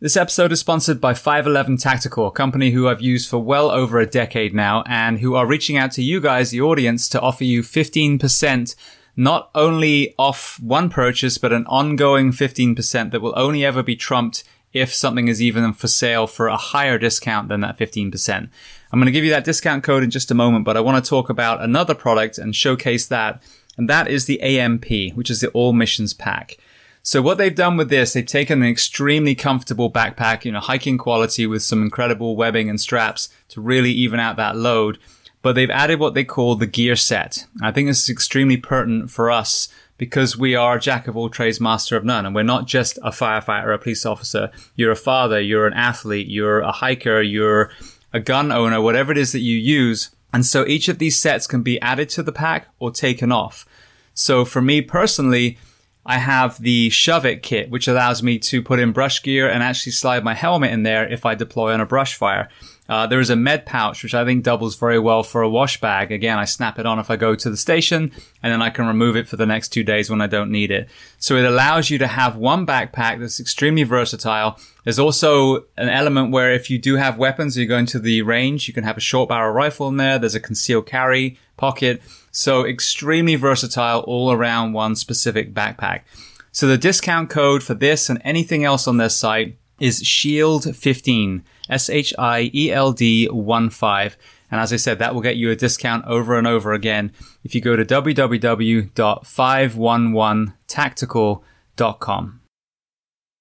This episode is sponsored by 511 Tactical, a company who I've used for well over a decade now and who are reaching out to you guys, the audience, to offer you 15% not only off one purchase, but an ongoing 15% that will only ever be trumped if something is even for sale for a higher discount than that 15%. I'm going to give you that discount code in just a moment, but I want to talk about another product and showcase that. And that is the AMP, which is the All Missions Pack. So what they've done with this, they've taken an extremely comfortable backpack, you know, hiking quality with some incredible webbing and straps to really even out that load. But they've added what they call the gear set. I think this is extremely pertinent for us because we are jack of all trades, master of none. And we're not just a firefighter a police officer. You're a father, you're an athlete, you're a hiker, you're a gun owner, whatever it is that you use. And so each of these sets can be added to the pack or taken off. So for me personally, I have the Shove It kit, which allows me to put in brush gear and actually slide my helmet in there if I deploy on a brush fire. Uh, there is a med pouch, which I think doubles very well for a wash bag. Again, I snap it on if I go to the station and then I can remove it for the next two days when I don't need it. So it allows you to have one backpack that's extremely versatile. There's also an element where if you do have weapons, you're going to the range, you can have a short barrel rifle in there. There's a concealed carry pocket. So extremely versatile all around one specific backpack. So the discount code for this and anything else on their site is SHIELD15, S-H-I-E-L-D 1 5. And as I said, that will get you a discount over and over again if you go to www.511tactical.com.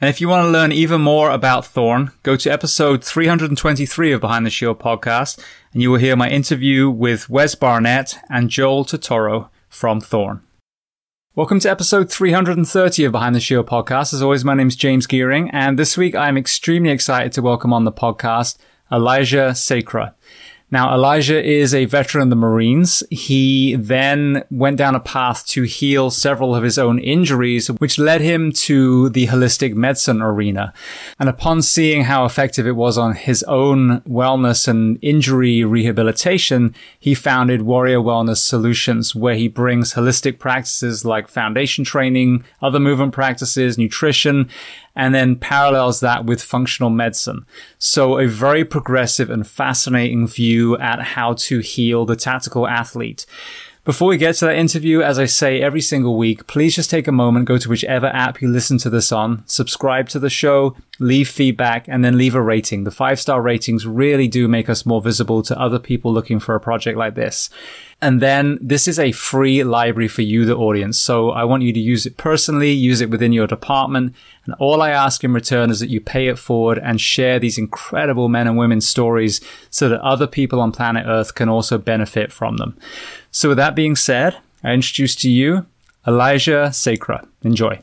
And if you want to learn even more about Thorne, go to episode 323 of Behind the Shield podcast, and you will hear my interview with Wes Barnett and Joel Totoro from Thorne. Welcome to episode 330 of Behind the Shield podcast. As always, my name is James Geering, and this week I'm extremely excited to welcome on the podcast Elijah Sacra. Now, Elijah is a veteran of the Marines. He then went down a path to heal several of his own injuries, which led him to the holistic medicine arena. And upon seeing how effective it was on his own wellness and injury rehabilitation, he founded Warrior Wellness Solutions, where he brings holistic practices like foundation training, other movement practices, nutrition, and then parallels that with functional medicine. So a very progressive and fascinating view at how to heal the tactical athlete. Before we get to that interview, as I say every single week, please just take a moment, go to whichever app you listen to this on, subscribe to the show, leave feedback, and then leave a rating. The five star ratings really do make us more visible to other people looking for a project like this. And then this is a free library for you, the audience. So I want you to use it personally, use it within your department. And all I ask in return is that you pay it forward and share these incredible men and women's stories so that other people on planet Earth can also benefit from them. So with that being said, I introduce to you Elijah Sacra. Enjoy.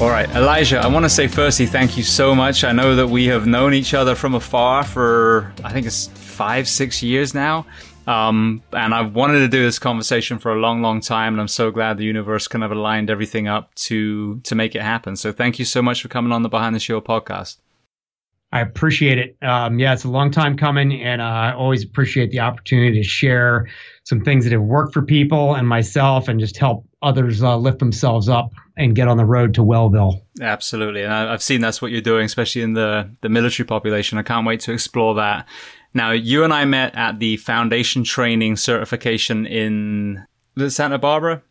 All right, Elijah, I want to say firstly, thank you so much. I know that we have known each other from afar for, I think it's five, six years now. Um, and I've wanted to do this conversation for a long, long time. And I'm so glad the universe kind of aligned everything up to, to make it happen. So thank you so much for coming on the Behind the Shield podcast. I appreciate it. Um, yeah, it's a long time coming, and uh, I always appreciate the opportunity to share some things that have worked for people and myself, and just help others uh, lift themselves up and get on the road to Wellville. Absolutely, and I've seen that's what you're doing, especially in the the military population. I can't wait to explore that. Now, you and I met at the foundation training certification in Santa Barbara.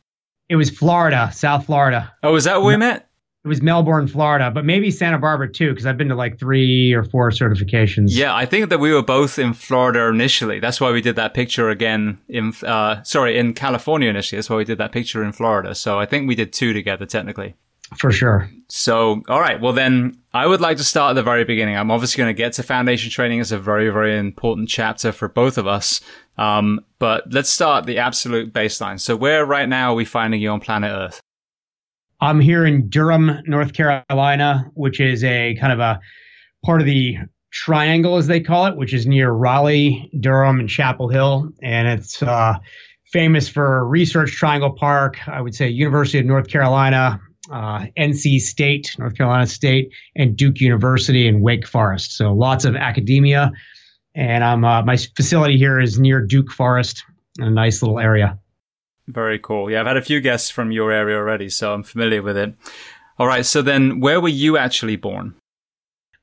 It was Florida, South Florida. Oh, is that where we met? It was Melbourne, Florida, but maybe Santa Barbara too, because I've been to like three or four certifications. Yeah, I think that we were both in Florida initially. That's why we did that picture again in, uh, sorry, in California initially. That's why we did that picture in Florida. So I think we did two together technically. For sure. So, all right. Well, then I would like to start at the very beginning. I'm obviously going to get to foundation training. It's a very, very important chapter for both of us. Um, but let's start the absolute baseline. So where right now are we finding you on planet Earth? I'm here in Durham, North Carolina, which is a kind of a part of the triangle, as they call it, which is near Raleigh, Durham, and Chapel Hill. And it's uh, famous for Research Triangle Park, I would say University of North Carolina, uh, NC State, North Carolina State, and Duke University and Wake Forest. So lots of academia. And I'm, uh, my facility here is near Duke Forest, a nice little area. Very cool. Yeah, I've had a few guests from your area already, so I'm familiar with it. All right. So then, where were you actually born?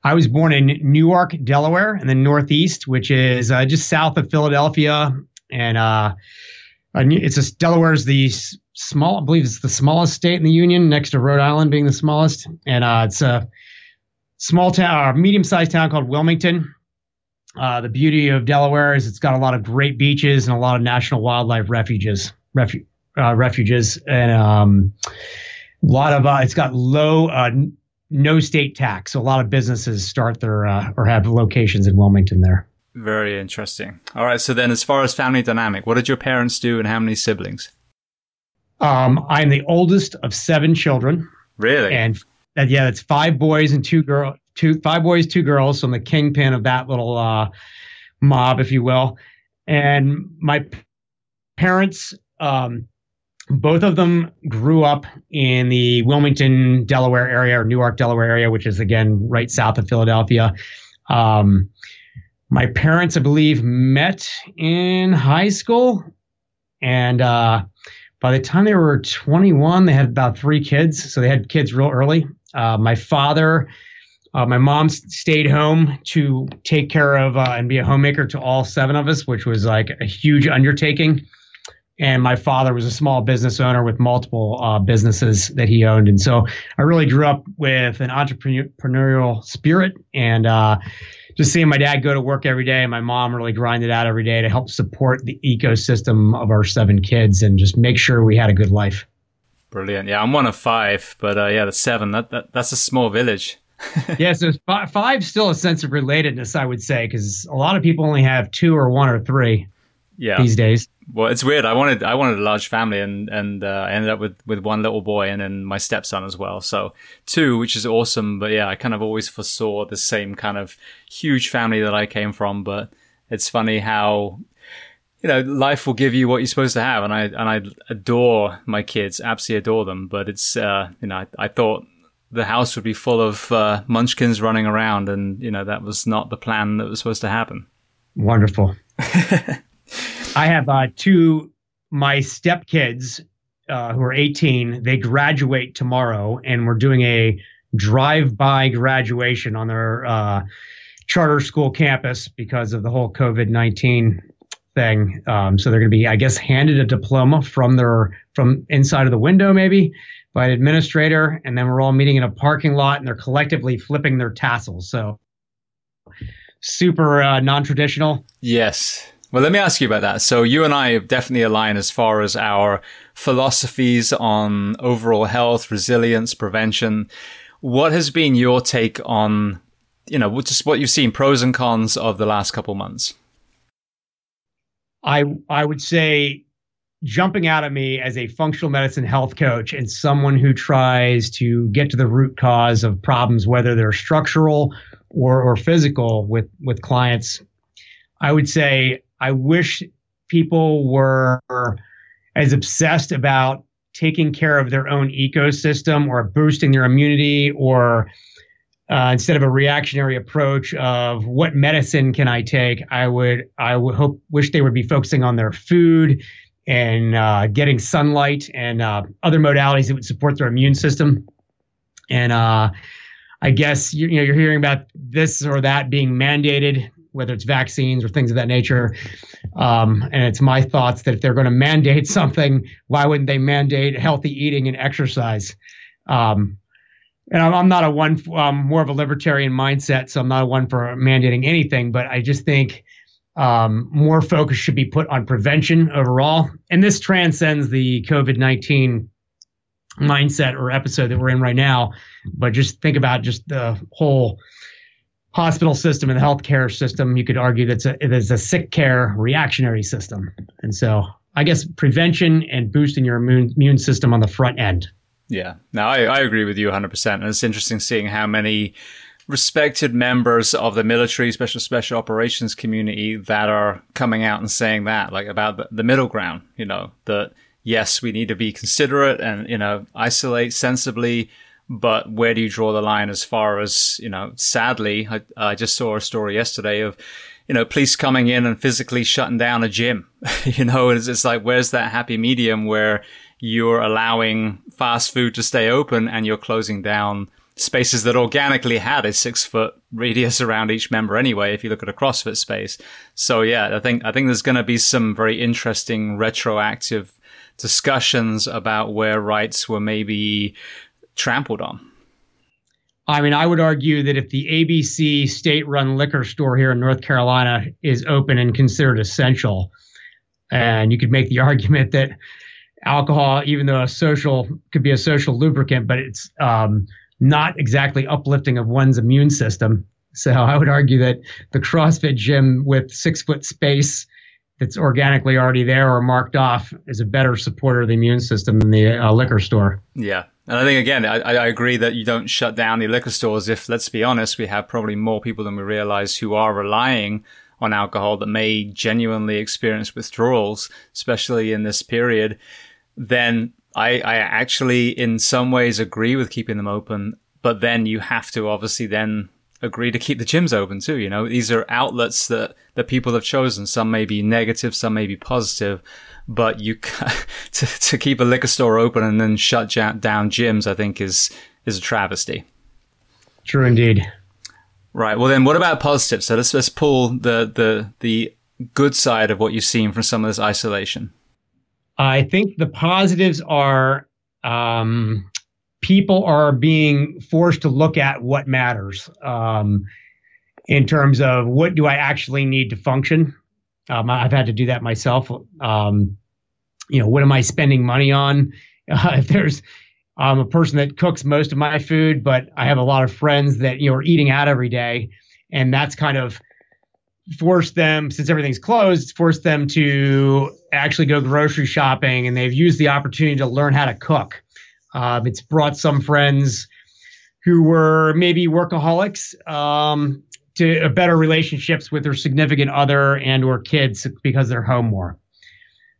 I was born in Newark, Delaware, in the Northeast, which is uh, just south of Philadelphia. And uh, it's a, Delaware is the small, I believe it's the smallest state in the Union, next to Rhode Island being the smallest. And uh, it's a small town, or medium sized town called Wilmington. Uh, the beauty of Delaware is it's got a lot of great beaches and a lot of national wildlife refuges refu- uh, refuges and um, a lot of uh, it's got low uh, no state tax. So a lot of businesses start their uh, or have locations in wilmington there. Very interesting. All right. So then as far as family dynamic what did your parents do and how many siblings? Um, i'm the oldest of seven children. Really? And yeah it's five boys and two girl two five boys two girls. So i'm the kingpin of that little uh, mob if you will. And my parents um, both of them grew up in the Wilmington, Delaware area or Newark, Delaware area, which is again right south of Philadelphia. Um, my parents, I believe, met in high school, and uh, by the time they were 21, they had about three kids. So they had kids real early. Uh, my father, uh, my mom stayed home to take care of uh, and be a homemaker to all seven of us, which was like a huge undertaking and my father was a small business owner with multiple uh, businesses that he owned. And so i really grew up with an entrepreneurial spirit and uh, just seeing my dad go to work every day and my mom really grinded out every day to help support the ecosystem of our seven kids and just make sure we had a good life. Brilliant. Yeah i'm one of five but uh, yeah the seven that, that that's a small village. Yeah, so five, five still a sense of relatedness, I would say, because a lot of people only have two or one or three yeah. these days. Well, it's weird. I wanted I wanted a large family, and and uh, I ended up with with one little boy and then my stepson as well. So two, which is awesome. But yeah, I kind of always foresaw the same kind of huge family that I came from. But it's funny how you know life will give you what you're supposed to have, and I and I adore my kids, absolutely adore them. But it's uh, you know I, I thought the house would be full of uh, munchkins running around, and you know that was not the plan that was supposed to happen. Wonderful. I have uh, two my stepkids uh, who are 18. They graduate tomorrow, and we're doing a drive-by graduation on their uh, charter school campus because of the whole COVID 19 thing. Um, so they're going to be, I guess, handed a diploma from their from inside of the window, maybe by an administrator, and then we're all meeting in a parking lot, and they're collectively flipping their tassels. So super uh, non-traditional. Yes. Well, let me ask you about that. So you and I definitely align as far as our philosophies on overall health, resilience, prevention. What has been your take on, you know, just what you've seen, pros and cons of the last couple months? I I would say jumping out at me as a functional medicine health coach and someone who tries to get to the root cause of problems, whether they're structural or, or physical with, with clients. I would say I wish people were as obsessed about taking care of their own ecosystem or boosting their immunity or uh, instead of a reactionary approach of what medicine can I take, I would I would hope wish they would be focusing on their food and uh, getting sunlight and uh, other modalities that would support their immune system. And uh, I guess you, you know you're hearing about this or that being mandated, whether it's vaccines or things of that nature. Um, and it's my thoughts that if they're going to mandate something, why wouldn't they mandate healthy eating and exercise? Um, and I'm, I'm not a one, um, more of a libertarian mindset, so I'm not a one for mandating anything. But I just think um, more focus should be put on prevention overall, and this transcends the COVID nineteen mindset or episode that we're in right now. But just think about just the whole hospital system and the healthcare system. You could argue that's a it is a sick care reactionary system, and so I guess prevention and boosting your immune, immune system on the front end. Yeah, no, I, I agree with you 100%. And it's interesting seeing how many respected members of the military, special special operations community that are coming out and saying that, like about the middle ground, you know, that yes, we need to be considerate and, you know, isolate sensibly, but where do you draw the line as far as, you know, sadly, I, I just saw a story yesterday of, you know, police coming in and physically shutting down a gym, you know, it's, it's like, where's that happy medium where, you're allowing fast food to stay open and you're closing down spaces that organically had a six foot radius around each member anyway, if you look at a CrossFit space. So yeah, I think, I think there's going to be some very interesting retroactive discussions about where rights were maybe trampled on. I mean, I would argue that if the ABC state run liquor store here in North Carolina is open and considered essential, and you could make the argument that alcohol, even though a social could be a social lubricant, but it's um, not exactly uplifting of one's immune system. So I would argue that the CrossFit gym with six foot space that's organically already there or marked off is a better supporter of the immune system than the uh, liquor store. Yeah. And I think, again, I, I, agree that you don't shut down the liquor stores if, let's be honest, we have probably more people than we realize who are relying on alcohol that may genuinely experience withdrawals, especially in this period then I, I actually in some ways agree with keeping them open, but then you have to obviously then agree to keep the gyms open too. You know, these are outlets that, that people have chosen. Some may be negative, some may be positive, but you to, to keep a liquor store open and then shut down gyms, I think is, is a travesty. True indeed. Right. Well, then what about positives? So let's, let's pull the, the, the good side of what you've seen from some of this isolation. I think the positives are um, people are being forced to look at what matters um, in terms of what do I actually need to function. Um, I've had to do that myself. Um, you know, what am I spending money on? Uh, if there's I'm a person that cooks most of my food, but I have a lot of friends that you know are eating out every day, and that's kind of forced them since everything's closed forced them to actually go grocery shopping and they've used the opportunity to learn how to cook um, it's brought some friends who were maybe workaholics um, to better relationships with their significant other and or kids because they're home more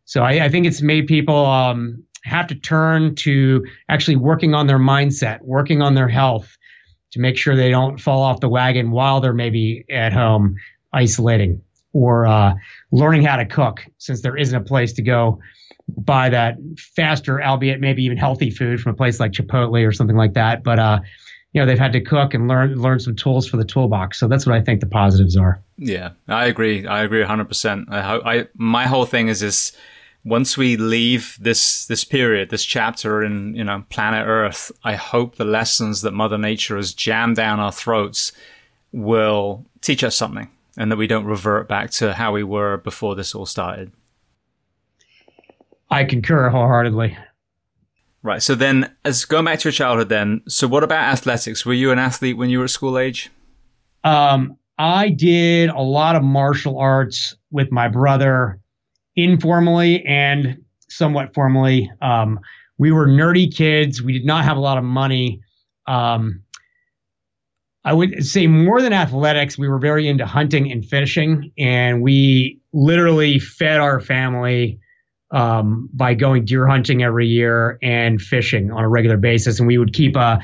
so i, I think it's made people um, have to turn to actually working on their mindset working on their health to make sure they don't fall off the wagon while they're maybe at home isolating or uh, learning how to cook since there isn't a place to go buy that faster, albeit maybe even healthy food from a place like Chipotle or something like that. But uh, you know, they've had to cook and learn learn some tools for the toolbox. So that's what I think the positives are. Yeah, I agree. I agree 100%. I, I my whole thing is this once we leave this this period, this chapter in you know planet Earth, I hope the lessons that Mother Nature has jammed down our throats will teach us something and that we don't revert back to how we were before this all started. I concur wholeheartedly. Right. So then, as going back to your childhood, then, so what about athletics? Were you an athlete when you were at school age? Um, I did a lot of martial arts with my brother informally and somewhat formally. Um, we were nerdy kids. We did not have a lot of money. Um, I would say more than athletics, we were very into hunting and fishing, and we literally fed our family um, by going deer hunting every year and fishing on a regular basis. And we would keep a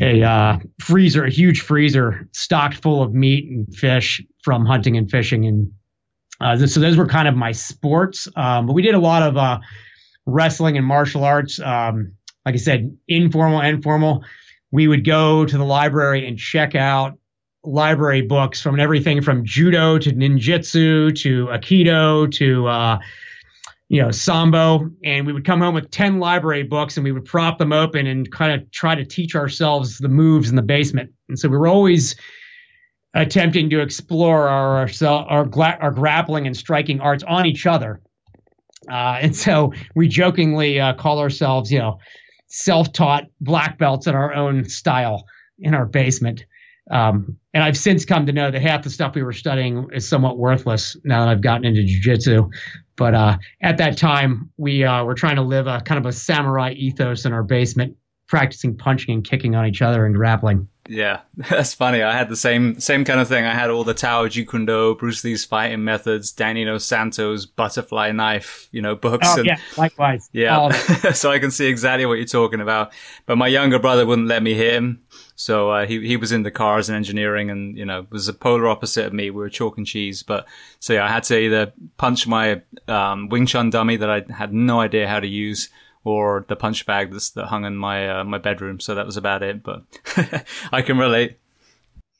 a uh, freezer, a huge freezer stocked full of meat and fish from hunting and fishing. And uh, so those were kind of my sports. Um, but we did a lot of uh, wrestling and martial arts. Um, like I said, informal and formal we would go to the library and check out library books from everything from judo to ninjutsu to aikido to uh, you know sambo and we would come home with 10 library books and we would prop them open and kind of try to teach ourselves the moves in the basement and so we were always attempting to explore our our, our, grappling and striking arts on each other uh, and so we jokingly uh, call ourselves you know self-taught black belts in our own style in our basement. Um, and I've since come to know that half the stuff we were studying is somewhat worthless now that I've gotten into jujitsu. But uh, at that time, we uh, were trying to live a kind of a samurai ethos in our basement, practicing punching and kicking on each other and grappling. Yeah, that's funny. I had the same same kind of thing. I had all the Tao Jeet Kune Do, Bruce Lee's fighting methods, Danny Inosanto's butterfly knife, you know, books. Oh, and, yeah, likewise. Yeah, so I can see exactly what you're talking about. But my younger brother wouldn't let me hit him, so uh, he he was in the cars and engineering, and you know, was the polar opposite of me. We were chalk and cheese. But so yeah, I had to either punch my um, Wing Chun dummy that I had no idea how to use, or the punch bag that's, that hung in my uh, my bedroom. So that was about it. But I can relate.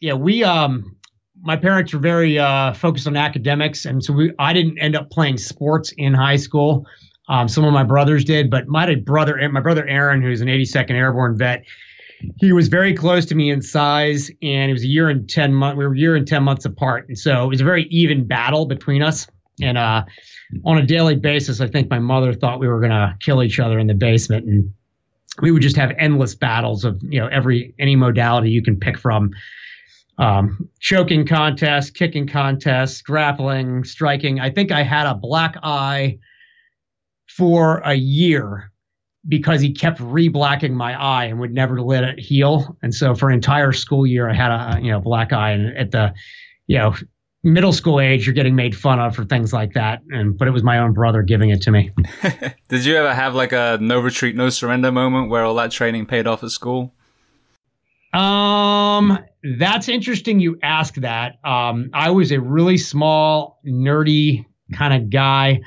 Yeah, we um, my parents were very uh, focused on academics, and so we I didn't end up playing sports in high school. Um, some of my brothers did, but my brother, my brother Aaron, who's an 82nd Airborne vet, he was very close to me in size, and he was a year and 10 months. We were a year and 10 months apart, and so it was a very even battle between us. And uh, on a daily basis, I think my mother thought we were going to kill each other in the basement, and we would just have endless battles of you know every any modality you can pick from. Um, choking contests, kicking contests, grappling, striking. I think I had a black eye for a year because he kept re-blacking my eye and would never let it heal. And so for an entire school year, I had a you know black eye, and at the you know middle school age, you're getting made fun of for things like that. And but it was my own brother giving it to me. Did you ever have like a no retreat, no surrender moment where all that training paid off at school? Um, that's interesting. You ask that. Um, I was a really small, nerdy kind of guy.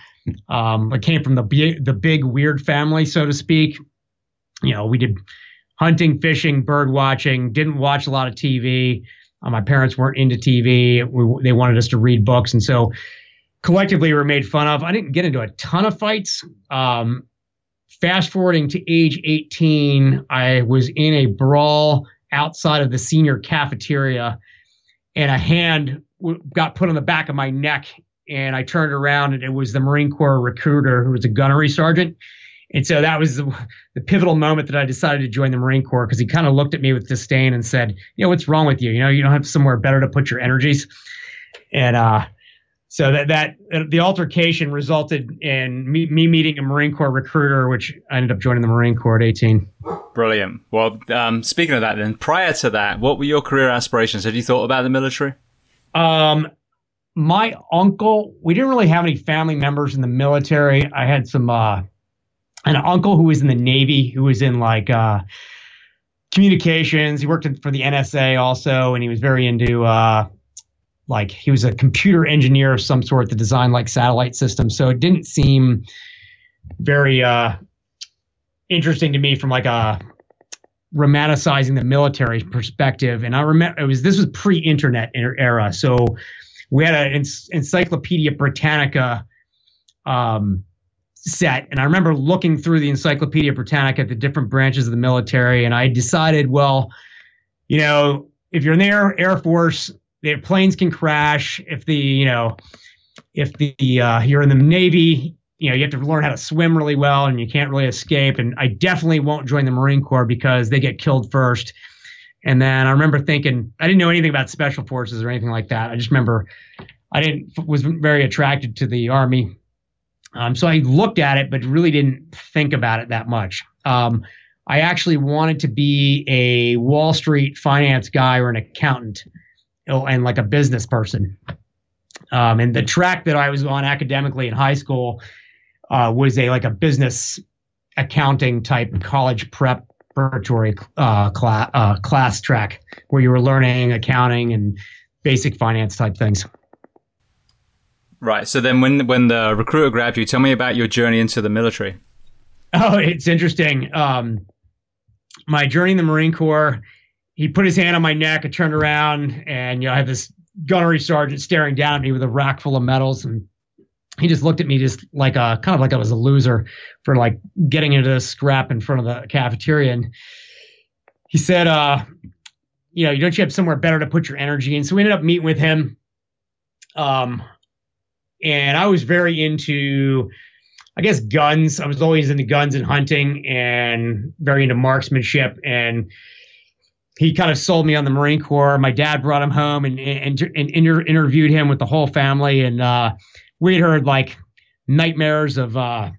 Um, I came from the big, the big weird family, so to speak. You know, we did hunting, fishing, bird watching. Didn't watch a lot of TV. Uh, my parents weren't into TV. We, they wanted us to read books, and so collectively we were made fun of. I didn't get into a ton of fights. Um, fast forwarding to age 18, I was in a brawl outside of the senior cafeteria, and a hand w- got put on the back of my neck. And I turned around, and it was the Marine Corps recruiter who was a gunnery sergeant. And so that was the, the, pivotal moment that I decided to join the Marine Corps because he kind of looked at me with disdain and said, "You know, what's wrong with you? You know, you don't have somewhere better to put your energies." And uh, so that that uh, the altercation resulted in me, me, meeting a Marine Corps recruiter, which I ended up joining the Marine Corps at 18. Brilliant. Well, um, speaking of that, then prior to that, what were your career aspirations? Had you thought about the military? Um, my uncle, we didn't really have any family members in the military. I had some. Uh, an uncle who was in the Navy, who was in like uh, communications. He worked for the NSA also, and he was very into uh, like he was a computer engineer of some sort to design like satellite systems. So it didn't seem very uh, interesting to me from like a romanticizing the military perspective. And I remember it was this was pre-internet era, so we had an Encyclopedia Britannica. Um, set. And I remember looking through the Encyclopedia Britannica at the different branches of the military, and I decided, well, you know, if you're in the Air, Air Force, the planes can crash. If the, you know, if the uh, you're in the Navy, you know, you have to learn how to swim really well, and you can't really escape. And I definitely won't join the Marine Corps because they get killed first. And then I remember thinking, I didn't know anything about special forces or anything like that. I just remember I didn't was very attracted to the Army Um, so I looked at it, but really didn't think about it that much. Um, I actually wanted to be a Wall Street finance guy or an accountant and like a business person. Um, and the track that I was on academically in high school uh, was a like a business accounting type college preparatory uh, class uh, class track where you were learning accounting and basic finance type things. Right. So then, when when the recruiter grabbed you, tell me about your journey into the military. Oh, it's interesting. Um, my journey in the Marine Corps, he put his hand on my neck. I turned around and, you know, I had this gunnery sergeant staring down at me with a rack full of medals. And he just looked at me just like a kind of like I was a loser for like getting into the scrap in front of the cafeteria. And he said, uh, you know, don't you have somewhere better to put your energy in? So we ended up meeting with him. Um, and I was very into I guess guns. I was always into guns and hunting and very into marksmanship. And he kind of sold me on the Marine Corps. My dad brought him home and and, and inter- interviewed him with the whole family. And uh, we had heard like nightmares of uh,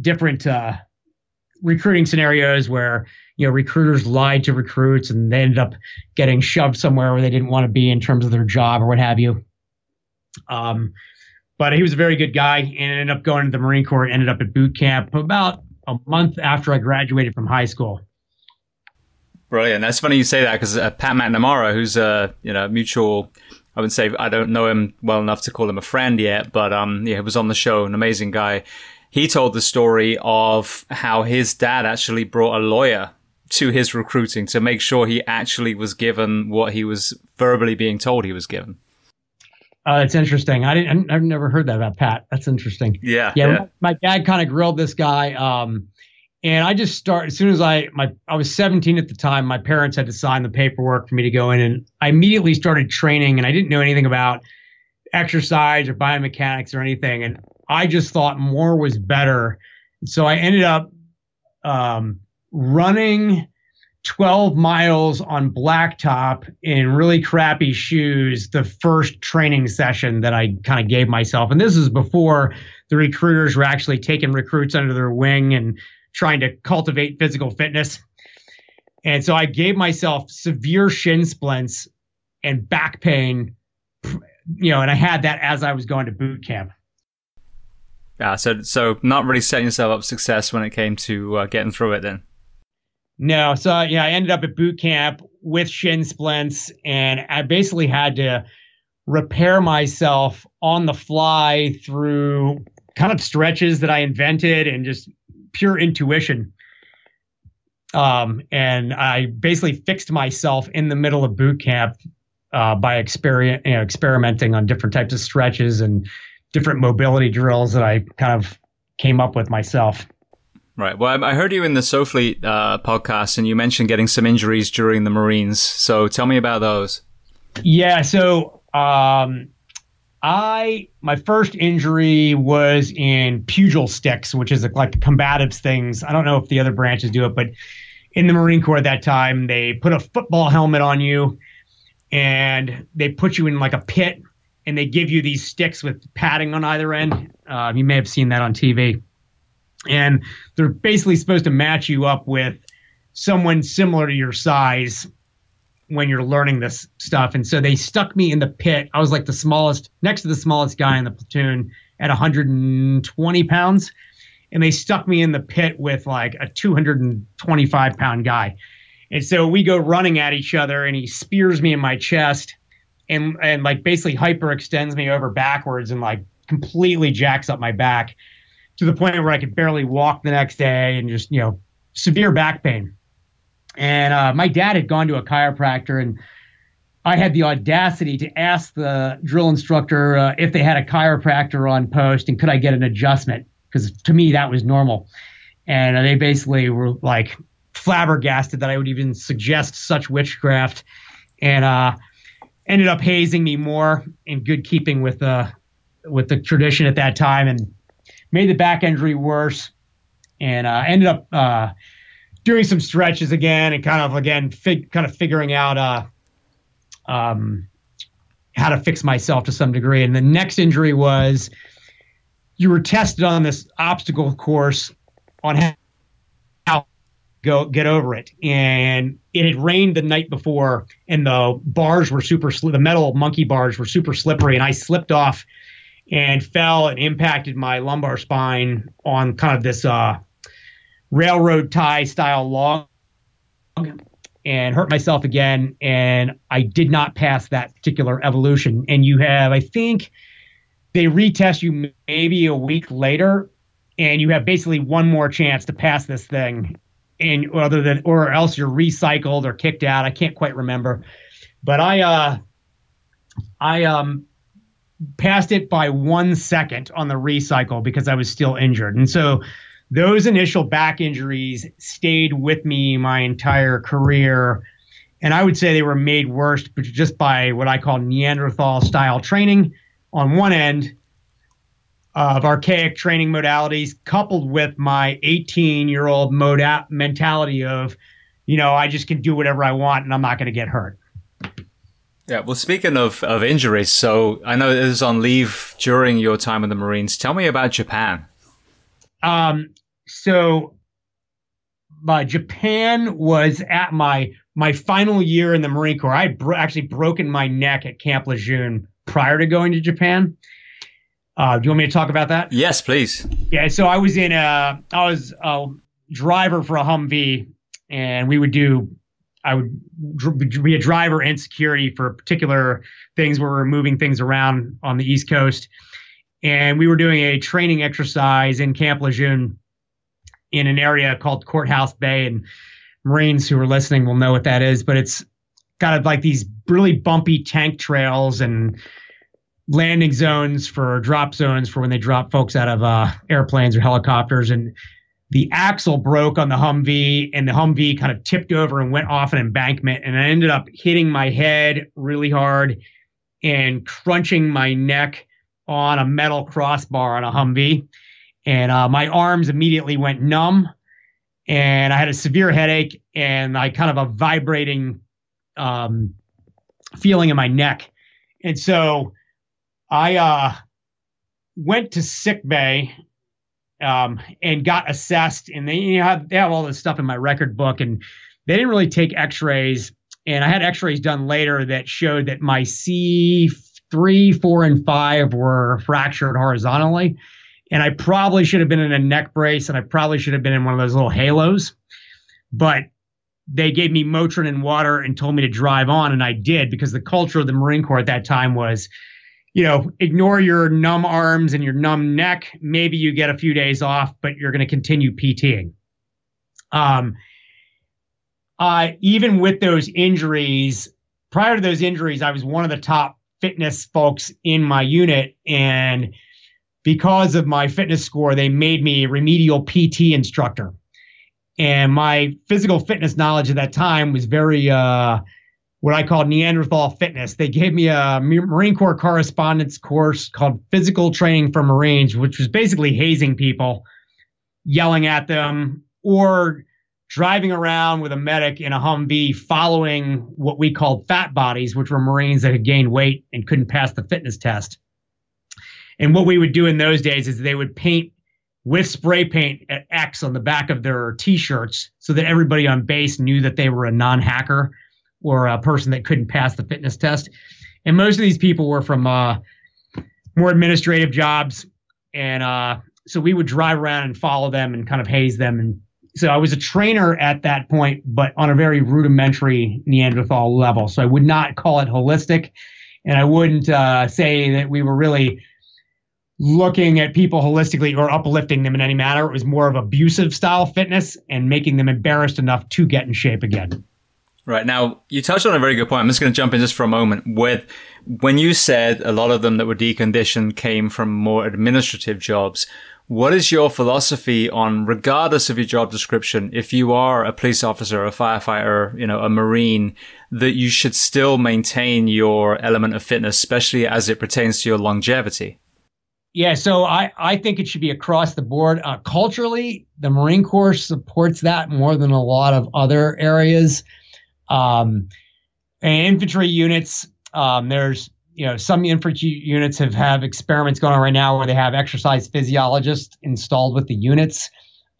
different uh, recruiting scenarios where you know recruiters lied to recruits and they ended up getting shoved somewhere where they didn't want to be in terms of their job or what have you. Um, but he was a very good guy and ended up going to the Marine Corps ended up at boot camp about a month after I graduated from high school. Brilliant. That's funny you say that because uh, Pat McNamara, who's a you know mutual, I would say I don't know him well enough to call him a friend yet, but um, yeah, he was on the show, an amazing guy. He told the story of how his dad actually brought a lawyer to his recruiting to make sure he actually was given what he was verbally being told he was given. Uh, that's interesting. I didn't. I've never heard that about Pat. That's interesting. Yeah. Yeah. yeah. My, my, dad kind of grilled this guy. Um, and I just started as soon as I my I was 17 at the time. My parents had to sign the paperwork for me to go in, and I immediately started training. And I didn't know anything about exercise or biomechanics or anything. And I just thought more was better. So I ended up um, running 12 miles on blacktop in really crappy shoes the first training session that I kind of gave myself. And this is before the recruiters were actually taking recruits under their wing and trying to cultivate physical fitness. And so I gave myself severe shin splints and back pain, you know, and I had that as I was going to boot camp. Yeah, so so not really setting yourself up success when it came to uh, getting through it then. No, so yeah, I ended up at boot camp with shin splints, and I basically had to repair myself on the fly through kind of stretches that I invented and just pure intuition. Um, and I basically fixed myself in the middle of boot camp uh, by experiment, you know, experimenting on different types of stretches and different mobility drills that I kind of came up with myself. Right. Well, I heard you in the SOFLETE uh, podcast, and you mentioned getting some injuries during the Marines. So tell me about those. Yeah. So um, I my first injury was in pugil sticks, which is like combative things. I don't know if the other branches do it, but in the Marine Corps at that time, they put a football helmet on you, and they put you in like a pit, and they give you these sticks with padding on either end. Uh, you may have seen that on TV and they're basically supposed to match you up with someone similar to your size when you're learning this stuff. And so they stuck me in the pit. I was like the smallest, next to the smallest guy in the platoon at 120 pounds. And they stuck me in the pit with like a 225 pound guy. And so we go running at each other and he spears me in my chest and, and like basically hyperextends me over backwards and like completely jacks up my back to the point where I could barely walk the next day and just, you know, severe back pain. And uh, my dad had gone to a chiropractor, and I had the audacity to ask the drill instructor uh, if they had a chiropractor on post and could I get an adjustment because to me that was normal. And they basically were like flabbergasted that I would even suggest such witchcraft, and uh, ended up hazing me more in good keeping with the with the tradition at that time and made the back injury worse, and uh, ended up uh, doing some stretches again and kind of again fig- kind of figuring out uh, um, how to fix myself to some degree. And the next injury was you were tested on this obstacle course on how, go get over it. And it had rained the night before, and the bars were super the metal monkey bars were super slippery, and I slipped off and fell and impacted my lumbar spine on kind of this uh, railroad tie style log and hurt myself again. And I did not pass that particular evolution. And you have, I think, they retest you maybe a week later, and you have basically one more chance to pass this thing. And other than, or else you're recycled or kicked out. I can't quite remember, but I, uh, I um, passed it by one second on the recycle because I was still injured, and so those initial back injuries stayed with me my entire career. And I would say they were made worse just by what I call Neanderthal style training on one end of archaic training modalities, coupled with my 18 year old moda- mentality of, you know, I just can do whatever I want and I'm not going to get hurt. Yeah, well, speaking of, of injuries, so I know it was on leave during your time in the Marines. Tell me about Japan. Um, so uh, Japan was at my my final year in the Marine Corps. I bro- actually broken my neck at Camp Lejeune prior to going to Japan. Uh, do you want me to talk about that? Yes, please. Yeah, so I was in a I was a driver for a Humvee, and we would do I would be a driver and security for particular things where we are moving things around on the East Coast, and we were doing a training exercise in Camp Lejeune in an area called Courthouse Bay, and Marines who are listening will know what that is. But it's kind of like these really bumpy tank trails and landing zones for drop zones for when they drop folks out of uh, airplanes or helicopters. And the axle broke on the Humvee, and the Humvee kind of tipped over and went off an embankment. And I ended up hitting my head really hard and crunching my neck on a metal crossbar on a Humvee and uh, my arms immediately went numb and I had a severe headache and I kind of a vibrating um, feeling in my neck. And so I uh, went to sick bay um, and got assessed. And they, you know, have, they have all this stuff in my record book and they didn't really take x-rays. And I had x-rays done later that showed that my C3, 4, and 5 were fractured horizontally and I probably should have been in a neck brace and I probably should have been in one of those little halos. But they gave me Motrin and water and told me to drive on, and I did because the culture of the Marine Corps at that time was, you know, ignore your numb arms and your numb neck. Maybe you get a few days off, but you're going to continue PTing. Um, uh, even with those injuries, prior to those injuries, I was one of the top fitness folks in my unit, and because of my fitness score, they made me a remedial PT instructor. And my physical fitness knowledge at that time was very, uh, what I call Neanderthal fitness. They gave me a Marine Corps correspondence course called Physical Training for Marines, which was basically hazing people, yelling at them, or driving around with a medic in a Humvee following what we called fat bodies, which were Marines that had gained weight and couldn't pass the fitness test. And what we would do in those days is they would paint with spray paint at X on the back of their t-shirts so that everybody on base knew that they were a non-hacker or a person that couldn't pass the fitness test. And most of these people were from uh, more administrative jobs. And uh, so we would drive around and follow them and kind of haze them. And so I was a trainer at that point, but on a very rudimentary Neanderthal level. So I would not call it holistic. And I wouldn't uh, say that we were really looking at people holistically or uplifting them in any manner. It was more of abusive style fitness and making them embarrassed enough to get in shape again. Right. Now, you touched on a very good point. I'm just going to jump in just for a moment with when you said a lot of them that were deconditioned came from more administrative jobs. What is your philosophy on, regardless of your job description, if you are a police officer, a firefighter, you know, a marine, that you should still maintain your element of fitness, especially as it pertains to your longevity? Yeah, so I, I think it should be across the board. Uh, culturally, the Marine Corps supports that more than a lot of other areas. Um, infantry units, um, there's you know, some infantry units have have experiments going on right now where they have exercise physiologists installed with the units.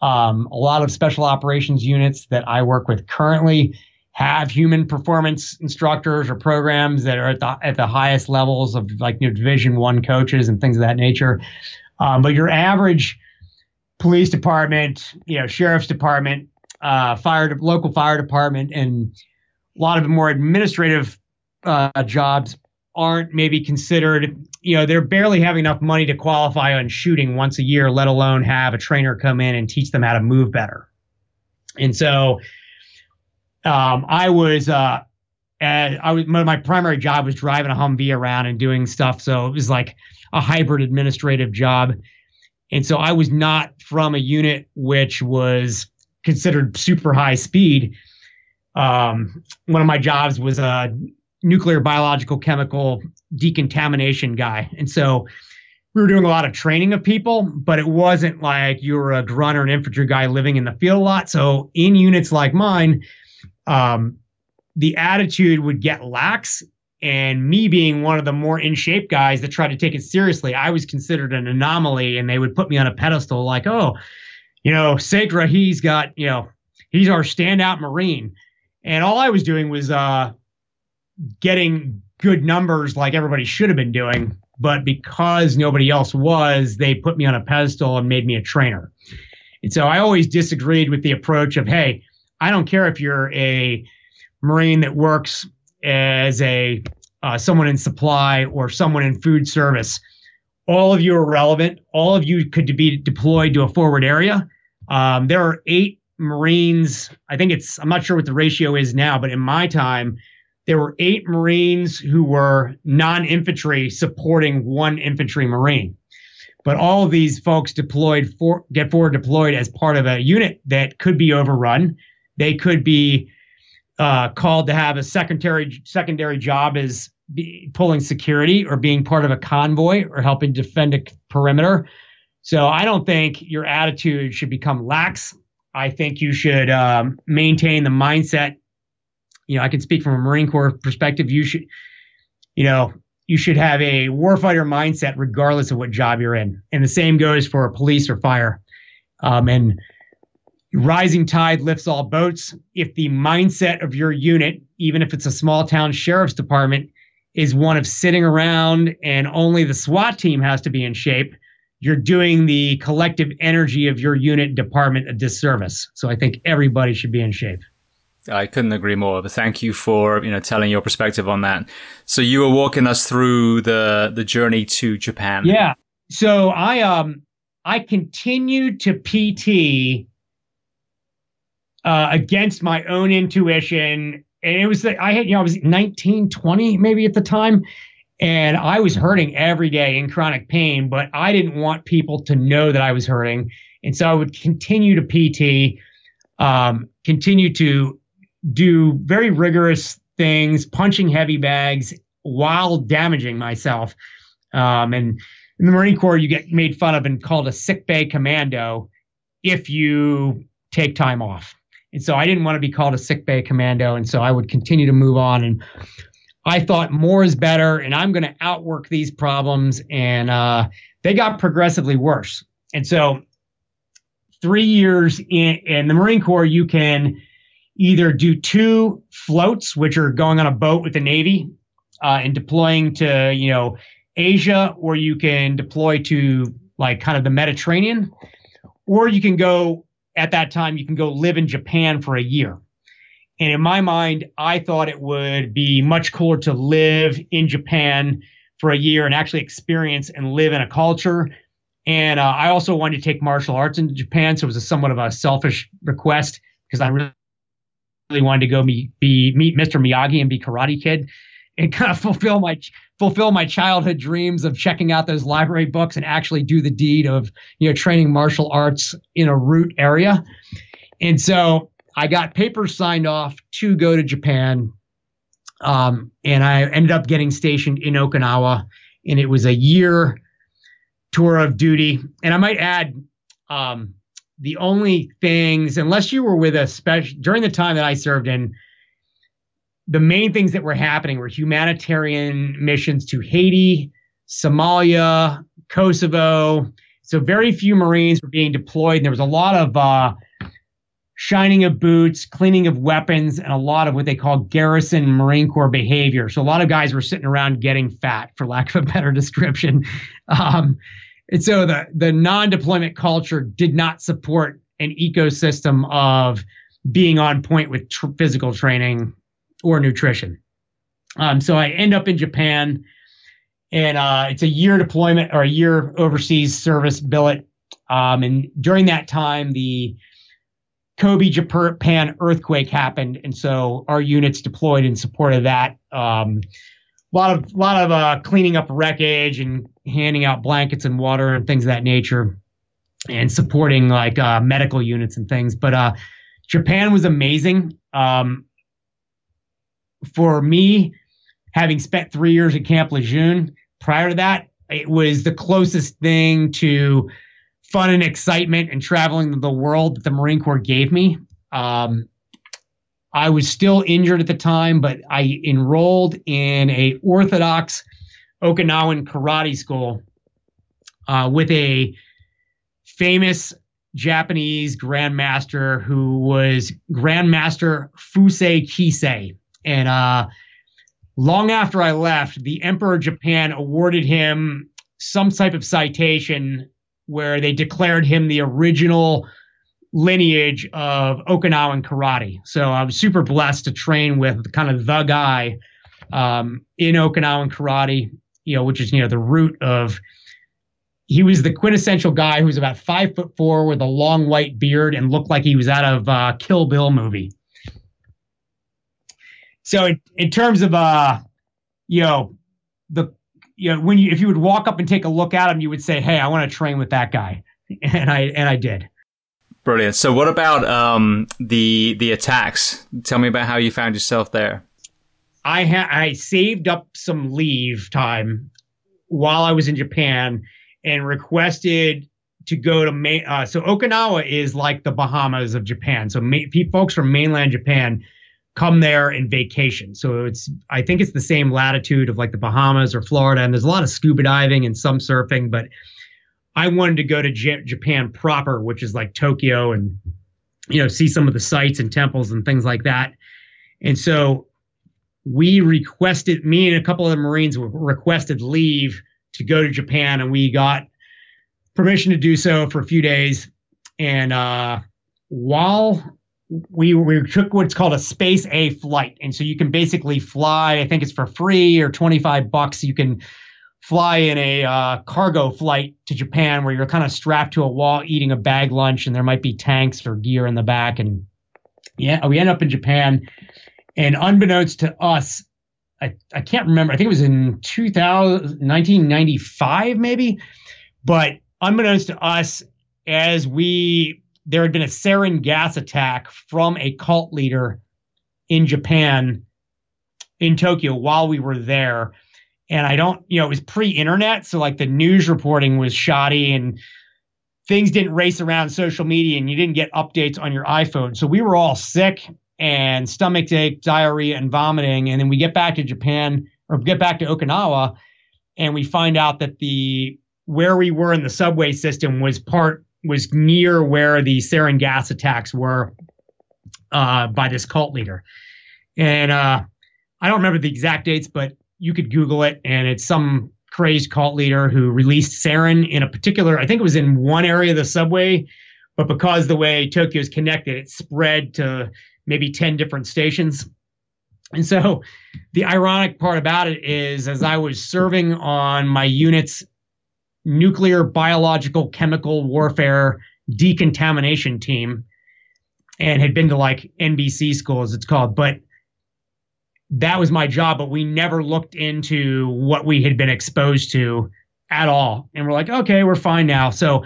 Um, a lot of special operations units that I work with currently have human performance instructors or programs that are at the at the highest levels of like you know, Division One coaches and things of that nature. Um, but your average police department, you know, sheriff's department, uh, fire local fire department, and a lot of more administrative uh, jobs aren't maybe considered. You know, they're barely having enough money to qualify on shooting once a year, let alone have a trainer come in and teach them how to move better. And so, um, I was, uh, I was my primary job was driving a Humvee around and doing stuff. So it was like a hybrid administrative job. And so I was not from a unit which was considered super high speed. Um, one of my jobs was a nuclear, biological, chemical decontamination guy. And so we were doing a lot of training of people, but it wasn't like you were a grunt or an infantry guy living in the field a lot. So in units like mine, um, the attitude would get lax. And me being one of the more in shape guys that tried to take it seriously, I was considered an anomaly. And they would put me on a pedestal like, oh, you know, Sakra, he's got, you know, he's our standout Marine. And all I was doing was uh, getting good numbers like everybody should have been doing. But because nobody else was, they put me on a pedestal and made me a trainer. And so I always disagreed with the approach of, hey, I don't care if you're a Marine that works as a uh, someone in supply or someone in food service. All of you are relevant. All of you could be deployed to a forward area. Um, there are eight Marines. I think it's, I'm not sure what the ratio is now, but in my time, there were eight Marines who were non infantry supporting one infantry Marine. But all of these folks deployed for get forward deployed as part of a unit that could be overrun. They could be uh, called to have a secondary secondary job as be, pulling security or being part of a convoy or helping defend a perimeter. So I don't think your attitude should become lax. I think you should um, maintain the mindset you know, I can speak from a Marine Corps perspective. You should, you know, you should have a warfighter mindset regardless of what job you're in. And the same goes for police or fire. Um, and rising tide lifts all boats. If the mindset of your unit, even if it's a small town sheriff's department, is one of sitting around and only the SWAT team has to be in shape, you're doing the collective energy of your unit department a disservice. So I think everybody should be in shape. I couldn't agree more. But thank you for you know telling your perspective on that. So you were walking us through the the journey to Japan. Yeah. So I um I continued to PT uh, against my own intuition, and it was I had you know I was 19, 20 maybe at the time, and I was hurting every day in chronic pain, but I didn't want people to know that I was hurting, and so I would continue to PT. Um, continue to do very rigorous things, punching heavy bags while damaging myself. Um, and in the Marine Corps, you get made fun of and called a sick bay commando if you take time off. And so I didn't want to be called a sick bay commando. And so I would continue to move on. And I thought more is better and I'm going to outwork these problems. And uh, they got progressively worse. And so three years in, in the Marine Corps, you can either do two floats, which are going on a boat with the Navy uh, and deploying to, you know, Asia, or you can deploy to like kind of the Mediterranean, or you can go at that time, you can go live in Japan for a year. And in my mind, I thought it would be much cooler to live in Japan for a year and actually experience and live in a culture. And uh, I also wanted to take martial arts into Japan. So it was a somewhat of a selfish request because I really really wanted to go meet, be meet Mr. Miyagi and be Karate Kid, and kind of fulfill my fulfill my childhood dreams of checking out those library books and actually do the deed of you know training martial arts in a root area. And so I got papers signed off to go to Japan, um, and I ended up getting stationed in Okinawa, and it was a year tour of duty. And I might add. Um, the only things, unless you were with a special during the time that I served in, the main things that were happening were humanitarian missions to Haiti, Somalia, Kosovo. So very few Marines were being deployed. And there was a lot of uh, shining of boots, cleaning of weapons, and a lot of what they call garrison Marine Corps behavior. So a lot of guys were sitting around getting fat, for lack of a better description. Um, and so the the non-deployment culture did not support an ecosystem of being on point with tr- physical training or nutrition. Um, so I end up in Japan, and uh, it's a year deployment or a year overseas service billet. Um, and during that time, the Kobe Japan earthquake happened, and so our units deployed in support of that. Um, a lot of lot of uh, cleaning up wreckage and handing out blankets and water and things of that nature, and supporting like uh, medical units and things. But uh, Japan was amazing. Um, for me, having spent three years at Camp Lejeune, prior to that, it was the closest thing to fun and excitement and traveling the world that the Marine Corps gave me. Um, I was still injured at the time, but I enrolled in a Orthodox Okinawan karate school uh, with a famous Japanese grandmaster who was Grandmaster Fusei Kise. And uh, long after I left, the Emperor of Japan awarded him some type of citation where they declared him the original lineage of Okinawan karate. So I was super blessed to train with kind of the guy um, in Okinawan karate, you know, which is, you know, the root of he was the quintessential guy who was about five foot four with a long white beard and looked like he was out of uh, Kill Bill movie. So in, in terms of uh, you know, the you know when you if you would walk up and take a look at him, you would say, "Hey, I want to train with that guy," and I and I did. Brilliant. So, what about um, the the attacks? Tell me about how you found yourself there. I ha- I saved up some leave time while I was in Japan and requested to go to main. Uh, so Okinawa is like the Bahamas of Japan. So ma- folks from mainland Japan come there and vacation. So it's I think it's the same latitude of like the Bahamas or Florida, and there's a lot of scuba diving and some surfing. But I wanted to go to J- Japan proper, which is like Tokyo, and you know see some of the sites and temples and things like that. And so we requested me and a couple of the Marines requested leave to go to Japan, and we got permission to do so for a few days. And uh, while we we took what's called a space A flight, and so you can basically fly. I think it's for free or twenty five bucks. You can fly in a uh, cargo flight to Japan where you're kind of strapped to a wall eating a bag lunch, and there might be tanks or gear in the back. And yeah, we end up in Japan, and unbeknownst to us, I, I can't remember. I think it was in 2000, 1995, maybe. But unbeknownst to us, as we there had been a sarin gas attack from a cult leader in Japan, in Tokyo, while we were there. And I don't, you know, it was pre internet. So, like, the news reporting was shoddy and things didn't race around social media and you didn't get updates on your iPhone. So, we were all sick and stomach ache, diarrhea, and vomiting. And then we get back to Japan or get back to Okinawa and we find out that the where we were in the subway system was part was near where the sarin gas attacks were uh, by this cult leader. And uh, I don't remember the exact dates, but you could Google it, and it's some crazed cult leader who released sarin in a particular, I think it was in one area of the subway, but because the way Tokyo is connected, it spread to maybe 10 different stations. And so the ironic part about it is, as I was serving on my unit's nuclear, biological, chemical warfare decontamination team and had been to like NBC school, as it's called. But that was my job. But we never looked into what we had been exposed to at all. And we're like, okay, we're fine now. So,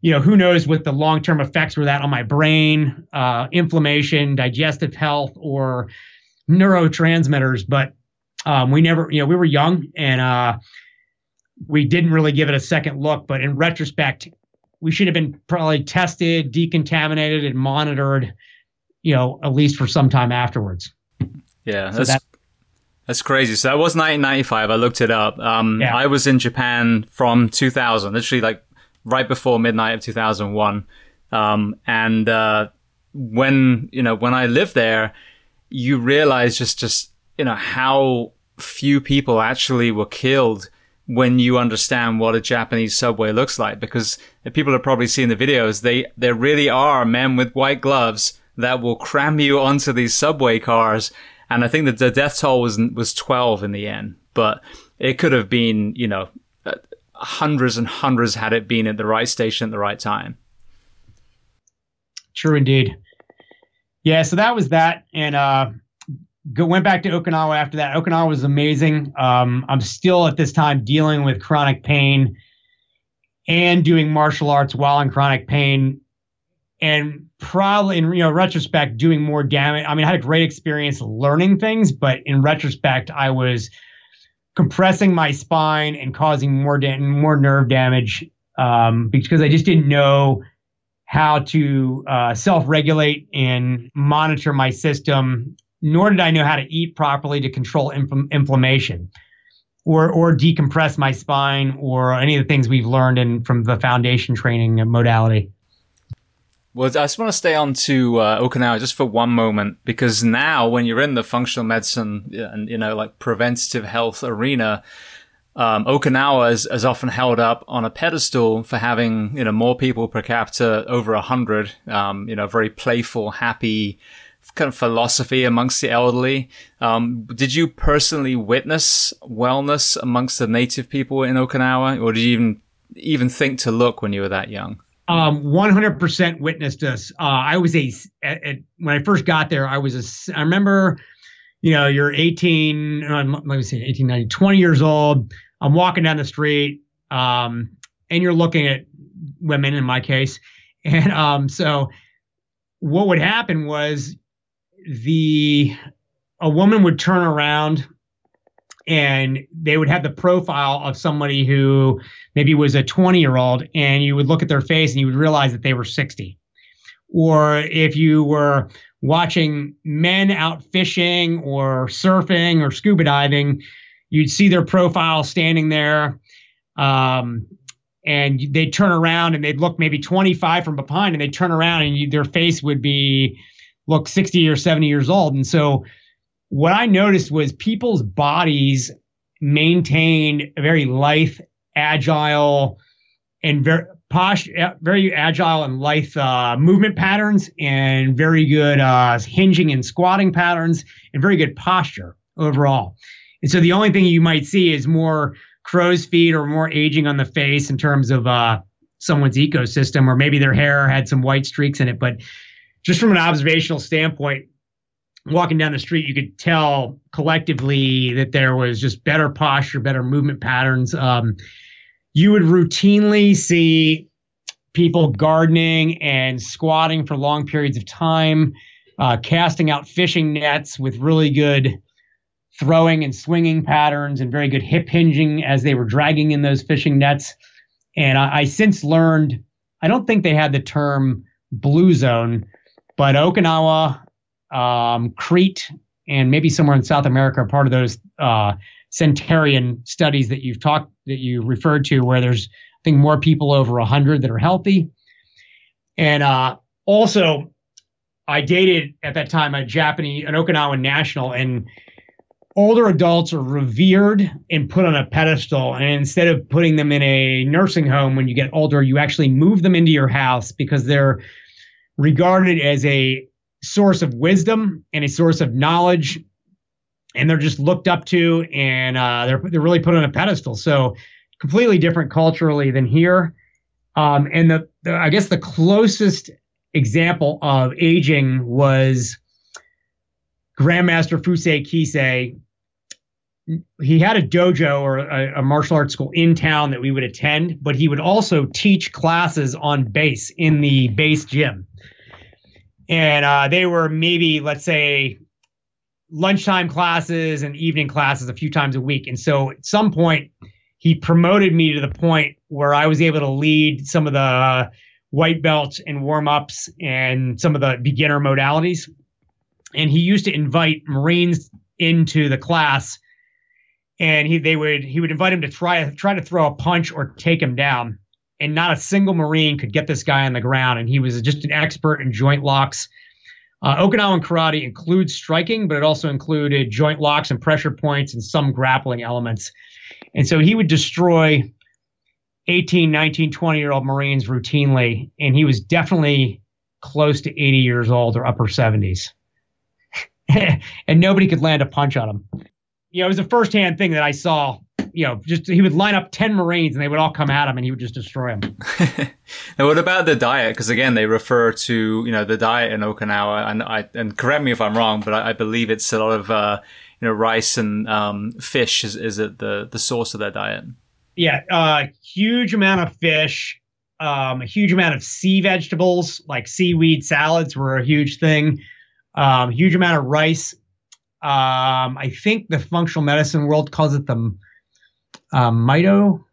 you know, who knows what the long term effects were that on my brain, uh, inflammation, digestive health, or neurotransmitters. But um, we never, you know, we were young and, uh, we didn't really give it a second look, but in retrospect, we should have been probably tested, decontaminated, and monitored, you know, at least for some time afterwards. Yeah, that's so that, that's crazy. So that was 1995. I looked it up. Um, yeah. I was in Japan from 2000, literally like right before midnight of 2001. Um, and uh, when you know when I lived there, you realize just just you know how few people actually were killed when you understand what a Japanese subway looks like. Because people have probably seen the videos. They there really are men with white gloves that will cram you onto these subway cars and I think that the death toll was was 12 in the end, but it could have been, you know, uh, hundreds and hundreds had it been at the right station at the right time. True indeed. Yeah, so that was that, and uh, go, went back to Okinawa after that. Okinawa was amazing. Um, I'm still at this time dealing with chronic pain and doing martial arts while in chronic pain and probably in you know retrospect doing more damage. I mean, I had a great experience learning things, but in retrospect, I was compressing my spine and causing more da- more nerve damage um, because I just didn't know how to uh, self-regulate and monitor my system. Nor did I know how to eat properly to control inf- inflammation. Or, or decompress my spine, or any of the things we've learned in from the foundation training modality. Well, I just want to stay on to uh, Okinawa just for one moment because now, when you're in the functional medicine and you know, like preventative health arena, um, Okinawa is, is, often held up on a pedestal for having you know more people per capita over hundred. Um, you know, very playful, happy kind of philosophy amongst the elderly. Um, did you personally witness wellness amongst the native people in Okinawa, or did you even even think to look when you were that young? Um, 100% witnessed us. Uh, I was a, when I first got there, I was a, I remember, you know, you're 18, uh, let me see, 18, 19, 20 years old. I'm walking down the street, um, and you're looking at women in my case. And, um, so what would happen was the, a woman would turn around and they would have the profile of somebody who maybe was a 20 year old and you would look at their face and you would realize that they were 60 or if you were watching men out fishing or surfing or scuba diving you'd see their profile standing there um, and they'd turn around and they'd look maybe 25 from behind and they'd turn around and you, their face would be look 60 or 70 years old and so what I noticed was people's bodies maintained a very lithe, agile, and very posh, very agile and lithe uh, movement patterns, and very good uh, hinging and squatting patterns, and very good posture overall. And so the only thing you might see is more crow's feet or more aging on the face in terms of uh, someone's ecosystem, or maybe their hair had some white streaks in it. But just from an observational standpoint, walking down the street, you could tell collectively that there was just better posture, better movement patterns. Um, you would routinely see people gardening and squatting for long periods of time, uh, casting out fishing nets with really good throwing and swinging patterns and very good hip hinging as they were dragging in those fishing nets. And I, I since learned, I don't think they had the term blue zone, but Okinawa um, Crete, and maybe somewhere in South America are part of those uh, centenarian studies that you've talked that you referred to, where there's I think more people over hundred that are healthy, and uh, also I dated at that time a Japanese, an Okinawan national, and older adults are revered and put on a pedestal. And instead of putting them in a nursing home when you get older, you actually move them into your house because they're regarded as a source of wisdom and a source of knowledge and they're just looked up to and uh, they're they're really put on a pedestal. So completely different culturally than here. Um, and the, the, I guess the closest example of aging was Grandmaster Fusei Kise. He had a dojo or a, a martial arts school in town that we would attend, but he would also teach classes on base in the base gym and uh, they were maybe let's say lunchtime classes and evening classes a few times a week. And so at some point, he promoted me to the point where I was able to lead some of the white belts and warm ups and some of the beginner modalities. and he used to invite Marines into the class, and he they would he would invite him to try try to throw a punch or take him down, and not a single Marine could get this guy on the ground, and he was just an expert in joint locks. Uh, Okinawan karate includes striking, but it also included joint locks and pressure points and some grappling elements. And so he would destroy 18, 19, 20 year old Marines routinely. And he was definitely close to 80 years old or upper 70s. and nobody could land a punch on him. You know, it was a firsthand thing that I saw. You know, just he would line up 10 Marines and they would all come at him and he would just destroy them. now, what about the diet? Because again, they refer to, you know, the diet in Okinawa. And I, and correct me if I'm wrong, but I, I believe it's a lot of, uh, you know, rice and um, fish is, is it the, the source of their diet? Yeah, uh, huge amount of fish, um, a huge amount of sea vegetables, like seaweed salads were a huge thing. Um, huge amount of rice. Um, I think the functional medicine world calls it the um, Mito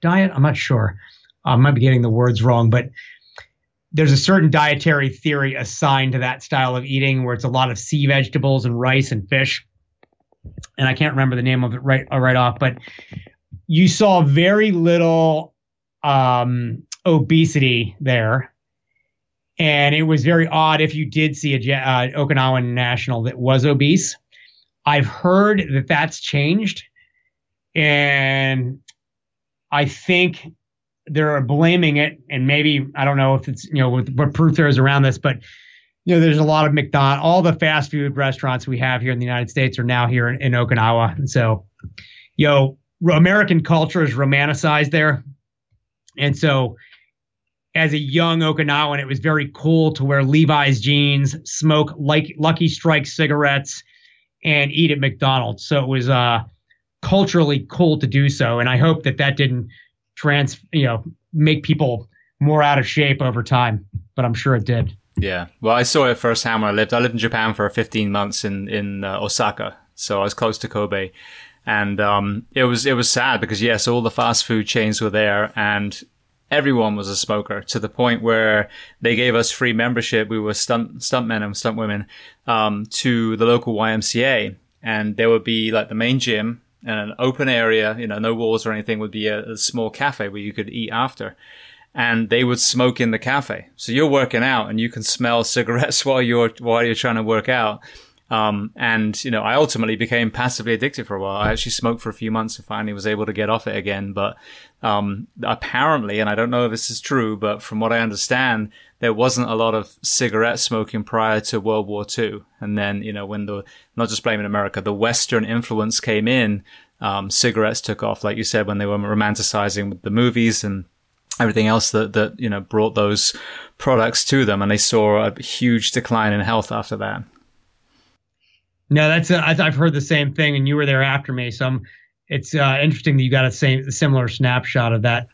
diet. I'm not sure. I might be getting the words wrong, but there's a certain dietary theory assigned to that style of eating where it's a lot of sea vegetables and rice and fish. And I can't remember the name of it right right off, but you saw very little um, obesity there. And it was very odd if you did see a uh, Okinawan national that was obese. I've heard that that's changed. And I think they're blaming it. And maybe, I don't know if it's, you know, what, proof there is around this, but, you know, there's a lot of McDonald's, all the fast food restaurants we have here in the United States are now here in, in Okinawa. And so, you know, American culture is romanticized there. And so as a young Okinawan, it was very cool to wear Levi's jeans, smoke like Lucky Strike cigarettes, and eat at McDonald's. So it was uh, culturally cool to do so. And I hope that that didn't trans, you know, make people more out of shape over time. But I'm sure it did. Yeah. Well, I saw it firsthand when I lived. I lived in Japan for 15 months in in uh, Osaka, so I was close to Kobe and um, it was it was sad because yes, all the fast food chains were there, and everyone was a smoker to the point where they gave us free membership. We were stunt stuntmen and stuntwomen um, to the local YMCA, and there would be like the main gym an open area, you know, no walls or anything. Would be a, a small cafe where you could eat after. And they would smoke in the cafe. So you're working out and you can smell cigarettes while you're while you're trying to work out um, and, you know, I ultimately became passively addicted for a while. I actually smoked for a few months and finally was able to get off it again. But, um, apparently, and I don't know if this is true, but from what I understand, there wasn't a lot of cigarette smoking prior to World War II. And then, you know, when the, not just blaming America, the Western influence came in, um, cigarettes took off, like you said, when they were romanticizing the movies and everything else that, that, you know, brought those products to them. And they saw a huge decline in health after that. No, that's a, I've heard the same thing, and you were there after me, so I'm, it's uh, interesting that you got a same similar snapshot of that.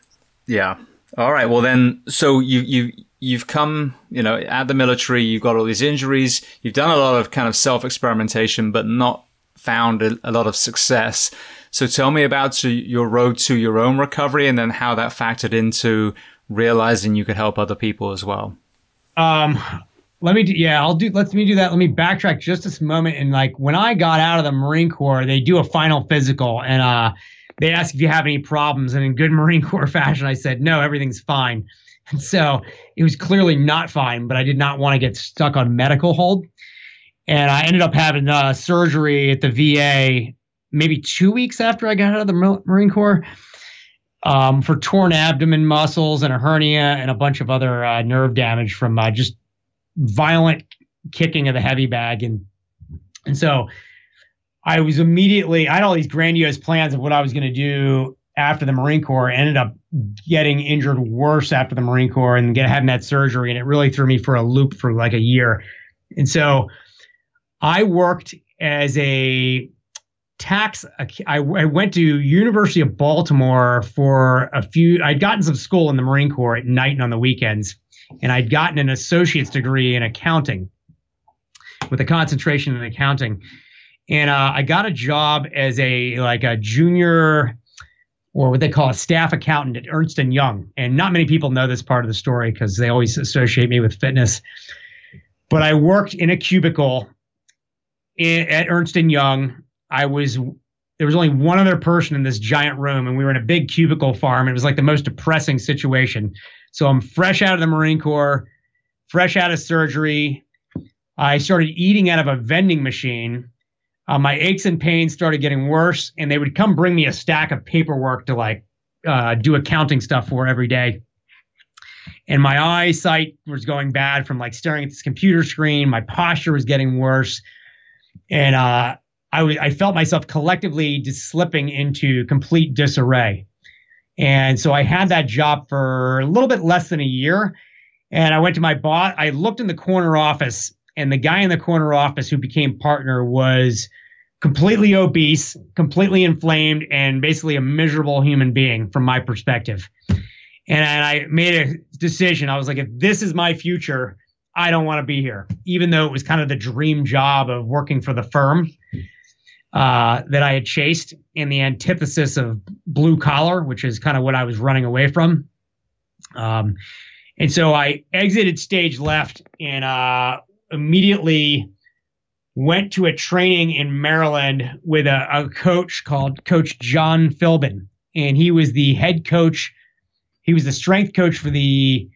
Yeah. All right. Well, then, so you you you've come, you know, at the military, you've got all these injuries, you've done a lot of kind of self experimentation, but not found a, a, lot of success. So tell me about your road to your own recovery, and then how that factored into realizing you could help other people as well. Um, let me do, yeah, I'll do, let me do that. Let me backtrack just this moment. And like when I got out of the Marine Corps, they do a final physical and, uh, they ask if you have any problems. And in good Marine Corps fashion, I said, no, everything's fine. And so it was clearly not fine, but I did not want to get stuck on medical hold. And I ended up having uh, surgery at the VA maybe two weeks after I got out of the Marine Corps um, for torn abdomen muscles and a hernia and a bunch of other uh, nerve damage from uh, just violent kicking of the heavy bag and and so I was immediately I had all these grandiose plans of what I was going to do after the Marine Corps. I ended up getting injured worse after the Marine Corps and get having that surgery, and it really threw me for a loop for like a year. And so I worked as a tax. I, I went to University of Baltimore for a few. I'd gotten some school in the Marine Corps at night and on the weekends and I'd gotten an associate's degree in accounting with a concentration in accounting. And uh, I got a job as a like a junior or what they call a staff accountant at Ernst and Young. And not many people know this part of the story because they always associate me with fitness. But I worked in a cubicle in, at Ernst and Young. I was there was only one other person in this giant room, and we were in a big cubicle farm. It was like the most depressing situation. So I'm fresh out of the Marine Corps, fresh out of surgery. I started eating out of a vending machine. Uh, my aches and pains started getting worse, and they would come bring me a stack of paperwork to like uh, do accounting stuff for every day. And my eyesight was going bad from like staring at this computer screen. My posture was getting worse, and uh, I, w- I felt myself collectively just slipping into complete disarray. And so I had that job for a little bit less than a year. And I went to my boss. I looked in the corner office, and the guy in the corner office who became partner was completely obese, completely inflamed, and basically a miserable human being from my perspective. And I made a decision. I was like, if this is my future, I don't want to be here, even though it was kind of the dream job of working for the firm uh, that I had chased in the antithesis of blue collar, which is kind of what I was running away from. Um, and so I exited stage left and uh, immediately went to a training in Maryland with a, a coach called Coach John Philbin. And he was the head coach, he was the strength coach for the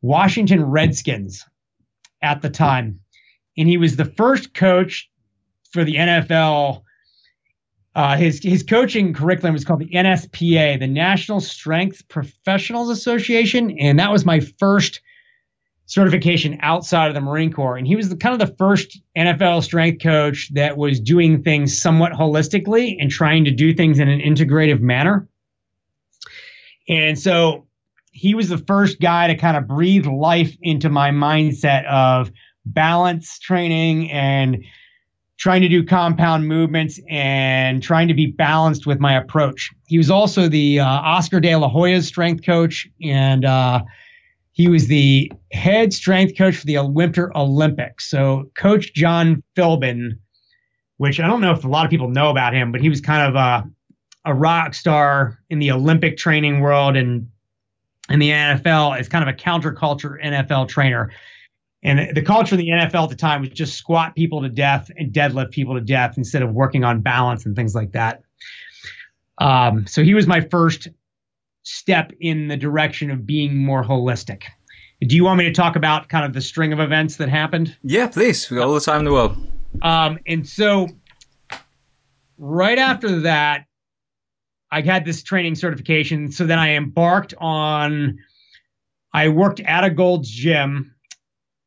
Washington Redskins at the time. And he was the first coach for the NFL uh, his his coaching curriculum was called the NSPA, the National Strength Professionals Association, and that was my first certification outside of the Marine Corps. And he was the, kind of the first NFL strength coach that was doing things somewhat holistically and trying to do things in an integrative manner. And so he was the first guy to kind of breathe life into my mindset of balance training and trying to do compound movements and trying to be balanced with my approach. He was also the uh, Oscar De La Hoya's strength coach, and uh, he was the head strength coach for the Winter Olympics. So, Coach John Philbin, which I don't know if a lot of people know about him, but he was kind of a, a rock star in the Olympic training world and in the NFL as kind of a counterculture NFL trainer. And the culture in the NFL at the time was just squat people to death and deadlift people to death instead of working on balance and things like that. Um, so he was my first step in the direction of being more holistic. Do you want me to talk about kind of the string of events that happened? Yeah, please. We got all the time in the world. Um, and so right after that, I had this training certification. So then I embarked on, I worked at a Gold's Gym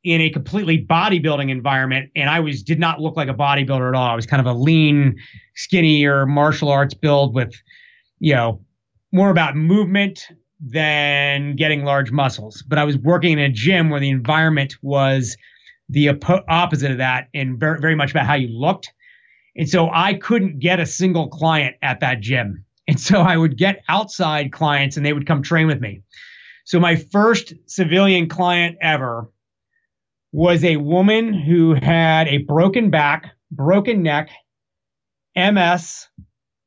in a completely bodybuilding environment and I was did not look like a bodybuilder at all. I was kind of a lean, skinnier martial arts build with, you know, more about movement than getting large muscles. But I was working in a gym where the environment was the op- opposite of that and very, very much about how you looked. And so I couldn't get a single client at that gym. And so I would get outside clients and they would come train with me. So my first civilian client ever was a woman who had a broken back, broken neck, MS,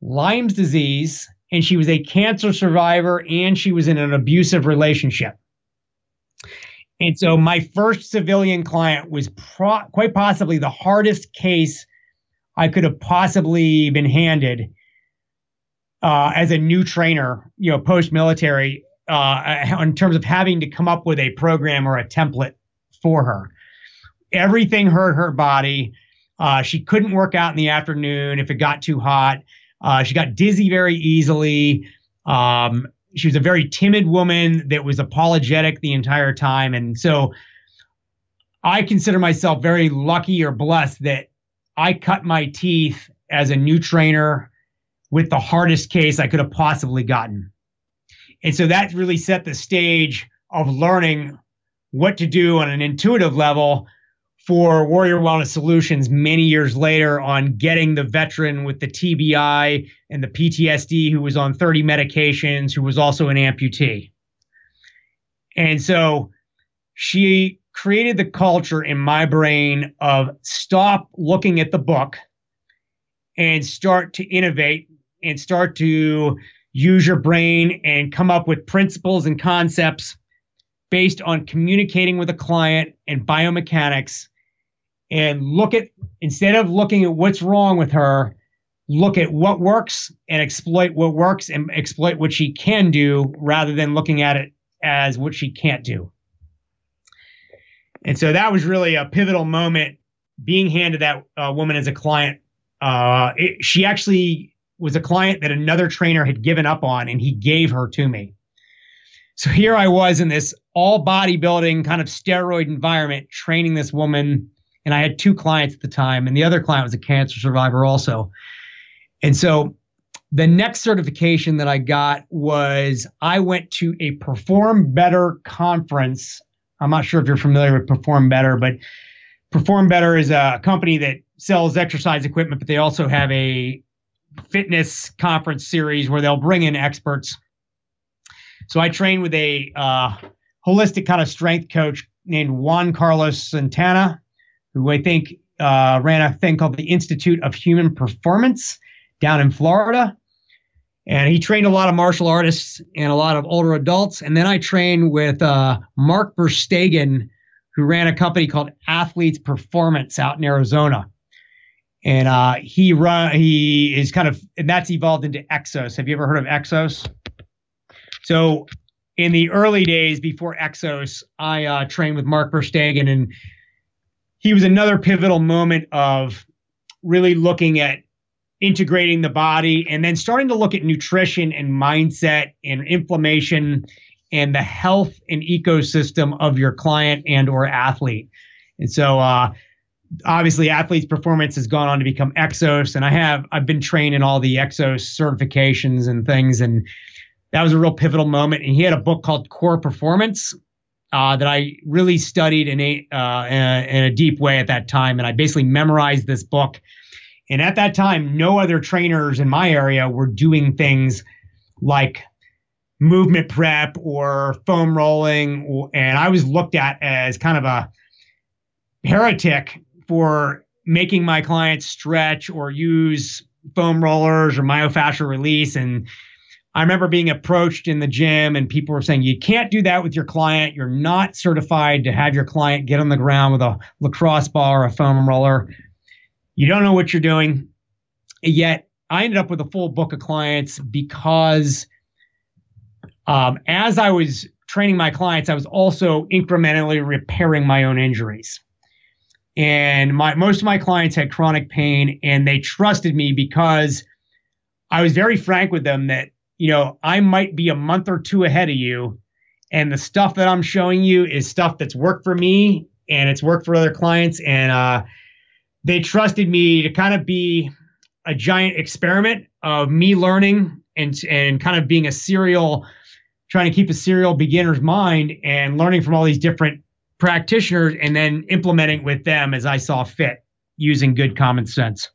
Lyme's disease, and she was a cancer survivor and she was in an abusive relationship. And so my first civilian client was pro- quite possibly the hardest case I could have possibly been handed uh, as a new trainer, you know, post military, uh, in terms of having to come up with a program or a template for her everything hurt her body. Uh, she couldn't work out in the afternoon if it got too hot. Uh, she got dizzy very easily. Um, she was a very timid woman that was apologetic the entire time. And so I consider myself very lucky or blessed that I cut my teeth as a new trainer with the hardest case I could have possibly gotten. And so that really set the stage of learning what to do on an intuitive level for Warrior Wellness Solutions many years later on getting the veteran with the TBI and the PTSD who was on 30 medications, who was also an amputee. And so she created the culture in my brain of stop looking at the book and start to innovate and start to use your brain and come up with principles and concepts based on communicating with a client and biomechanics and look at instead of looking at what's wrong with her, look at what works and exploit what works and exploit what she can do rather than looking at it as what she can't do. And so that was really a pivotal moment being handed that uh, woman as a client. Uh, it, she actually was a client that another trainer had given up on and he gave her to me. So here I was in this all bodybuilding kind of steroid environment training this woman. And I had two clients at the time, and the other client was a cancer survivor also. And so the next certification that I got was I went to a Perform Better conference. I'm not sure if you're familiar with Perform Better, but Perform Better is a company that sells exercise equipment, but they also have a fitness conference series where they'll bring in experts. So I trained with a uh, holistic kind of strength coach named Juan Carlos Santana, who I think uh, ran a thing called the Institute of Human Performance down in Florida. And he trained a lot of martial artists and a lot of older adults. And then I trained with uh, Mark Verstegen, who ran a company called Athletes Performance out in Arizona. And uh, he run he is kind of and that's evolved into Exos. Have you ever heard of Exos? So in the early days before Exos, I uh, trained with Mark Verstegen, and he was another pivotal moment of really looking at integrating the body and then starting to look at nutrition and mindset and inflammation and the health and ecosystem of your client and or athlete. And so uh, obviously athletes performance has gone on to become exos and i have i've been trained in all the exos certifications and things and that was a real pivotal moment and he had a book called core performance uh, that i really studied in a, uh, in a in a deep way at that time and i basically memorized this book and at that time, no other trainers in my area were doing things like movement prep or foam rolling. And I was looked at as kind of a heretic for making my clients stretch or use foam rollers or myofascial release. And I remember being approached in the gym and people were saying, you can't do that with your client. You're not certified to have your client get on the ground with a lacrosse ball or a foam roller. You don't know what you're doing. Yet I ended up with a full book of clients because um, as I was training my clients, I was also incrementally repairing my own injuries. And my most of my clients had chronic pain and they trusted me because I was very frank with them that, you know, I might be a month or two ahead of you. And the stuff that I'm showing you is stuff that's worked for me and it's worked for other clients. And uh, they trusted me to kind of be a giant experiment of me learning and and kind of being a serial trying to keep a serial beginner's mind and learning from all these different practitioners and then implementing with them as I saw fit using good common sense.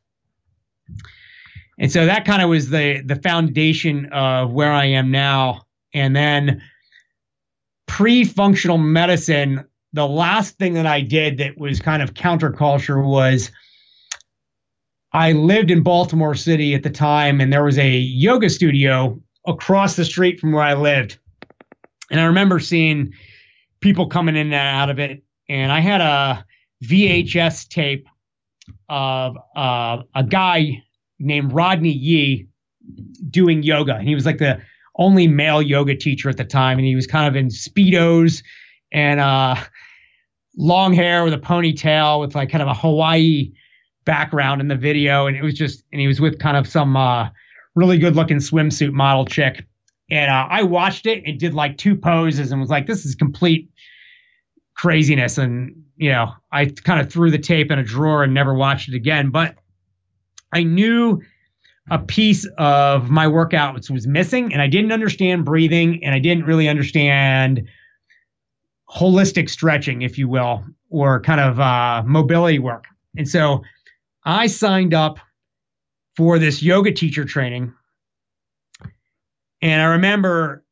And so that kind of was the the foundation of where I am now. And then pre-functional medicine, the last thing that I did that was kind of counterculture was I lived in Baltimore City at the time, and there was a yoga studio across the street from where I lived. And I remember seeing people coming in and out of it. And I had a VHS tape of uh, a guy named Rodney Yee doing yoga. And he was like the only male yoga teacher at the time. And he was kind of in Speedos and uh, long hair with a ponytail with like kind of a Hawaii background in the video, and it was just, and he was with kind of some uh, really good looking swimsuit model chick. And uh, I watched it and did like two poses and was like, this is complete craziness. And, you know, I kind of threw the tape in a drawer and never watched it again. But I knew a piece of my workouts was missing and I didn't understand breathing and I didn't really understand holistic stretching, if you will, or kind of uh, mobility work. And so I signed up for this yoga teacher training. And I remember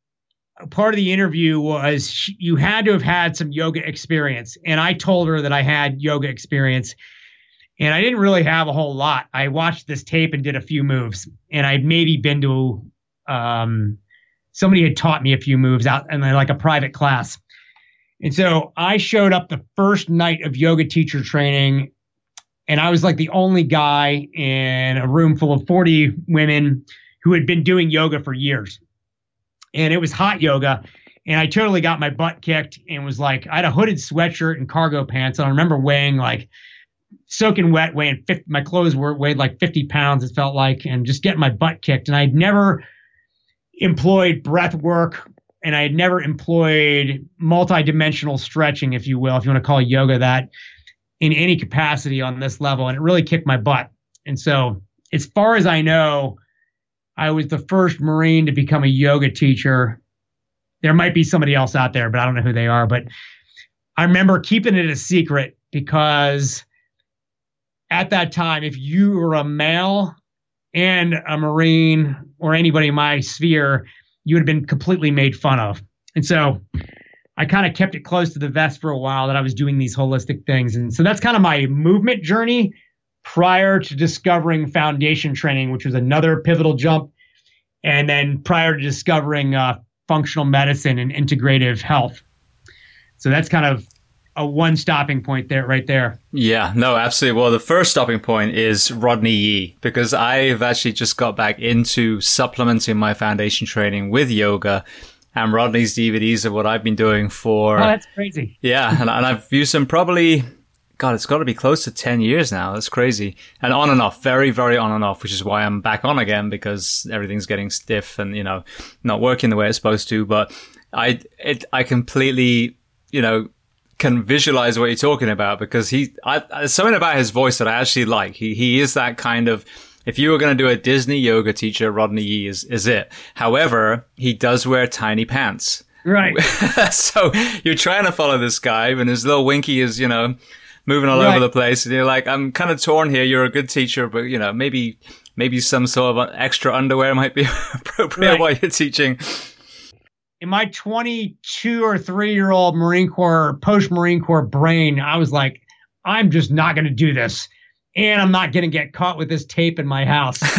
part of the interview was you had to have had some yoga experience. And I told her that I had yoga experience. And I didn't really have a whole lot. I watched this tape and did a few moves. And I'd maybe been to, um, somebody had taught me a few moves out and like a private class. And so I showed up the first night of yoga teacher training and I was like the only guy in a room full of 40 women who had been doing yoga for years. And it was hot yoga. And I totally got my butt kicked and was like, I had a hooded sweatshirt and cargo pants. And I remember weighing like soaking wet, weighing 50, my clothes were weighed like 50 pounds, it felt like, and just getting my butt kicked. And I'd never employed breath work and I had never employed multi-dimensional stretching, if you will, if you want to call yoga that, in any capacity on this level. And it really kicked my butt. And so, as far as I know, I was the first Marine to become a yoga teacher. There might be somebody else out there, but I don't know who they are. But I remember keeping it a secret because at that time, if you were a male and a Marine or anybody in my sphere, you would have been completely made fun of. And so I kind of kept it close to the vest for a while that I was doing these holistic things. And so that's kind of my movement journey prior to discovering foundation training, which was another pivotal jump. And then prior to discovering uh, functional medicine and integrative health. So that's kind of a one stopping point there, right there. Yeah, no, absolutely. Well, the first stopping point is Rodney Yee because I've actually just got back into supplementing my foundation training with yoga. And Rodney's DVDs are what I've been doing for. Oh, that's crazy. Yeah, and, and I've used them probably God, it's got to be close to 10 years now. That's crazy. And on and off, very, very on and off, which is why I'm back on again because everything's getting stiff and, you know, not working the way it's supposed to. But I, it, I completely, you know, can visualize what you're talking about because he, I, there's something about his voice that I actually like. He, he is that kind of, if you were going to do a Disney yoga teacher, Rodney Yee is, is it. However, he does wear tiny pants. Right. so you're trying to follow this guy and his little winky is, you know, moving all right. over the place. And you're like, I'm kind of torn here. You're a good teacher, but you know, maybe, maybe some sort of extra underwear might be appropriate right. while you're teaching. In my 22 or three year old Marine Corps, post Marine Corps brain, I was like, I'm just not going to do this. And I'm not going to get caught with this tape in my house.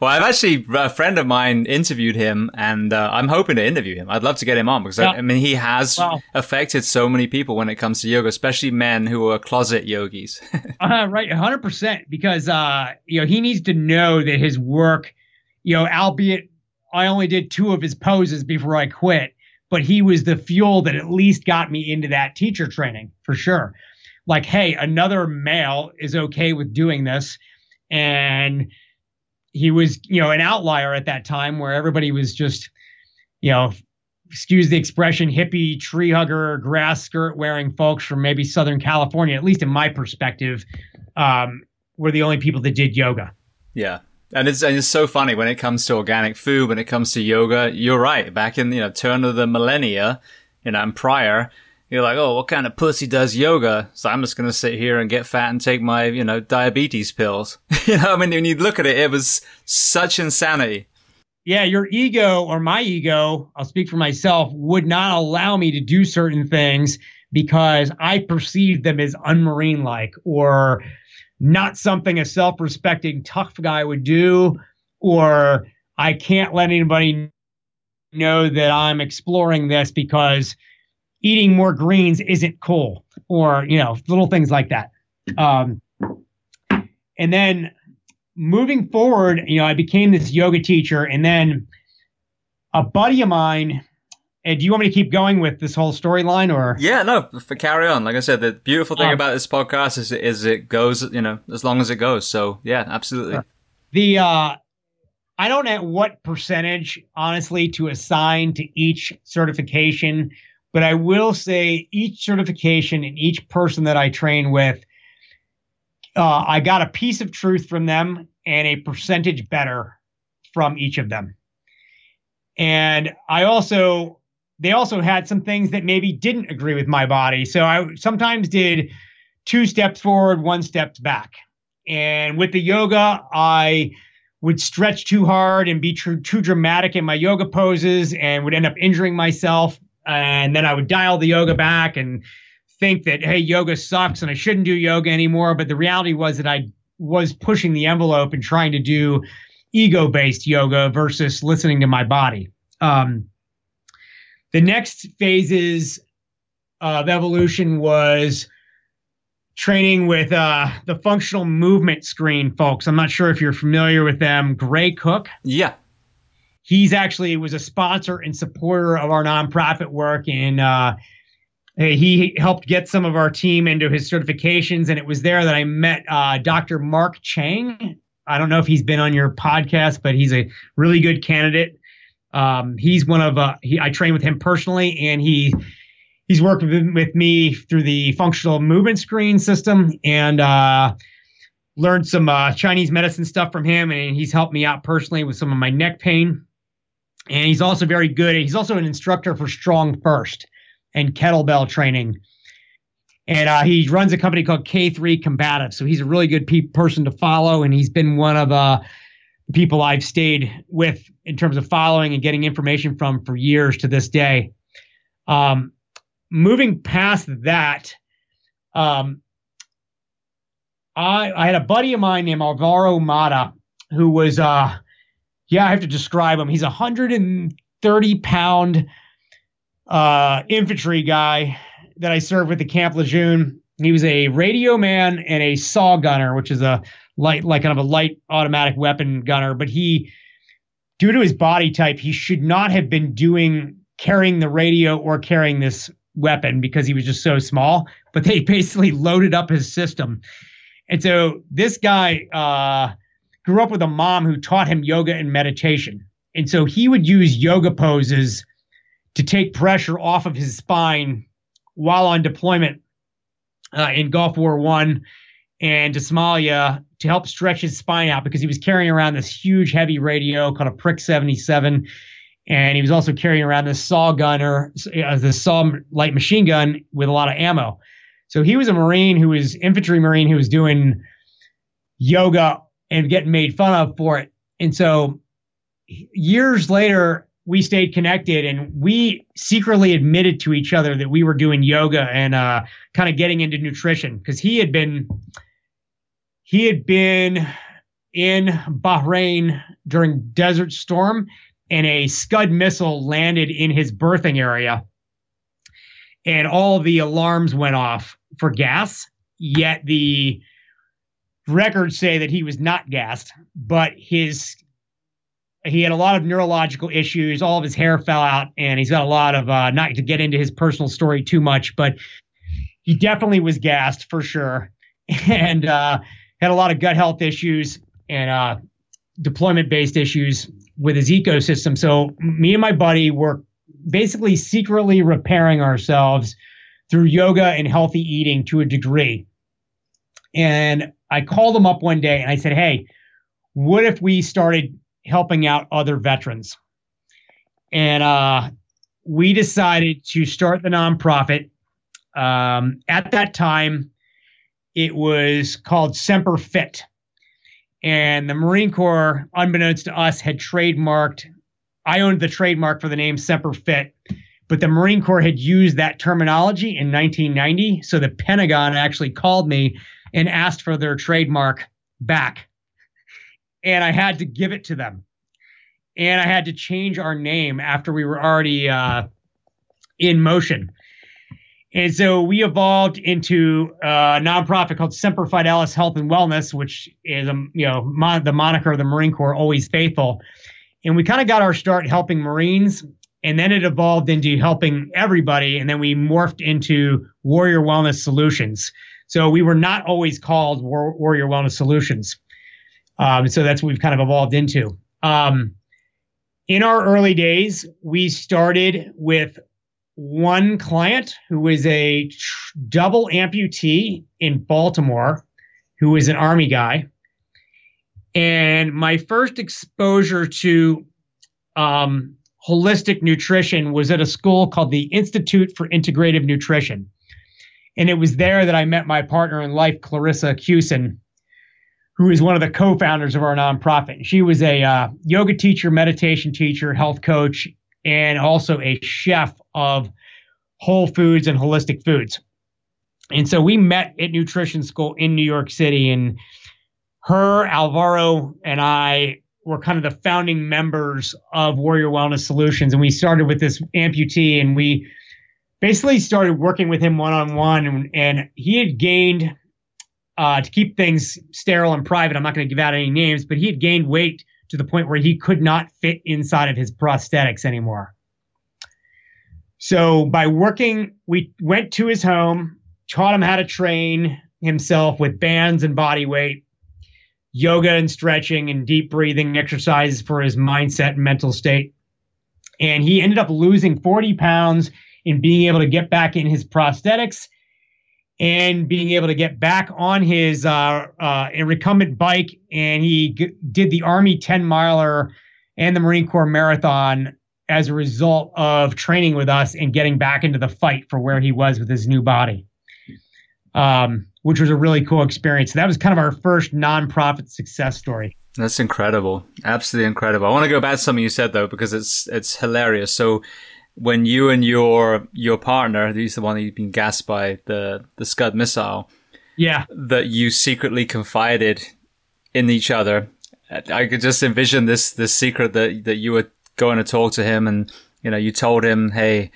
well, I've actually a friend of mine interviewed him, and uh, I'm hoping to interview him. I'd love to get him on because yeah. I, I, mean he has wow. affected so many people when it comes to yoga, especially men who are closet yogis. uh, right, 100 percent. Because uh, you know he needs to know that his work, you know, albeit I only did two of his poses before I quit, but he was the fuel that at least got me into that teacher training for sure. Like, hey, another male is okay with doing this, and he was, you know, an outlier at that time where everybody was just, you know, excuse the expression, hippie tree hugger, grass skirt wearing folks from maybe Southern California, at least in my perspective, um, were the only people that did yoga. Yeah. And it's, and it's so funny when it comes to organic food, when it comes to yoga, you're right. Back in, you know, turn of the millennia, you know, and prior, you're like, oh, what kind of pussy does yoga? So I'm just going to sit here and get fat and take my, you know, diabetes pills. you know, I mean, when you look at it, it was such insanity. Yeah, your ego or my ego, I'll speak for myself, would not allow me to do certain things because I perceived them as unmarine like or not something a self respecting tough guy would do, or I can't let anybody know that I'm exploring this because eating more greens isn't cool or you know little things like that. Um, and then moving forward you know i became this yoga teacher and then a buddy of mine do you want me to keep going with this whole storyline or? Yeah no for carry on. Like i said the beautiful thing um, about this podcast is, is it goes you know as long as it goes. So yeah absolutely. The uh I don't know what percentage, honestly, to assign to each certification but I will say each certification and each person that I train with, uh, I got a piece of truth from them and a percentage better from each of them. And I also, they also had some things that maybe didn't agree with my body. So I sometimes did two steps forward, one step back. And with the yoga, I would stretch too hard and be too, too dramatic in my yoga poses and would end up injuring myself and then I would dial the yoga back and think that hey, yoga sucks and I shouldn't do yoga anymore. But the reality was that I was pushing the envelope and trying to do ego-based yoga versus listening to my body. Um, the next phases of evolution was training with uh, the functional movement screen folks. I'm not sure if you're familiar with them. Gray Cook. Yeah. He's actually was a sponsor and supporter of our nonprofit work, and uh, he helped get some of our team into his certifications. And it was there that I met uh, Dr. Mark Cheng. I don't know if he's been on your podcast, but he's a really good candidate. Um, he's one of uh, he, I train with him personally, and he he's worked with, me through the functional movement screen system and uh, learned some uh, Chinese medicine stuff from him. And he's helped me out personally with some of my neck pain. And he's also very good. He's also an instructor for Strong First and kettlebell training. And uh, he runs a company called K3 Combative. So he's a really good pe- person to follow. And he's been one of uh, people I've stayed with in terms of following and getting information from for years to this day. Um, moving past that, um, I, I had a buddy of mine named Alvaro Mata who was, uh, yeah, I have to describe him. He's a 130 pound uh, infantry guy that I served with the Camp Lejeune. He was a radio man and a saw gunner, which is a light, like kind of a light automatic weapon gunner. But he, due to his body type, he should not have been doing carrying the radio or carrying this weapon because he was just so small, but they basically loaded up his system. And so this guy uh, grew up with a mom who taught him yoga and meditation. And so he would use yoga poses to take pressure off of his spine while on deployment uh, in Gulf War One and to Somalia to help stretch his spine out because he was carrying around this huge heavy radio called a Prick 77 and he was also carrying around this saw gunner, uh, the saw light machine gun with a lot of ammo. So he was a Marine who was infantry Marine who was doing yoga and getting made fun of for it. And so years later, we stayed connected and we secretly admitted to each other that we were doing yoga and uh, kind of getting into nutrition because he had been he had been in Bahrain during Desert Storm and a Scud missile landed in his berthing area. And all the alarms went off for gas, yet the records say that he was not gassed, but his he had a lot of neurological issues. All of his hair fell out, and he's got a lot of uh, not to get into his personal story too much, but he definitely was gassed for sure, and uh, had a lot of gut health issues and uh, deployment based issues with his ecosystem. So me and my buddy were basically secretly repairing ourselves through yoga and healthy eating to a degree. And I called him up one day and I said, Hey, what if we started helping out other veterans? And uh, we decided to start the nonprofit. Um, at that time, it was called Semper Fit. And the Marine Corps, unbeknownst to us, had trademarked, I owned the trademark for the name Semper Fit, but the Marine Corps had used that terminology in 1990. So the Pentagon actually called me and asked for their trademark back. And I had to give it to them. And I had to change our name after we were already uh, in motion. And so we evolved into a nonprofit called Semper Fidelis Health and Wellness, which is, a you know, mon- the moniker of the Marine Corps, always faithful. And we kind of got our start helping Marines, and then it evolved into helping everybody, and then we morphed into Warrior Wellness Solutions. So we were not always called War- Warrior Wellness Solutions. Um, so that's what we've kind of evolved into. Um, in our early days, we started with one client who is a tr- double amputee in Baltimore, who is an army guy. And my first exposure to um, holistic nutrition was at a school called the Institute for Integrative Nutrition. And it was there that I met my partner in life, Clarissa Cusin, who is one of the co founders of our nonprofit. She was a uh, yoga teacher, meditation teacher, health coach, and also a chef of whole foods and holistic foods. And so we met at nutrition school in New York City, and her, Alvaro, and I were kind of the founding members of Warrior Wellness Solutions. And we started with this amputee, and we basically started working with him one on one. And he had gained uh, to keep things sterile and private. I'm not going to give out any names, but he had gained weight to the point where he could not fit inside of his prosthetics anymore. So by working, we went to his home, taught him how to train himself with bands and body weight, yoga and stretching and deep breathing exercises for his mindset and mental state. And he ended up losing 40 pounds in being able to get back in his prosthetics and being able to get back on his uh, uh, recumbent bike. And he g- did the Army 10 miler and the Marine Corps marathon as a result of training with us and getting back into the fight for where he was with his new body, um, which was a really cool experience. that was kind of our first nonprofit success story. That's incredible. Absolutely incredible. I want to go back to something you said though, because it's, it's hilarious. So when you and your your partner, he's the one that you've been gassed by the the Scud missile, yeah, that you secretly confided in each other. I could just envision this this secret that that you were going to talk to him, and you know, you told him, hey,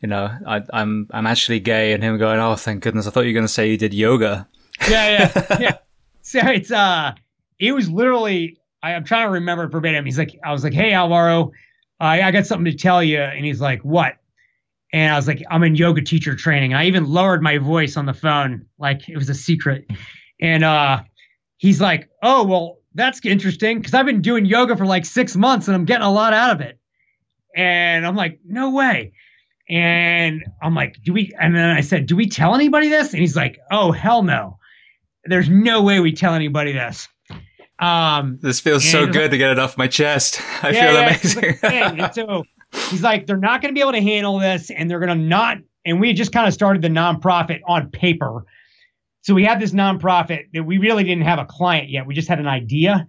you know, I, am I'm, I'm actually gay, and him going, oh, thank goodness, I thought you were going to say you did yoga. Yeah, yeah, yeah. So it's uh, it was literally. I, I'm trying to remember verbatim. He's like, I was like, hey, Alvaro I, I got something to tell you. And he's like, what? And I was like, I'm in yoga teacher training. I even lowered my voice on the phone, like it was a secret. And uh, he's like, oh, well, that's interesting because I've been doing yoga for like six months and I'm getting a lot out of it. And I'm like, no way. And I'm like, do we? And then I said, do we tell anybody this? And he's like, oh, hell no. There's no way we tell anybody this. Um, this feels so good like, to get it off my chest. I yeah, feel yeah, amazing. so he's like, they're not going to be able to handle this, and they're going to not. And we just kind of started the nonprofit on paper. So we had this nonprofit that we really didn't have a client yet. We just had an idea,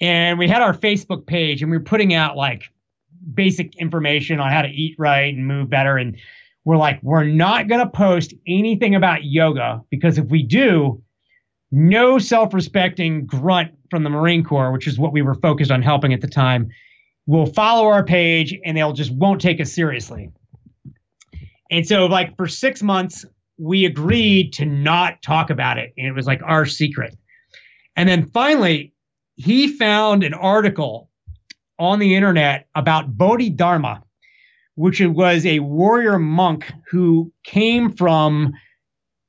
and we had our Facebook page, and we were putting out like basic information on how to eat right and move better. And we're like, we're not going to post anything about yoga because if we do, no self respecting grunt from the Marine Corps, which is what we were focused on helping at the time, will follow our page and they'll just won't take us seriously. And so, like, for six months, we agreed to not talk about it. And it was like our secret. And then finally, he found an article on the internet about Bodhidharma, which was a warrior monk who came from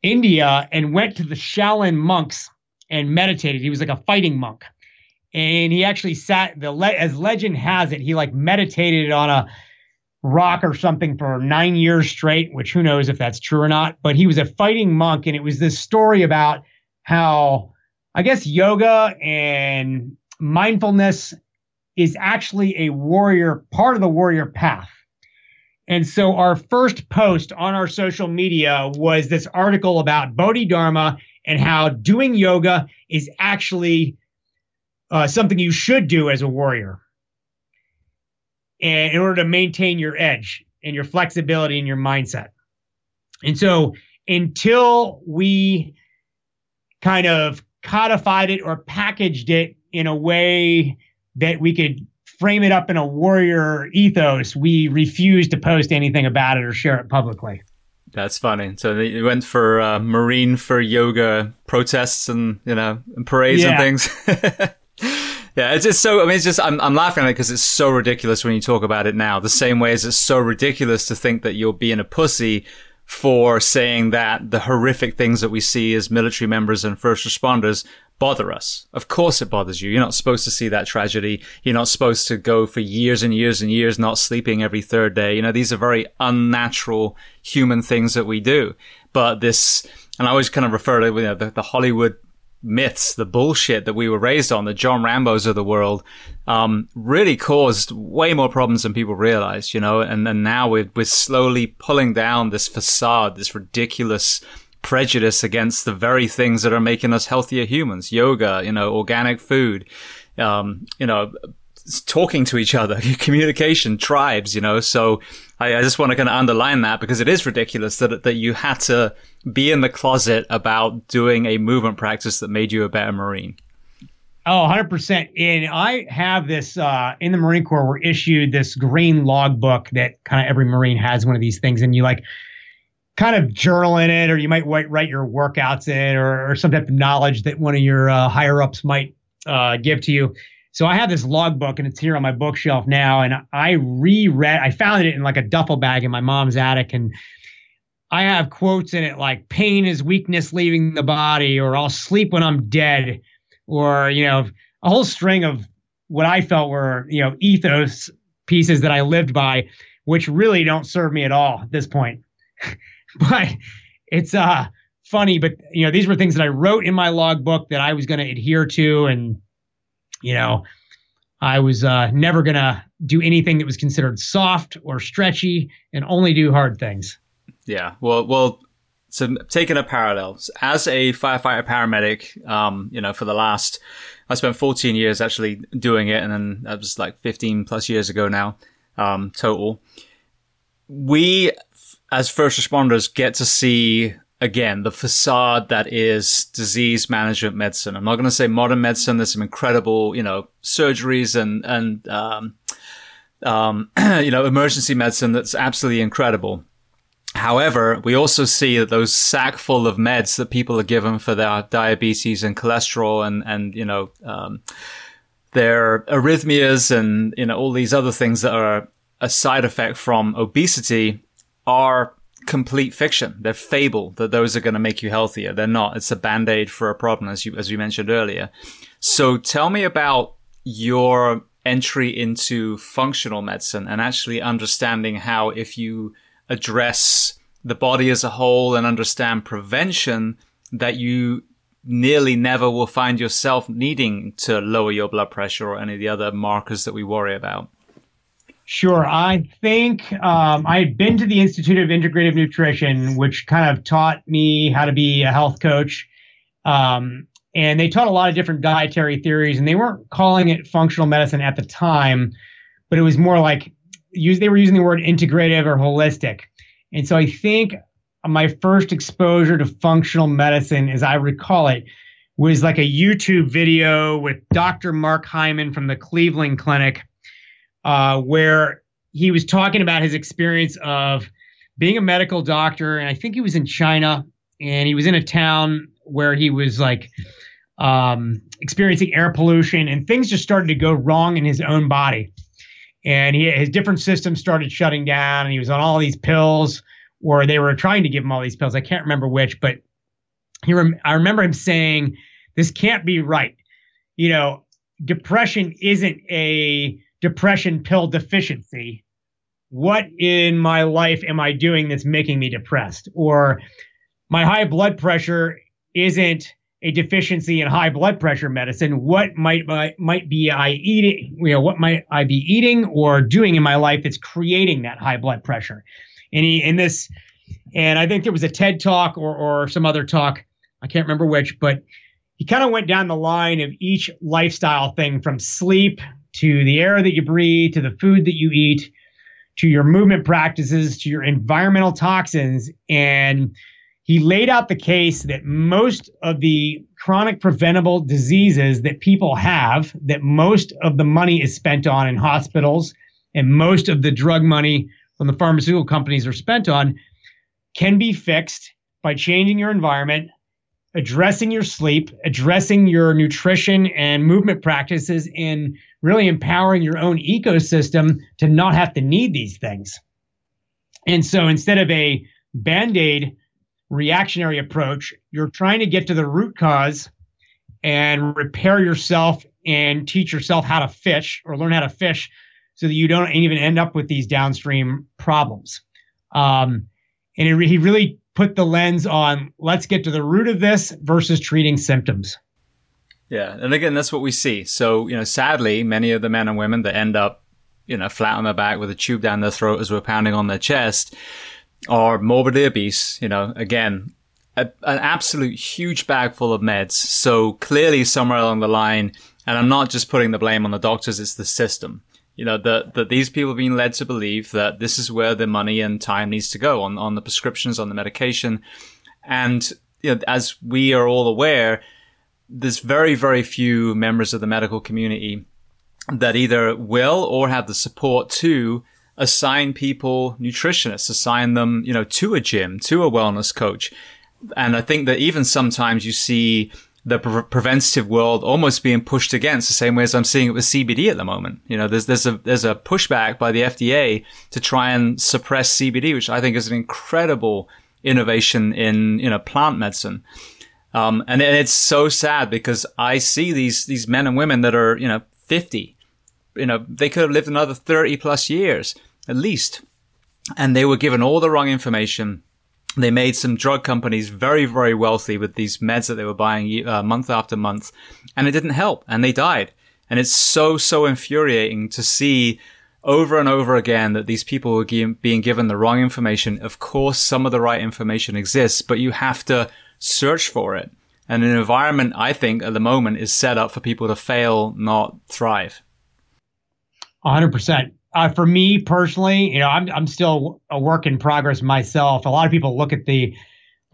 India and went to the Shaolin monks and meditated. He was like a fighting monk. And he actually sat the le- as legend has it, he like meditated on a rock or something for nine years straight, which who knows if that's true or not. But he was a fighting monk, and it was this story about how I guess yoga and mindfulness is actually a warrior part of the warrior path. And so our first post on our social media was this article about Bodhidharma and how doing yoga is actually uh, something you should do as a warrior. And in order to maintain your edge and your flexibility and your mindset. And so until we kind of codified it or packaged it in a way that we could frame it up in a warrior ethos, we refused to post anything about it or share it publicly. That's funny. So they went for uh, Marine for yoga protests and you know and parades yeah. and things. yeah, it's just so. I mean, it's just I'm I'm laughing at it because it's so ridiculous when you talk about it now. The same way as it's so ridiculous to think that you're being a pussy for saying that the horrific things that we see as military members and first responders bother us. Of course it bothers you. You're not supposed to see that tragedy. You're not supposed to go for years and years and years not sleeping every third day. You know, these are very unnatural human things that we do. But this, and I always kind of refer to you know, the, the Hollywood myths, the bullshit that we were raised on, the John Rambos of the world, um, really caused way more problems than people realize, you know, and, and now we're, we're slowly pulling down this facade, this ridiculous, prejudice against the very things that are making us healthier humans. Yoga, you know, organic food, um, you know, talking to each other, communication, tribes, you know. So I, I just want to kind of underline that because it is ridiculous that that you had to be in the closet about doing a movement practice that made you a better Marine. Oh, 100%. And I have this uh, in the Marine Corps, we're issued this green logbook that kind of every Marine has one of these things. And you like kind of journal in it, or you might write, write your workouts in, or, or some type of knowledge that one of your uh, higher ups might uh, give to you. So I have this logbook, and it's here on my bookshelf now. And I reread. I found it in like a duffel bag in my mom's attic, and I have quotes in it like "pain is weakness leaving the body," or "I'll sleep when I'm dead," or you know, a whole string of what I felt were you know ethos pieces that I lived by, which really don't serve me at all at this point. but it's uh funny, but you know, these were things that I wrote in my logbook that I was going to adhere to, and you know, I was uh, never going to do anything that was considered soft or stretchy, and only do hard things. Yeah, well, well. So taking a parallel, as a firefighter paramedic, um, you know, for the last, I spent 14 years actually doing it, and then that was like 15 plus years ago now, um, total. We, as first responders, get to see again, the facade that is disease management medicine. I'm not going to say modern medicine. There's some incredible, you know, surgeries and, and, um, um, you know, emergency medicine that's absolutely incredible. However, we also see that those sack full of meds that people are given for their diabetes and cholesterol and, and, you know, um, their arrhythmias and, you know, all these other things that are a side effect from obesity are complete fiction. They're fable that those are going to make you healthier. They're not. It's a band-aid for a problem, as you, as we mentioned earlier. So tell me about your entry into functional medicine and actually understanding how if you address the body as a whole and understand prevention, that you nearly never will find yourself needing to lower your blood pressure or any of the other markers that we worry about. Sure. I think um, I had been to the Institute of Integrative Nutrition, which kind of taught me how to be a health coach. Um, and they taught a lot of different dietary theories, and they weren't calling it functional medicine at the time, but it was more like use, they were using the word integrative or holistic. And so I think my first exposure to functional medicine, as I recall it, was like a YouTube video with Dr. Mark Hyman from the Cleveland Clinic uh, where he was talking about his experience of being a medical doctor, and I think he was in China, and he was in a town where he was like um, experiencing air pollution, and things just started to go wrong in his own body, and he his different systems started shutting down, and he was on all these pills, or they were trying to give him all these pills. I can't remember which, but he rem- I remember him saying, "This can't be right." You know, depression isn't a depression pill deficiency. What in my life am I doing that's making me depressed? Or my high blood pressure isn't a deficiency in high blood pressure medicine. What might might, might be I eating? You know, what might I be eating or doing in my life that's creating that high blood pressure? And he in this, and I think there was a TED talk or or some other talk. I can't remember which, but he kind of went down the line of each lifestyle thing from sleep to the air that you breathe, to the food that you eat, to your movement practices, to your environmental toxins. And he laid out the case that most of the chronic preventable diseases that people have, that most of the money is spent on in hospitals, and most of the drug money from the pharmaceutical companies are spent on, can be fixed by changing your environment, addressing your sleep, addressing your nutrition and movement practices, and really empowering your own ecosystem to not have to need these things. And so instead of a band aid reactionary approach, you're trying to get to the root cause and repair yourself and teach yourself how to fish or learn how to fish so that you don't even end up with these downstream problems. Um, and it, he really put the lens on let's get to the root of this versus treating symptoms. Yeah, and again, that's what we see. So, you know, sadly, many of the men and women that end up, you know, flat on their back with a tube down their throat as we're pounding on their chest are morbidly obese. You know, again, a, an absolute huge bag full of meds. So clearly, somewhere along the line, and I'm not just putting the blame on the doctors; it's the system. You know that that these people are being led to believe that this is where the money and time needs to go on on the prescriptions, on the medication, and you know, as we are all aware there's very, very few members of the medical community that either will or have the support to assign people nutritionists, assign them, you know, to a gym, to a wellness coach. And I think that even sometimes you see the pre- preventative world almost being pushed against the same way as I'm seeing it with CBD at the moment. You know, there's, there's a, there's a pushback by the FDA to try and suppress CBD, which I think is an incredible innovation in, you know, plant medicine. Um, and it's so sad because I see these, these men and women that are, you know, 50, you know, they could have lived another 30 plus years at least. And they were given all the wrong information. They made some drug companies very, very wealthy with these meds that they were buying uh, month after month, and it didn't help, and they died. And it's so, so infuriating to see over and over again that these people were being given the wrong information. Of course, some of the right information exists, but you have to search for it. And an environment, I think, at the moment is set up for people to fail, not thrive. 100%. Uh, for me personally, you know, I'm I'm still a work in progress myself. A lot of people look at the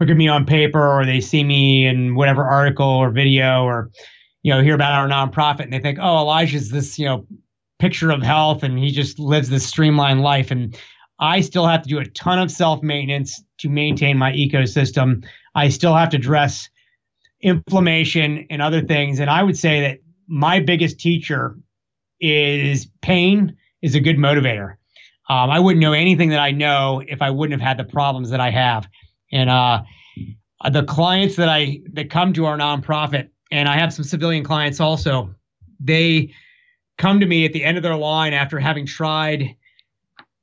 look at me on paper or they see me in whatever article or video or you know hear about our nonprofit and they think, oh, Elijah's this you know picture of health and he just lives this streamlined life. And I still have to do a ton of self maintenance to maintain my ecosystem. I still have to address inflammation and other things. And I would say that my biggest teacher is pain is a good motivator. Um, I wouldn't know anything that I know if I wouldn't have had the problems that I have. And uh, the clients that I that come to our nonprofit, and I have some civilian clients also, they come to me at the end of their line after having tried,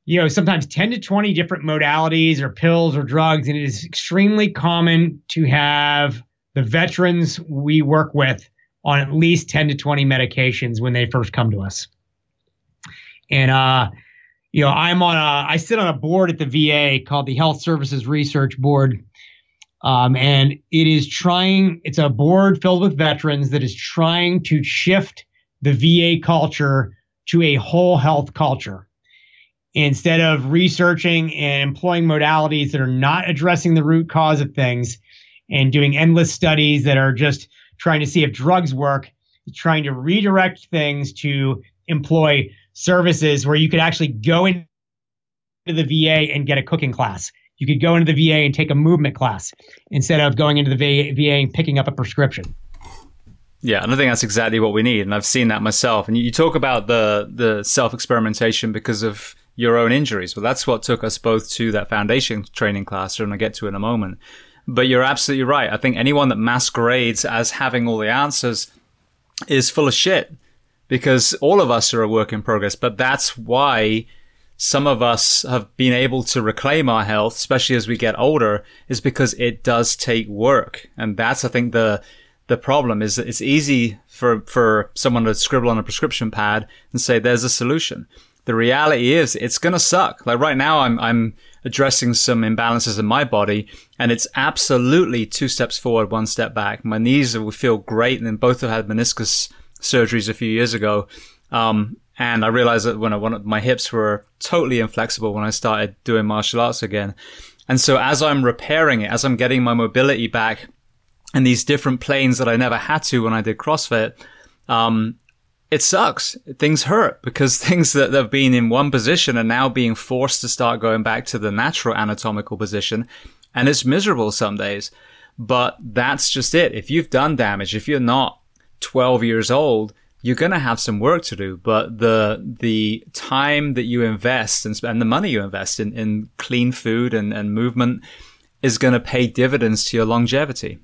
you know, sometimes 10 to 20 different modalities or pills or drugs. And it is extremely common to have the veterans we work with on at least 10 to 20 medications when they first come to us. And, uh, you know, I'm on a, I sit on a board at the VA called the Health Services Research Board. Um, and it is trying, it's a board filled with veterans that is trying to shift the VA culture to a whole health culture. Instead of researching and employing modalities that are not addressing the root cause of things and doing endless studies that are just trying to see if drugs work, trying to redirect things to employ services where you could actually go into the VA and get a cooking class. You could go into the VA and take a movement class instead of going into the VA, and picking up a prescription. Yeah, and I think that's exactly what we need, and I've seen that myself. And you talk about the the self experimentation because of your own injuries. Well, that's what took us both to that foundation training class, and I get to in a moment. But you're absolutely right. I think anyone that masquerades as having all the answers is full of shit because all of us are a work in progress. But that's why some of us have been able to reclaim our health, especially as we get older, is because it does take work. And that's, I think, the, the problem is that it's easy for, for someone to scribble on a prescription pad and say, there's a solution. The reality is it's going to suck. Like right now, I'm, I'm addressing some imbalances in my body and it's absolutely two steps forward, one step back. My knees will feel great. And then both have had meniscus surgeries a few years ago. Um, and I realized that when I wanted, my hips were totally inflexible when I started doing martial arts again. And so as I'm repairing it, as I'm getting my mobility back in these different planes that I never had to when I did CrossFit, um, it sucks. Things hurt because things that have been in one position are now being forced to start going back to the natural anatomical position. And it's miserable some days. But that's just it. If you've done damage, if you're not 12 years old, you're going to have some work to do. But the, the time that you invest and spend the money you invest in, in clean food and, and movement is going to pay dividends to your longevity.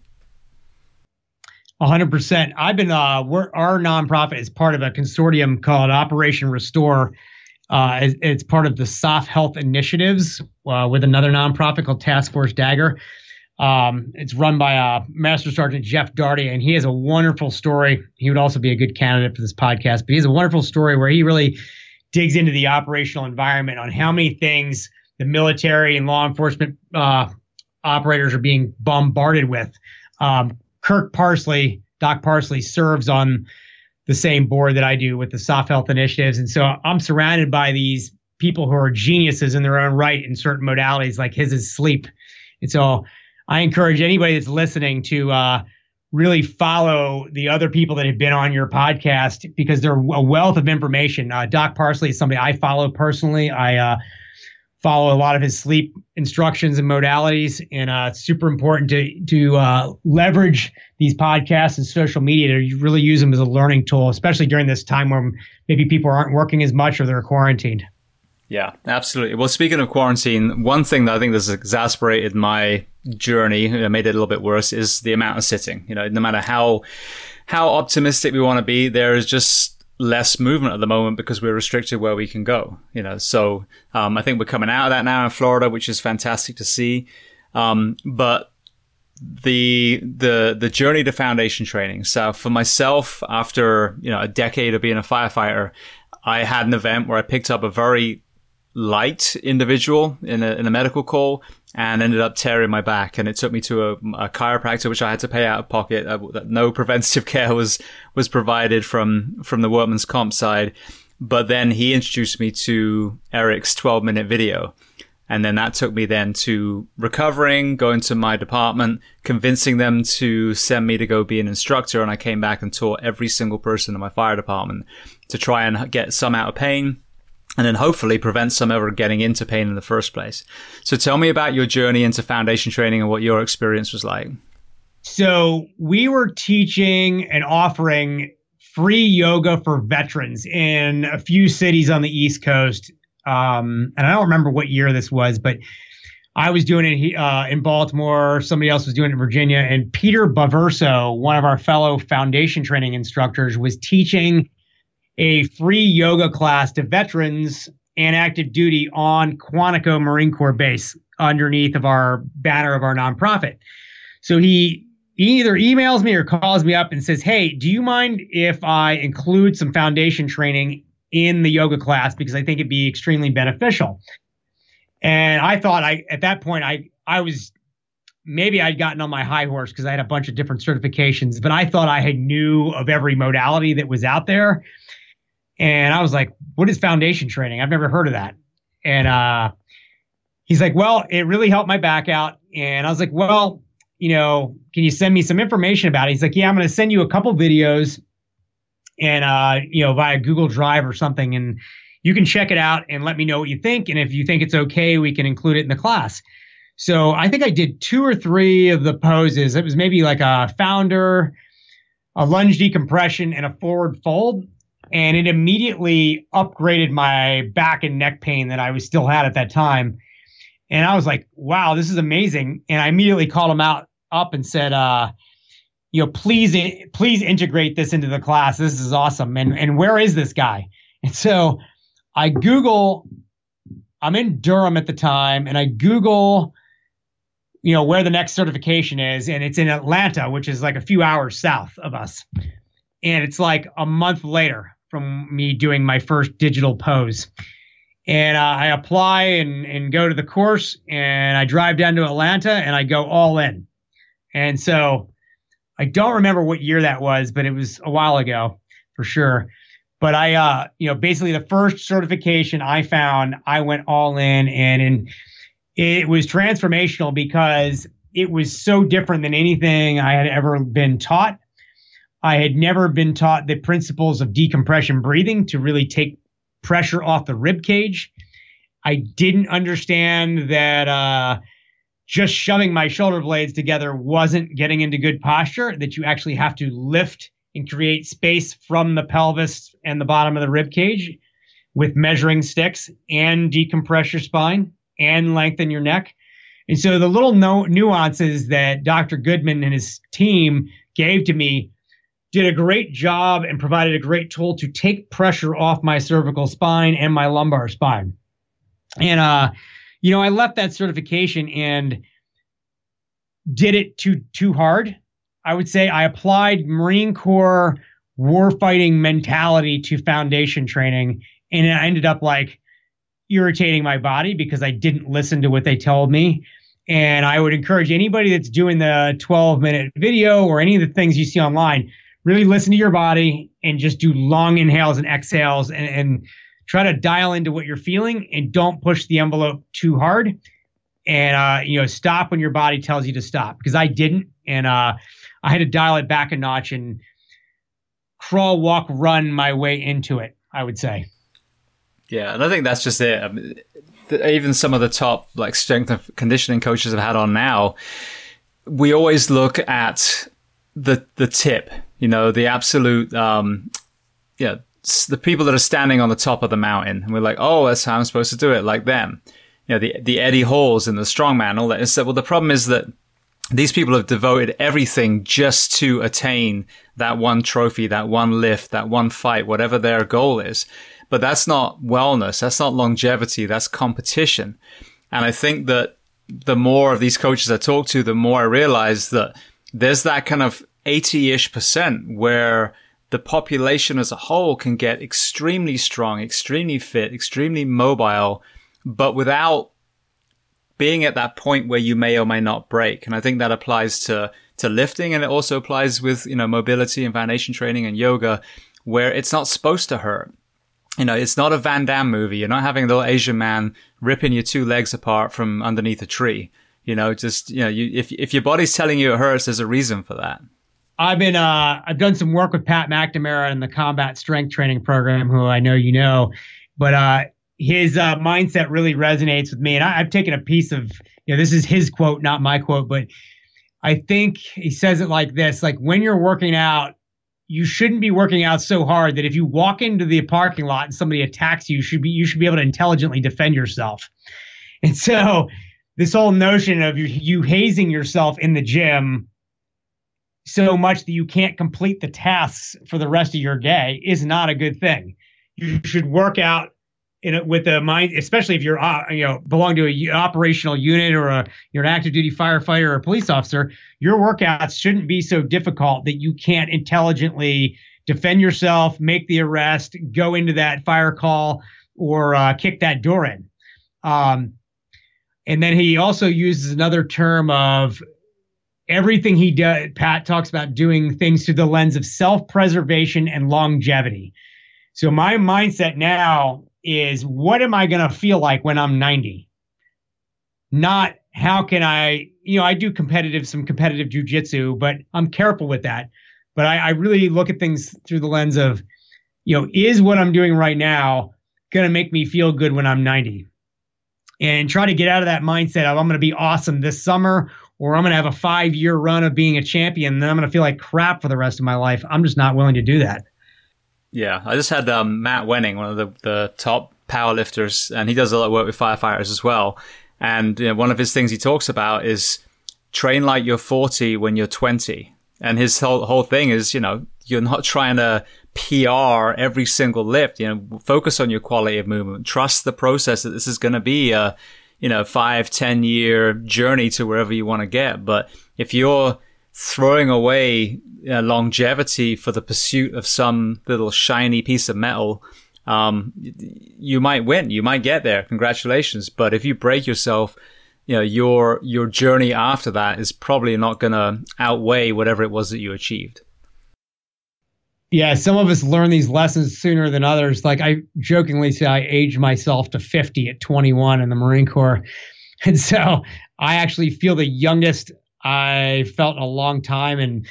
100%. I've been, uh, we're, our nonprofit is part of a consortium called Operation Restore. Uh, it's, it's, part of the SOF Health Initiatives uh, with another nonprofit called Task Force Dagger. Um, it's run by uh, Master Sergeant Jeff Darty, and he has a wonderful story. He would also be a good candidate for this podcast, but he has a wonderful story where he really digs into the operational environment on how many things the military and law enforcement uh, operators are being bombarded with. Um, Kirk Parsley, Doc Parsley, serves on the same board that I do with the SOF health initiatives, and so I'm surrounded by these people who are geniuses in their own right in certain modalities, like his is sleep. And so I encourage anybody that's listening to uh, really follow the other people that have been on your podcast because they're a wealth of information. Uh, Doc Parsley is somebody I follow personally. I uh, follow a lot of his sleep instructions and modalities, and uh, it's super important to to uh, leverage these podcasts and social media to really use them as a learning tool, especially during this time when maybe people aren't working as much or they're quarantined. Yeah, absolutely. Well, speaking of quarantine, one thing that I think has exasperated my journey, made it a little bit worse, is the amount of sitting. You know, no matter how how optimistic we want to be, there is just less movement at the moment because we're restricted where we can go. You know, so um, I think we're coming out of that now in Florida, which is fantastic to see. Um, but the the the journey to foundation training. So for myself, after you know a decade of being a firefighter, I had an event where I picked up a very light individual in a, in a medical call and ended up tearing my back. And it took me to a, a chiropractor, which I had to pay out of pocket. Uh, no preventative care was, was provided from, from the workman's comp side. But then he introduced me to Eric's 12 minute video. And then that took me then to recovering, going to my department, convincing them to send me to go be an instructor. And I came back and taught every single person in my fire department to try and get some out of pain and then hopefully prevent some ever getting into pain in the first place. So tell me about your journey into foundation training and what your experience was like. So we were teaching and offering free yoga for veterans in a few cities on the East Coast. Um, and I don't remember what year this was, but I was doing it uh, in Baltimore. Somebody else was doing it in Virginia. And Peter Baverso, one of our fellow foundation training instructors, was teaching a free yoga class to veterans and active duty on Quantico Marine Corps base underneath of our banner of our nonprofit. So he, he either emails me or calls me up and says, Hey, do you mind if I include some foundation training in the yoga class? Because I think it'd be extremely beneficial. And I thought I at that point I I was maybe I'd gotten on my high horse because I had a bunch of different certifications, but I thought I had knew of every modality that was out there. And I was like, what is foundation training? I've never heard of that. And uh, he's like, well, it really helped my back out. And I was like, well, you know, can you send me some information about it? He's like, yeah, I'm going to send you a couple videos and, uh, you know, via Google Drive or something. And you can check it out and let me know what you think. And if you think it's okay, we can include it in the class. So I think I did two or three of the poses. It was maybe like a founder, a lunge decompression, and a forward fold and it immediately upgraded my back and neck pain that I was still had at that time. And I was like, wow, this is amazing. And I immediately called him out up and said, uh, you know, please, please integrate this into the class. This is awesome. And, and where is this guy? And so I Google, I'm in Durham at the time and I Google, you know, where the next certification is. And it's in Atlanta, which is like a few hours south of us. And it's like a month later from me doing my first digital pose. And uh, I apply and, and go to the course, and I drive down to Atlanta and I go all in. And so I don't remember what year that was, but it was a while ago for sure. But I, uh, you know, basically the first certification I found, I went all in, and, and it was transformational because it was so different than anything I had ever been taught. I had never been taught the principles of decompression breathing to really take pressure off the rib cage. I didn't understand that uh, just shoving my shoulder blades together wasn't getting into good posture, that you actually have to lift and create space from the pelvis and the bottom of the rib cage with measuring sticks and decompress your spine and lengthen your neck. And so the little no- nuances that Dr. Goodman and his team gave to me did a great job and provided a great tool to take pressure off my cervical spine and my lumbar spine. And uh, you know, I left that certification and did it too too hard. I would say I applied Marine Corps warfighting mentality to foundation training, and I ended up like irritating my body because I didn't listen to what they told me. And I would encourage anybody that's doing the 12 minute video or any of the things you see online, really listen to your body and just do long inhales and exhales and, and try to dial into what you're feeling and don't push the envelope too hard and uh, you know stop when your body tells you to stop because i didn't and uh, I had to dial it back a notch and crawl, walk, run my way into it. I would say. Yeah, and I think that's just it. I mean, even some of the top like strength and conditioning coaches I've had on now, we always look at the the tip, you know, the absolute, um, yeah, the people that are standing on the top of the mountain, and we're like, oh, that's how I'm supposed to do it, like them. You know, the the Eddie Halls and the strongman, all that. And so, well, the problem is that these people have devoted everything just to attain that one trophy, that one lift, that one fight, whatever their goal is. But that's not wellness. That's not longevity. That's competition. And I think that the more of these coaches I talk to, the more I realize that there's that kind of 80 ish percent where the population as a whole can get extremely strong, extremely fit, extremely mobile, but without being at that point where you may or may not break. And I think that applies to, to lifting and it also applies with, you know, mobility and foundation training and yoga where it's not supposed to hurt you know, it's not a Van Damme movie. You're not having a little Asian man ripping your two legs apart from underneath a tree. You know, just you know, you, if if your body's telling you it hurts, there's a reason for that. I've been uh, I've done some work with Pat McNamara in the combat strength training program, who I know you know, but uh, his uh, mindset really resonates with me, and I, I've taken a piece of you know this is his quote, not my quote, but I think he says it like this: like when you're working out, you shouldn't be working out so hard that if you walk into the parking lot and somebody attacks you, you should be you should be able to intelligently defend yourself. And so this whole notion of you, you hazing yourself in the gym so much that you can't complete the tasks for the rest of your day is not a good thing. You should work out in a, with a mind, especially if you're uh, you know belong to a operational unit or a you're an active duty firefighter or a police officer, your workouts shouldn't be so difficult that you can't intelligently defend yourself, make the arrest, go into that fire call, or uh, kick that door in. Um, and then he also uses another term of everything he does. Pat talks about doing things through the lens of self preservation and longevity. So my mindset now is what am I going to feel like when I'm 90? Not how can I, you know, I do competitive, some competitive jujitsu, but I'm careful with that. But I, I really look at things through the lens of, you know, is what I'm doing right now going to make me feel good when I'm 90? And try to get out of that mindset of I'm going to be awesome this summer or I'm going to have a five year run of being a champion. Then I'm going to feel like crap for the rest of my life. I'm just not willing to do that. Yeah, I just had um, Matt Wenning, one of the, the top powerlifters, and he does a lot of work with firefighters as well. And you know, one of his things he talks about is train like you're 40 when you're 20. And his whole, whole thing is, you know, you're not trying to PR every single lift, you know, focus on your quality of movement, trust the process that this is going to be a, you know, five, ten year journey to wherever you want to get. But if you're throwing away uh, longevity for the pursuit of some little shiny piece of metal, um, you might win. You might get there. Congratulations. But if you break yourself, you know your your journey after that is probably not going to outweigh whatever it was that you achieved. Yeah, some of us learn these lessons sooner than others. Like I jokingly say, I aged myself to 50 at 21 in the Marine Corps. And so I actually feel the youngest I felt in a long time. And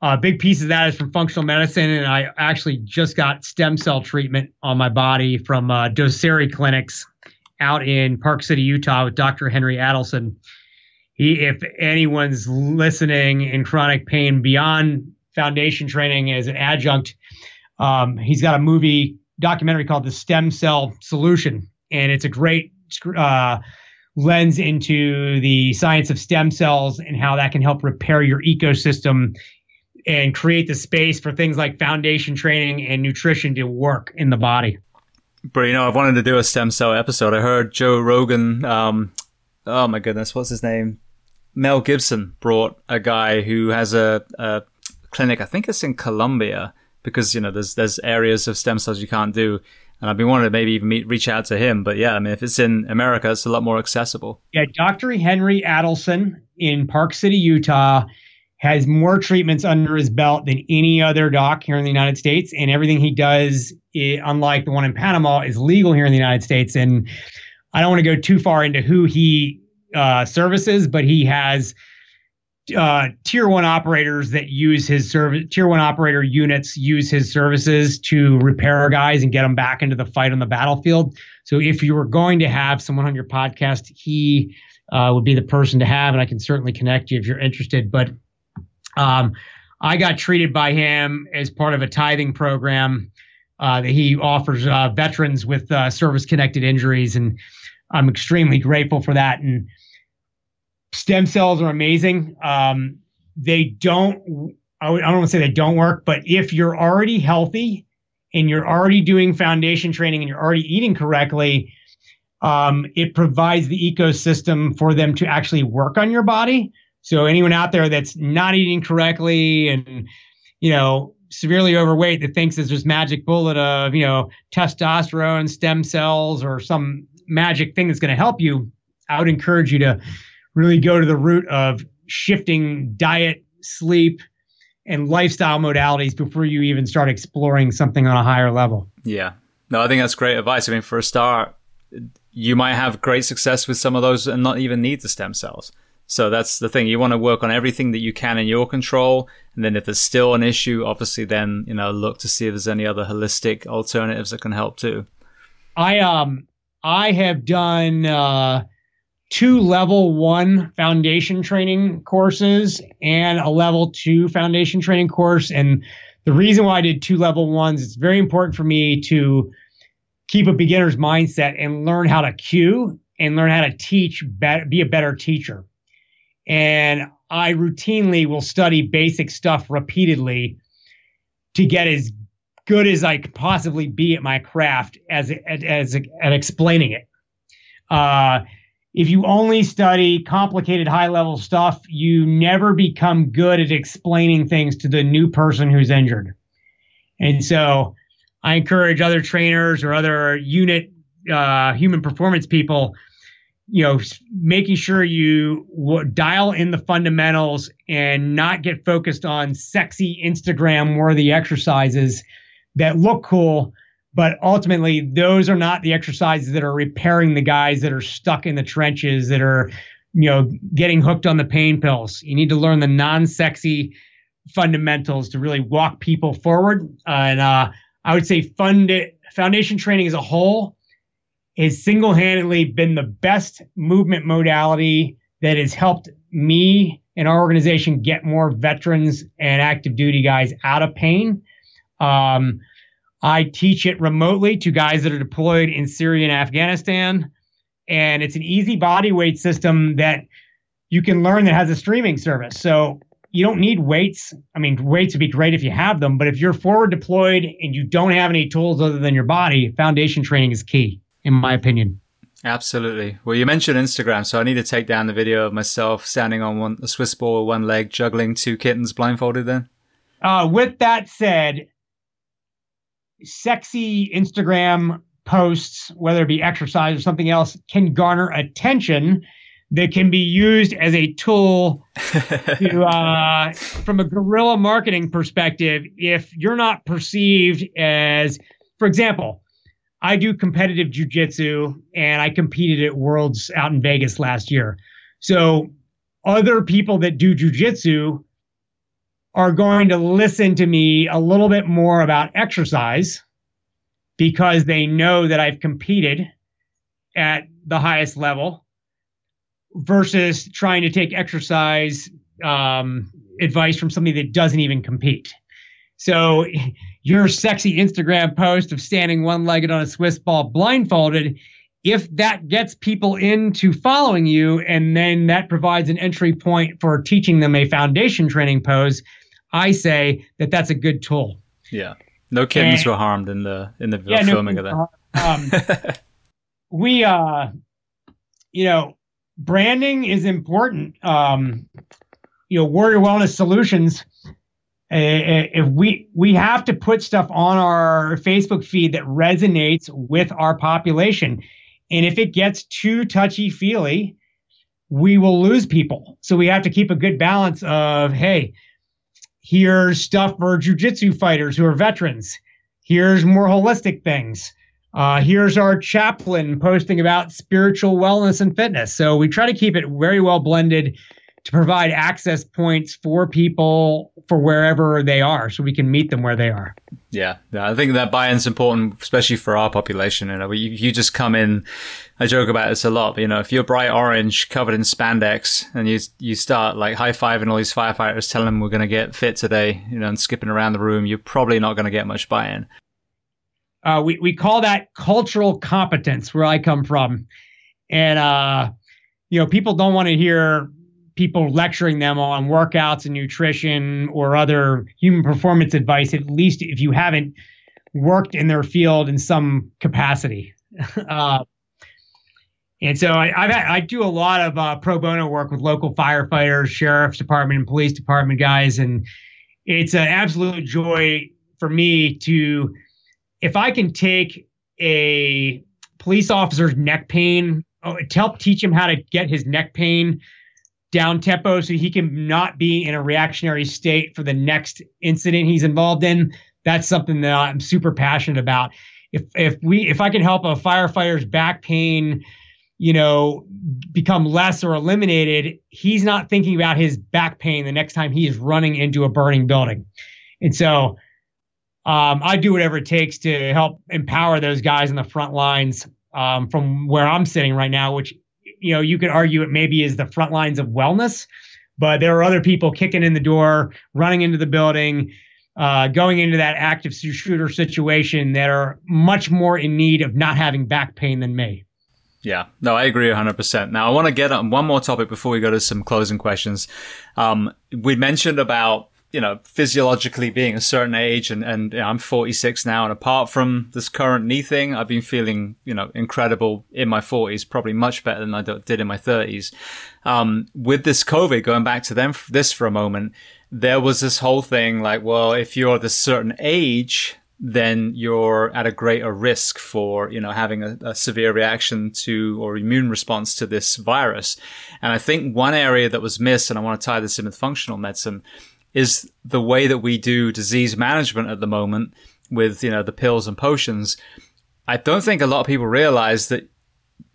a big piece of that is from functional medicine. And I actually just got stem cell treatment on my body from uh, Docere Clinics out in Park City, Utah with Dr. Henry Adelson. He, if anyone's listening in chronic pain beyond foundation training as an adjunct, um, he's got a movie documentary called The Stem Cell Solution. And it's a great uh, lens into the science of stem cells and how that can help repair your ecosystem and create the space for things like foundation training and nutrition to work in the body. But you know, I've wanted to do a stem cell episode. I heard Joe Rogan. Um, oh my goodness, what's his name? Mel Gibson brought a guy who has a, a clinic. I think it's in Colombia because you know there's there's areas of stem cells you can't do and I've been wanting to maybe even meet, reach out to him. But yeah, I mean, if it's in America, it's a lot more accessible. Yeah, Dr. Henry Adelson in Park City, Utah, has more treatments under his belt than any other doc here in the United States, and everything he does, it, unlike the one in Panama, is legal here in the United States. And I don't want to go too far into who he uh, services, but he has uh, tier one operators that use his service, tier one operator units use his services to repair guys and get them back into the fight on the battlefield. So if you were going to have someone on your podcast, he uh, would be the person to have, and I can certainly connect you if you're interested. But um, I got treated by him as part of a tithing program uh, that he offers uh, veterans with uh, service connected injuries, and I'm extremely grateful for that. And stem cells are amazing. Um, they don't. I don't want to say they don't work, but if you're already healthy and you're already doing foundation training and you're already eating correctly, um, it provides the ecosystem for them to actually work on your body. So anyone out there that's not eating correctly and you know severely overweight that thinks there's this magic bullet of you know testosterone, stem cells, or some magic thing that's going to help you, I would encourage you to really go to the root of shifting diet, sleep, and lifestyle modalities before you even start exploring something on a higher level. Yeah. No, I think that's great advice. I mean, for a start, you might have great success with some of those and not even need the stem cells. So that's the thing. You want to work on everything that you can in your control. And then if there's still an issue, obviously then, you know, look to see if there's any other holistic alternatives that can help too. I, um, I have done, uh, two level one foundation training courses and a level two foundation training course. And the reason why I did two level ones, it's very important for me to keep a beginner's mindset and learn how to cue and learn how to teach, be a better teacher. And I routinely will study basic stuff repeatedly to get as good as I could possibly be at my craft as as, as at explaining it. Uh, if you only study complicated high level stuff, you never become good at explaining things to the new person who's injured. And so I encourage other trainers or other unit uh, human performance people, you know, making sure you w- dial in the fundamentals and not get focused on sexy Instagram worthy exercises that look cool but ultimately, those are not the exercises that are repairing the guys that are stuck in the trenches, that are, you know, getting hooked on the pain pills. You need to learn the non-sexy fundamentals to really walk people forward. Uh, and uh, I would say fund foundation training as a whole has single-handedly been the best movement modality that has helped me and our organization get more veterans and active duty guys out of pain. Um, I teach it remotely to guys that are deployed in Syria and Afghanistan. And it's an easy body weight system that you can learn that has a streaming service. So you don't need weights. I mean, weights would be great if you have them, but if you're forward deployed and you don't have any tools other than your body, foundation training is key, in my opinion. Absolutely. Well, you mentioned Instagram, so I need to take down the video of myself standing on one a Swiss ball with one leg, juggling two kittens blindfolded. Then. Uh, with that said, sexy Instagram posts, whether it be exercise or something else, can garner attention that can be used as a tool to, uh, from a guerrilla marketing perspective. If you're not perceived as, for example, I do competitive jujitsu and I competed at Worlds out in Vegas last year. So other people that do jujitsu are going to listen to me a little bit more about exercise because they know that I've competed at the highest level versus trying to take exercise um, advice from somebody that doesn't even compete. So your sexy Instagram post of standing one legged on a Swiss ball blindfolded, if that gets people into following you and then that provides an entry point for teaching them a foundation training pose, I say that that's a good tool. Yeah. No kittens and, were harmed in the in the yeah, filming no, of that. Um, we uh you know, branding is important. Um you know, Warrior Wellness Solutions if we we have to put stuff on our Facebook feed that resonates with our population. And if it gets too touchy feely, we will lose people. So we have to keep a good balance of, hey, Here's stuff for jujitsu fighters who are veterans. Here's more holistic things. Uh, here's our chaplain posting about spiritual wellness and fitness. So we try to keep it very well blended to provide access points for people for wherever they are so we can meet them where they are. Yeah, yeah I think that buy-in's important, especially for our population. You know, you, you just come in, I joke about this a lot, but you know, if you're bright orange covered in spandex and you, you start like high-fiving all these firefighters, telling them we're going to get fit today, you know, and skipping around the room, you're probably not going to get much buy-in. Uh, we, we call that cultural competence where I come from. And, uh, you know, people don't want to hear people lecturing them on workouts and nutrition or other human performance advice, at least if you haven't worked in their field in some capacity. uh, and so I, had, I do a lot of uh, pro bono work with local firefighters, sheriff's department, and police department guys, and it's an absolute joy for me to, if I can take a police officer's neck pain, oh, to help teach him how to get his neck pain down tempo so he can not be in a reactionary state for the next incident he's involved in. That's something that I'm super passionate about. If if we if I can help a firefighter's back pain, you know, become less or eliminated, he's not thinking about his back pain the next time he is running into a burning building. And so um, I do whatever it takes to help empower those guys in the front lines um, from where I'm sitting right now, which you know, you could argue it maybe is the front lines of wellness, but there are other people kicking in the door, running into the building, uh, going into that active shooter situation that are much more in need of not having back pain than me. Yeah, no, I agree 100%. Now, I want to get on one more topic before we go to some closing questions. Um, we mentioned about you know, physiologically being a certain age and, and you know, I'm 46 now. And apart from this current knee thing, I've been feeling, you know, incredible in my 40s, probably much better than I did in my 30s. Um, with this COVID, going back to them, this for a moment, there was this whole thing like, well, if you're this certain age, then you're at a greater risk for, you know, having a, a, severe reaction to or immune response to this virus. And I think one area that was missed, and I want to tie this in with functional medicine, is the way that we do disease management at the moment with, you know, the pills and potions. I don't think a lot of people realize that,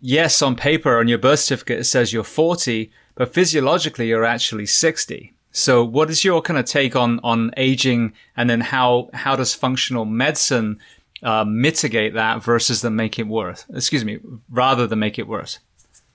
yes, on paper on your birth certificate, it says you're 40, but physiologically you're actually 60. So what is your kind of take on, on aging and then how, how does functional medicine uh, mitigate that versus than make it worse? Excuse me, rather than make it worse.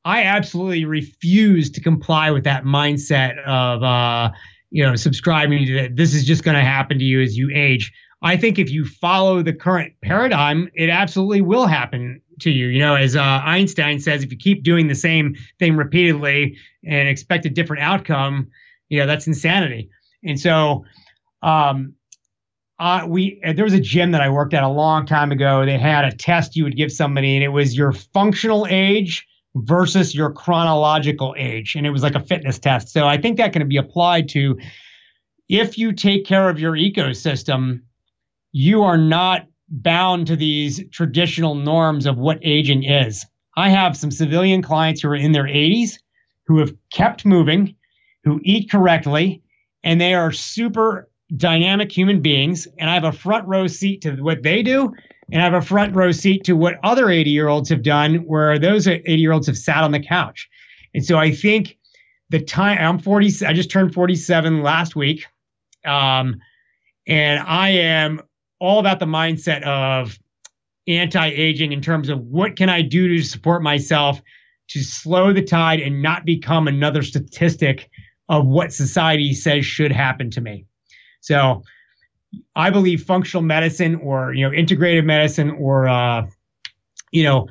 I absolutely refuse to comply with that mindset of, uh, you know, subscribing to that this is just going to happen to you as you age. I think if you follow the current paradigm, it absolutely will happen to you. You know, as uh, Einstein says, if you keep doing the same thing repeatedly and expect a different outcome, you know, that's insanity. And so, um, uh, we there was a gym that I worked at a long time ago. They had a test you would give somebody, and it was your functional age versus your chronological age. And it was like a fitness test. So I think that can be applied to if you take care of your ecosystem, you are not bound to these traditional norms of what aging is. I have some civilian clients who are in their 80s who have kept moving, who eat correctly, and they are super dynamic human beings. And I have a front row seat to what they do and I have a front row seat to what other 80 year olds have done, where those 80 year olds have sat on the couch. And so I think the time I'm 40, I just turned 47 last week. Um, and I am all about the mindset of anti aging in terms of what can I do to support myself to slow the tide and not become another statistic of what society says should happen to me. So I believe functional medicine or you know integrative medicine or uh, you know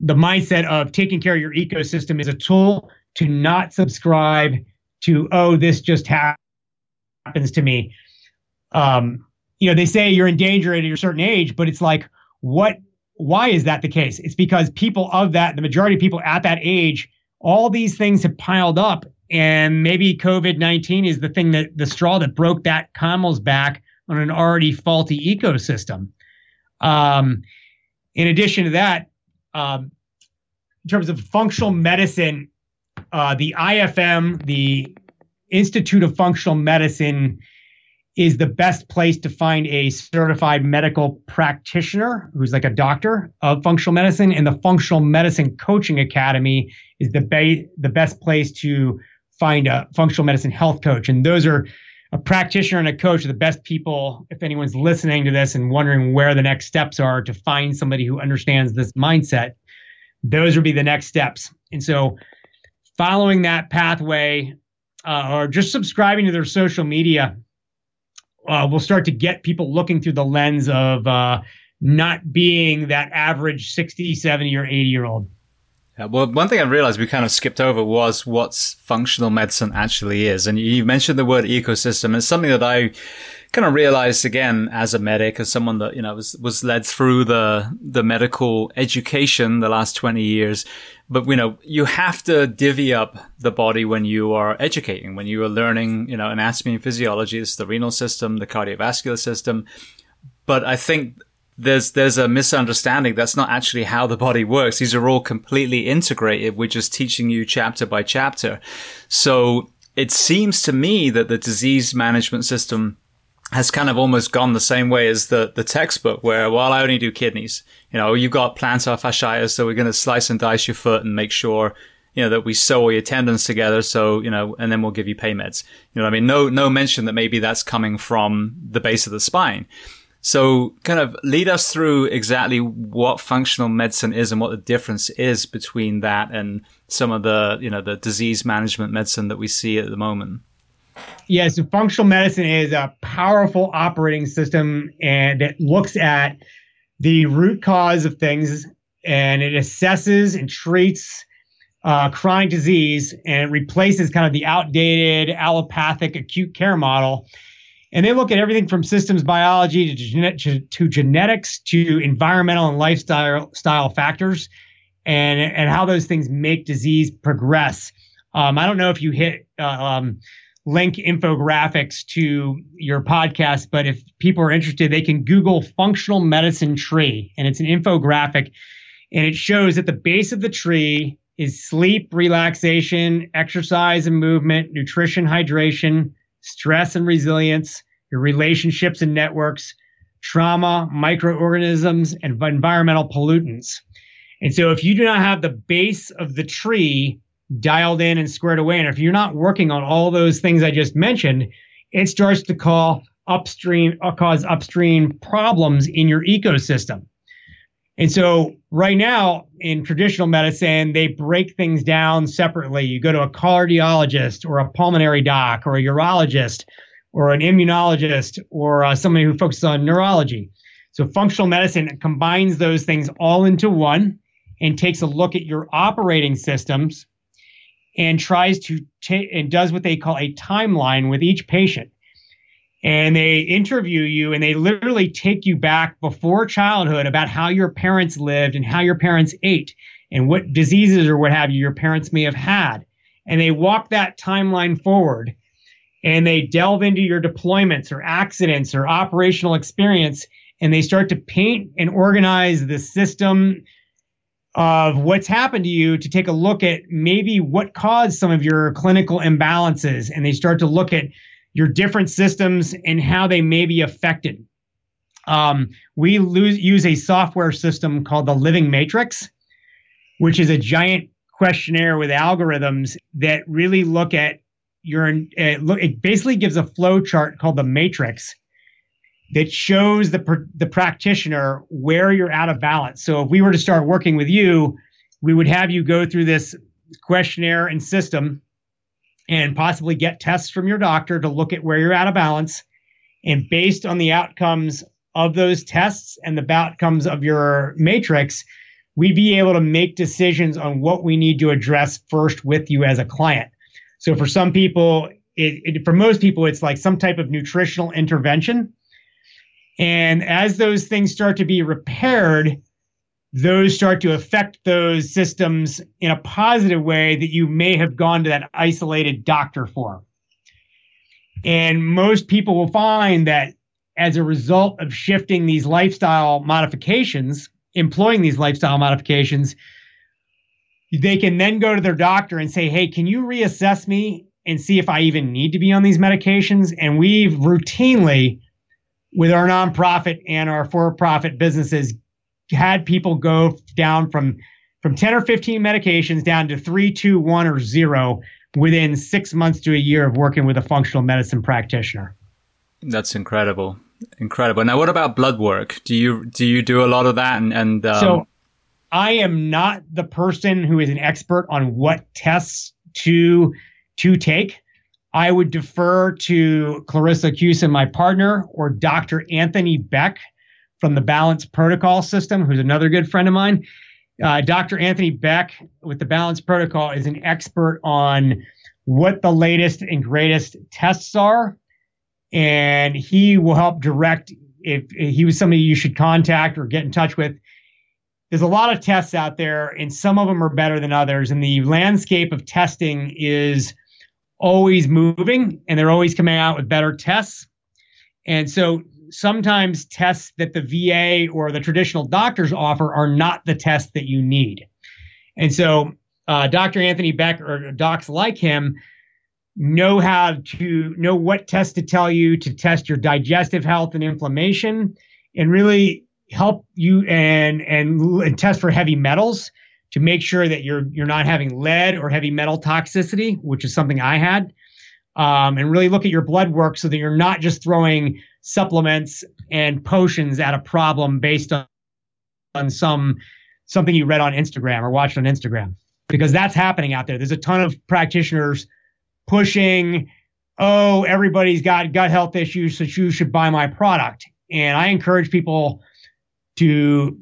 the mindset of taking care of your ecosystem is a tool to not subscribe to oh this just happens to me. Um, you know they say you're in danger at a certain age, but it's like what? Why is that the case? It's because people of that, the majority of people at that age, all these things have piled up, and maybe COVID nineteen is the thing that the straw that broke that camel's back on an already faulty ecosystem. Um, in addition to that, um, in terms of functional medicine, uh, the IFM, the Institute of Functional Medicine, is the best place to find a certified medical practitioner who's like a doctor of functional medicine. And the Functional Medicine Coaching Academy is the, ba- the best place to find a functional medicine health coach. And those are a practitioner and a coach are the best people if anyone's listening to this and wondering where the next steps are to find somebody who understands this mindset those would be the next steps. And so following that pathway uh, or just subscribing to their social media uh, will start to get people looking through the lens of uh, not being that average 60 70 or 80 year old well, one thing I realized we kind of skipped over was what functional medicine actually is. And you mentioned the word ecosystem. It's something that I kind of realized again as a medic, as someone that, you know, was, was led through the, the medical education the last 20 years. But, you know, you have to divvy up the body when you are educating, when you are learning, you know, anatomy and physiology. It's the renal system, the cardiovascular system. But I think there's there's a misunderstanding. That's not actually how the body works. These are all completely integrated. We're just teaching you chapter by chapter. So it seems to me that the disease management system has kind of almost gone the same way as the, the textbook where, well, I only do kidneys. You know, you've got plantar fasciitis, so we're going to slice and dice your foot and make sure, you know, that we sew all your tendons together. So, you know, and then we'll give you pain meds. You know I mean? No, no mention that maybe that's coming from the base of the spine. So kind of lead us through exactly what functional medicine is and what the difference is between that and some of the, you know, the disease management medicine that we see at the moment. Yeah, so functional medicine is a powerful operating system and it looks at the root cause of things and it assesses and treats uh, chronic disease and it replaces kind of the outdated allopathic acute care model and they look at everything from systems biology to, to, to genetics to environmental and lifestyle style factors and, and how those things make disease progress. Um, I don't know if you hit uh, um, link infographics to your podcast, but if people are interested, they can Google functional medicine tree, and it's an infographic, and it shows at the base of the tree is sleep, relaxation, exercise and movement, nutrition, hydration, stress and resilience, your relationships and networks, trauma, microorganisms, and environmental pollutants. And so if you do not have the base of the tree dialed in and squared away, and if you're not working on all those things I just mentioned, it starts to call upstream uh, cause upstream problems in your ecosystem. And so right now in traditional medicine, they break things down separately. You go to a cardiologist or a pulmonary doc or a urologist or an immunologist or uh, somebody who focuses on neurology. So functional medicine combines those things all into one and takes a look at your operating systems and tries to take and does what they call a timeline with each patient. And they interview you and they literally take you back before childhood about how your parents lived and how your parents ate and what diseases or what have you your parents may have had. And they walk that timeline forward and they delve into your deployments or accidents or operational experience and they start to paint and organize the system of what's happened to you to take a look at maybe what caused some of your clinical imbalances and they start to look at your different systems and how they may be affected um, we lose, use a software system called the living matrix which is a giant questionnaire with algorithms that really look at you're in, it, it basically gives a flow chart called the matrix that shows the the practitioner where you're out of balance. So if we were to start working with you, we would have you go through this questionnaire and system and possibly get tests from your doctor to look at where you're out of balance and based on the outcomes of those tests and the outcomes of your matrix, we'd be able to make decisions on what we need to address first with you as a client. So for some people, it, it, for most people, it's like some type of nutritional intervention. And as those things start to be repaired, those start to affect those systems in a positive way that you may have gone to that isolated doctor for. And most people will find that as a result of shifting these lifestyle modifications, employing these lifestyle modifications, they can then go to their doctor and say, Hey, can you reassess me and see if I even need to be on these medications? And we've routinely, with our nonprofit and our for profit businesses, had people go down from from 10 or 15 medications down to three, two, one, or zero within six months to a year of working with a functional medicine practitioner. That's incredible, incredible. Now, what about blood work? Do you do you do a lot of that? And, and um... so, I am not the person who is an expert on what tests to to take. I would defer to Clarissa Cusin, my partner, or Dr. Anthony Beck from the Balance Protocol System, who's another good friend of mine. Uh, Dr. Anthony Beck with the Balance Protocol is an expert on what the latest and greatest tests are, and he will help direct if, if he was somebody you should contact or get in touch with. There's a lot of tests out there, and some of them are better than others. And the landscape of testing is always moving, and they're always coming out with better tests. And so sometimes tests that the VA or the traditional doctors offer are not the tests that you need. And so uh, Dr. Anthony Beck or docs like him know how to know what tests to tell you to test your digestive health and inflammation and really help you and and, and test for heavy metals to make sure that you're you're not having lead or heavy metal toxicity, which is something I had. Um, and really look at your blood work so that you're not just throwing supplements and potions at a problem based on, on some something you read on Instagram or watched on Instagram because that's happening out there. There's a ton of practitioners pushing, oh, everybody's got gut health issues, so you should buy my product. And I encourage people to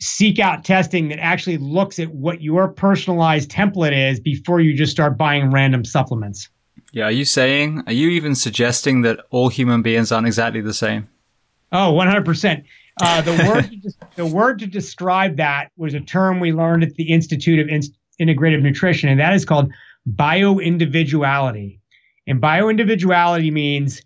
seek out testing that actually looks at what your personalized template is before you just start buying random supplements. Yeah, are you saying, are you even suggesting that all human beings aren't exactly the same? Oh, 100%. Uh, the word to, the word to describe that was a term we learned at the Institute of In- Integrative Nutrition, and that is called bioindividuality. And bioindividuality means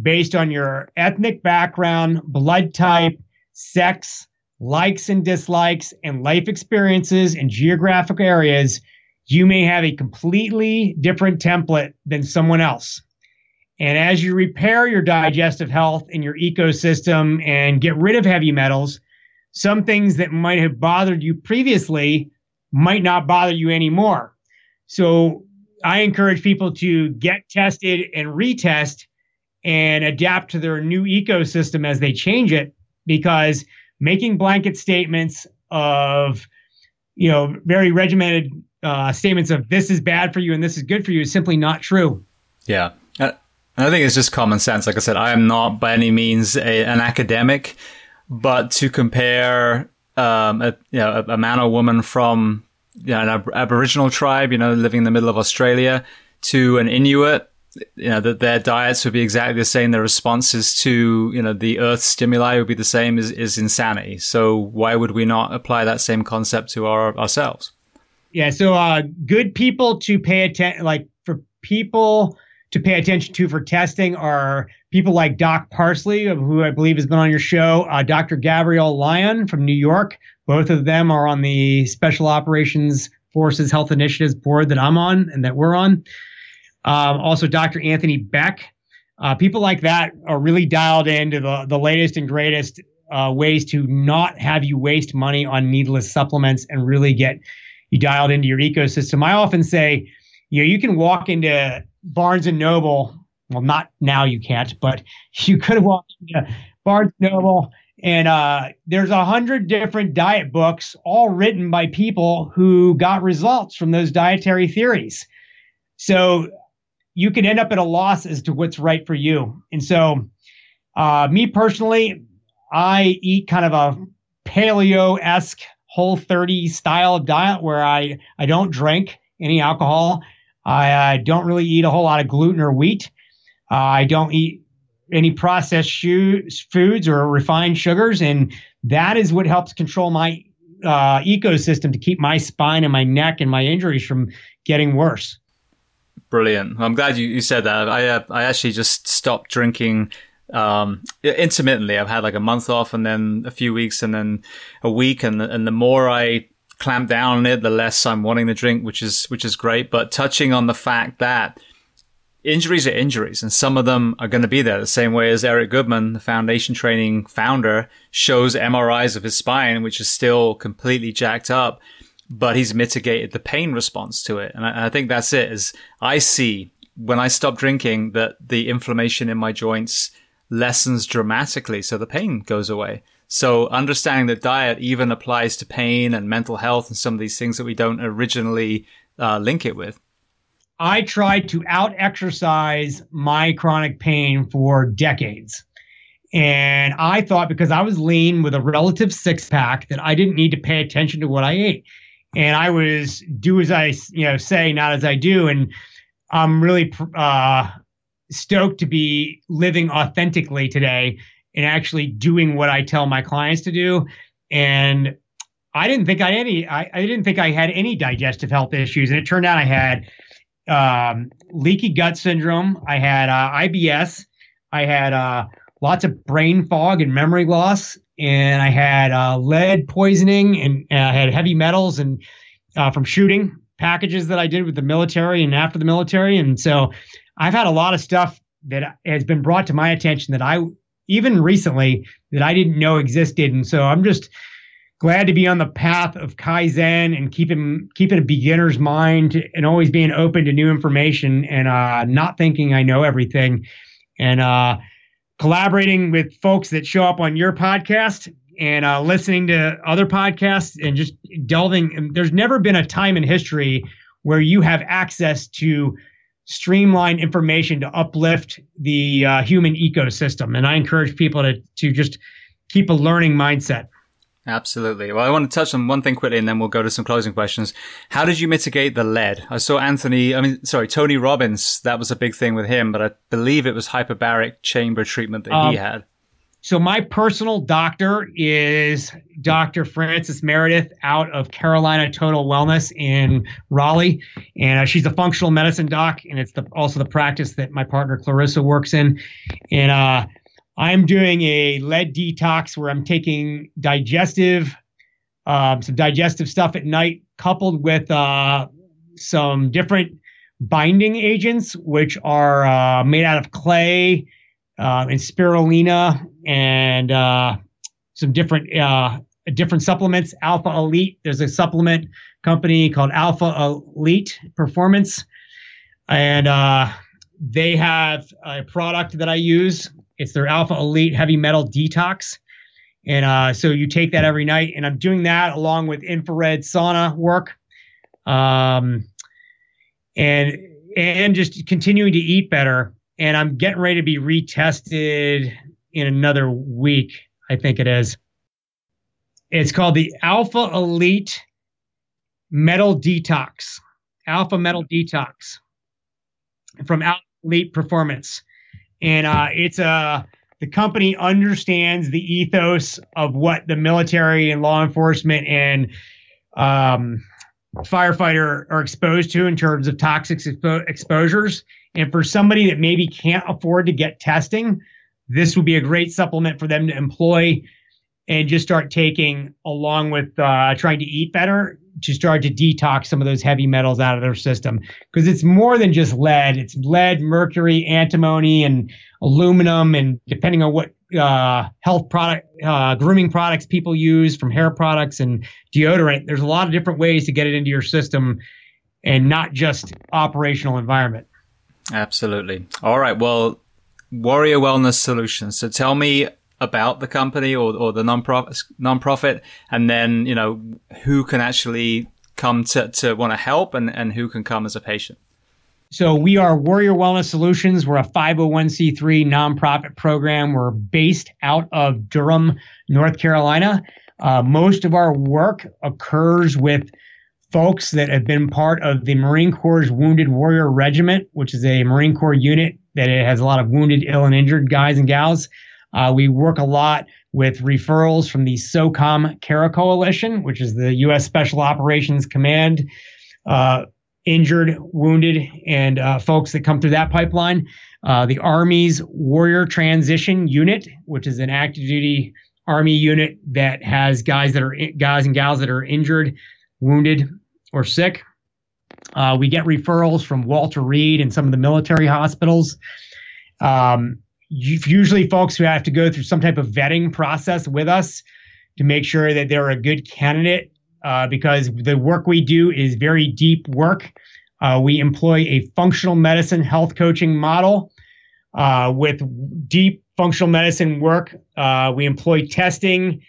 based on your ethnic background, blood type, sex, likes and dislikes, and life experiences in geographic areas, you may have a completely different template than someone else. And as you repair your digestive health and your ecosystem and get rid of heavy metals, some things that might have bothered you previously might not bother you anymore. So I encourage people to get tested and retest and adapt to their new ecosystem as they change it because making blanket statements of you know very regimented uh, statements of this is bad for you and this is good for you is simply not true. Yeah. I think it's just common sense. Like I said, I am not by any means a, an academic, but to compare um, a, you know, a, man or woman from you know, an ab- Aboriginal tribe, you know, living in the middle of Australia, to an Inuit, you know, that their diets would be exactly the same. Their responses to, you know, the earth stimuli would be the same is, is insanity. So why would we not apply that same concept to our, ourselves? Yeah. So, uh, good people to pay attention, like for people to pay attention to for testing are people like Doc Parsley, who I believe has been on your show, uh, Dr. Gabrielle Lyon from New York. Both of them are on the Special Operations Forces Health Initiatives board that I'm on and that we're on. Um, also, Dr. Anthony Beck. Uh, people like that are really dialed into the, the latest and greatest uh, ways to not have you waste money on needless supplements and really get you dialed into your ecosystem. I often say, you know, you can walk into Barnes and Noble. Well, not now you can't, but you could walk into Barnes and Noble and uh, there's a hundred different diet books, all written by people who got results from those dietary theories. So you can end up at a loss as to what's right for you. And so, uh, me personally, I eat kind of a paleo esque whole 30 style of diet where I, I don't drink any alcohol. I, I don't really eat a whole lot of gluten or wheat. Uh, I don't eat any processed foods or refined sugars, and that is what helps control my uh, ecosystem to keep my spine and my neck and my injuries from getting worse. Brilliant. I'm glad you, you said that. I uh, I actually just stopped drinking um, intermittently. I've had like a month off and then a few weeks and then a week, and and the more I clamp down on it, the less I'm wanting to drink, which is which is great. But touching on the fact that injuries are injuries, and some of them are going to be there. The same way as Eric Goodman, the foundation training founder, shows MRIs of his spine, which is still completely jacked up. but he's mitigated the pain response to it. And I, I think that's it is I see when I stop drinking that the inflammation in my joints lessens dramatically. So the pain goes away. So understanding that diet even applies to pain and mental health and some of these things that we don't originally uh, link it with. I tried to out exercise my chronic pain for decades. And I thought because I was lean with a relative six pack that I didn't need to pay attention to what I ate. And I was do as I you know say, not as I do. And I'm really uh, stoked to be living authentically today and actually doing what I tell my clients to do. And I didn't think I had any. I, I didn't think I had any digestive health issues, and it turned out I had um, leaky gut syndrome. I had uh, IBS. I had uh, lots of brain fog and memory loss, and I had uh, lead poisoning, and I had heavy metals and uh, from shooting packages that I did with the military and after the military, and so I've had a lot of stuff that has been brought to my attention that I even recently that I didn't know existed, and so I'm just glad to be on the path of kaizen and keeping keeping a beginner's mind and always being open to new information and uh, not thinking I know everything and uh, collaborating with folks that show up on your podcast and uh, listening to other podcasts and just delving. There's never been a time in history where you have access to streamline information to uplift the uh, human ecosystem. And I encourage people to to just keep a learning mindset. Absolutely. Well, I want to touch on one thing quickly and then we'll go to some closing questions. How did you mitigate the lead? I saw Anthony, I mean, sorry, Tony Robbins, that was a big thing with him, but I believe it was hyperbaric chamber treatment that um, he had. So my personal doctor is Dr. Frances Meredith out of Carolina Total Wellness in Raleigh, and uh, she's a functional medicine doc, and it's the, also the practice that my partner Clarissa works in, and uh, I'm doing a lead detox where I'm taking digestive, um, some digestive stuff at night, coupled with uh, some different binding agents, which are uh, made out of clay uh, and spirulina and uh, some different uh, different supplements. Alpha Elite. There's a supplement company called Alpha Elite Performance, and uh, they have a product that I use it's their Alpha Elite Heavy Metal Detox. And uh, so you take that every night. And I'm doing that along with infrared sauna work. Um, and and just continuing to eat better. And I'm getting ready to be retested in another week, I think it is. It's called the Alpha Elite Metal Detox. Alpha Metal Detox from Alpha Elite Performance and uh, it's a uh, the company understands the ethos of what the military and law enforcement and um, firefighter are exposed to in terms of toxic expo- exposures. And for somebody that maybe can't afford to get testing, this would be a great supplement for them to employ and just start taking along with uh, trying to eat better to start to detox some of those heavy metals out of their system because it's more than just lead. It's lead, mercury, antimony, and aluminum, and depending on what uh, health product, uh, grooming products people use, from hair products and deodorant, there's a lot of different ways to get it into your system, and not just operational environment. Absolutely. All right. Well, Warrior Wellness Solutions. So tell me about the company or, or the non-profit, and then, you know, who can actually come to, to want to help and, and who can come as a patient? So we are Warrior Wellness Solutions. We're a 501c3 nonprofit program. We're based out of Durham, North Carolina. Uh, most of our work occurs with folks that have been part of the Marine Corps' Wounded Warrior Regiment, which is a Marine Corps unit that has a lot of wounded, ill, and injured guys and gals. Uh, we work a lot with referrals from the SOCOM Care Coalition, which is the U.S. Special Operations Command, uh, injured, wounded, and uh, folks that come through that pipeline. Uh, the Army's Warrior Transition Unit, which is an active duty Army unit that has guys that are guys and gals that are injured, wounded, or sick. Uh, we get referrals from Walter Reed and some of the military hospitals. Um, usually folks who have to go through some type of vetting process with us to make sure that they're a good candidate uh, because the work we do is very deep work. Uh, we employ a functional medicine health coaching model uh, with deep functional medicine work. Uh, we employ testing